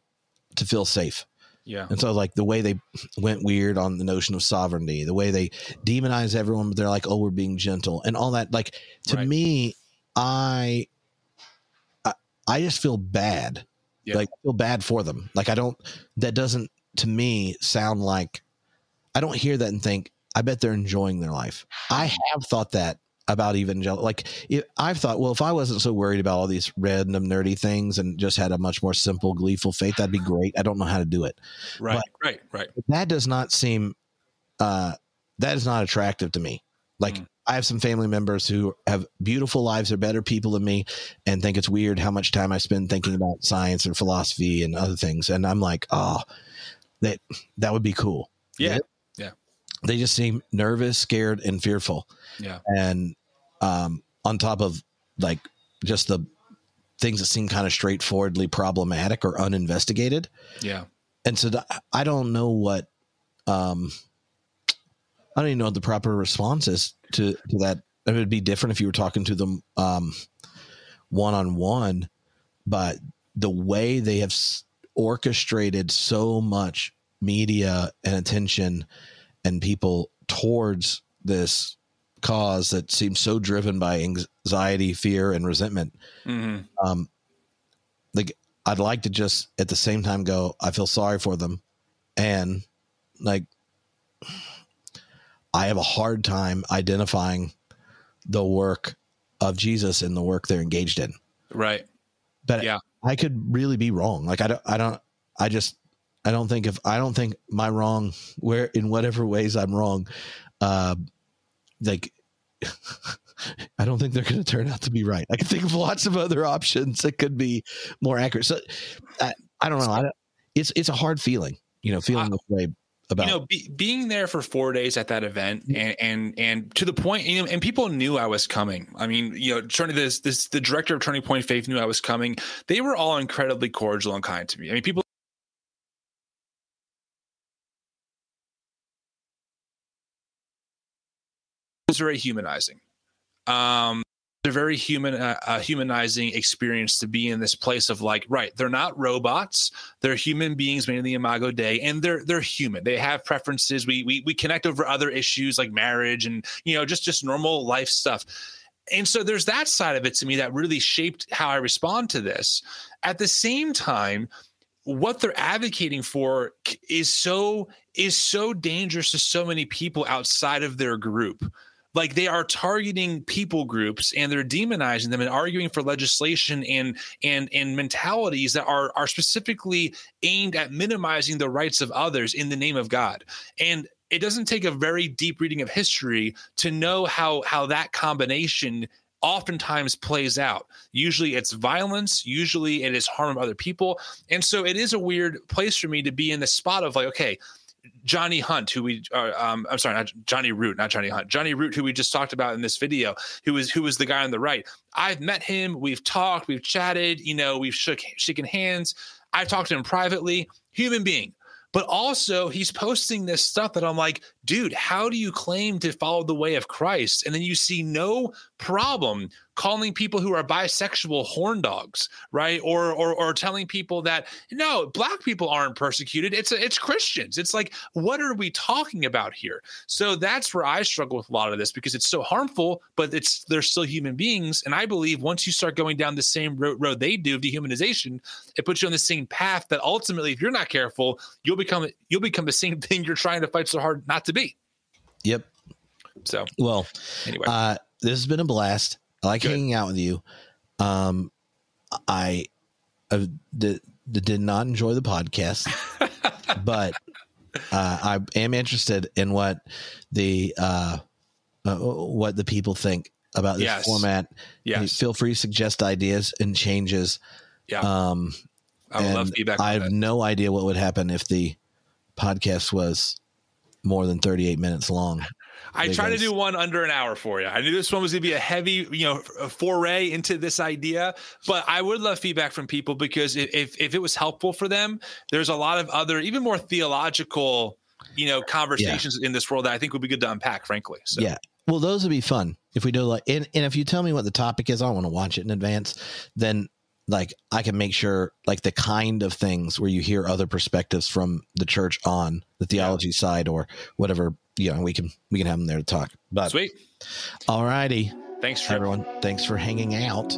to feel safe. Yeah. And so like the way they went weird on the notion of sovereignty, the way they demonize everyone, but they're like, oh, we're being gentle and all that. Like to right. me, I, I, I just feel bad yeah. Like feel bad for them. Like I don't that doesn't to me sound like I don't hear that and think I bet they're enjoying their life. I have thought that about evangelical. Like if, I've thought, well, if I wasn't so worried about all these random nerdy things and just had a much more simple, gleeful faith, that'd be great. I don't know how to do it. Right, but right, right. That does not seem. uh That is not attractive to me. Like mm. I have some family members who have beautiful lives, are better people than me, and think it's weird how much time I spend thinking about science and philosophy and other things. And I'm like, oh, that that would be cool. Yeah. Yeah. They just seem nervous, scared, and fearful. Yeah. And um, on top of like just the things that seem kind of straightforwardly problematic or uninvestigated. Yeah. And so I don't know what um I don't even know what the proper response is to to that. It would be different if you were talking to them one on one, but the way they have orchestrated so much media and attention and people towards this cause that seems so driven by anxiety, fear, and resentment. Mm-hmm. Um, like I'd like to just at the same time go, I feel sorry for them, and like I have a hard time identifying the work of Jesus and the work they're engaged in. Right. But yeah, I could really be wrong. Like I don't, I don't, I just, I don't think if I don't think my wrong where in whatever ways I'm wrong, uh, like I don't think they're going to turn out to be right. I can think of lots of other options that could be more accurate. So I, I don't know. I don't, it's it's a hard feeling, you know, feeling this way about you know be, being there for four days at that event and and and to the point you know, and people knew I was coming. I mean, you know, turning this this the director of Turning Point Faith knew I was coming. They were all incredibly cordial and kind to me. I mean, people. It was very humanizing. Um, a very human uh, humanizing experience to be in this place of like right they're not robots. They're human beings made in the imago dei and they're they're human. They have preferences. We we, we connect over other issues like marriage and you know just just normal life stuff. And so there's that side of it to me that really shaped how i respond to this. At the same time what they're advocating for is so is so dangerous to so many people outside of their group like they are targeting people groups and they're demonizing them and arguing for legislation and and and mentalities that are are specifically aimed at minimizing the rights of others in the name of God. And it doesn't take a very deep reading of history to know how how that combination oftentimes plays out. Usually it's violence, usually it is harm of other people. And so it is a weird place for me to be in the spot of like, okay, Johnny Hunt, who we, uh, um, I'm sorry, not Jonny Root, not Johnny Hunt, Jonny Root, who we just talked about in this video, who was who was the guy on the right. I've met him, we've talked, we've chatted, you know, we've shook shaken hands. I've talked to him privately. Human being, but also he's posting this stuff that I'm like, dude, how do you claim to follow the way of Christ? And then you see no problem calling people who are bisexual horn dogs, right? Or or or telling people that no, black people aren't persecuted. It's a, it's Christians. It's like, what are we talking about here? So that's where I struggle with a lot of this because it's so harmful, but it's they're still human beings. And I believe once you start going down the same road, road they do of dehumanization, it puts you on the same path that ultimately, if you're not careful, you'll become you'll become the same thing you're trying to fight so hard not to be. Yep. So well, anyway, uh, this has been a blast. I like Good. hanging out with you. Um, I, I did, did not enjoy the podcast, but uh, I am interested in what the uh, uh, what the people think about this Yes. format. yes, Feel free to suggest ideas and changes. yeah, Um, I would love feedback. I have that. no idea what would happen if the podcast was more than 38 minutes long. I tried to do one under an hour for you. I knew this one was going to be a heavy, you know, a foray into this idea, but I would love feedback from people because if, if it was helpful for them, there's a lot of other, even more theological, you know, conversations in this world that I think would be good to unpack. Frankly, so Yeah. Well, those would be fun if we do like, and, and if you tell me what the topic is, I want to watch it in advance. Then, like, I can make sure, like, the kind of things where you hear other perspectives from the church on the theology side or whatever, you know, we can we can have them there to talk. But sweet. all righty, Thanks, everyone. Thanks for hanging out.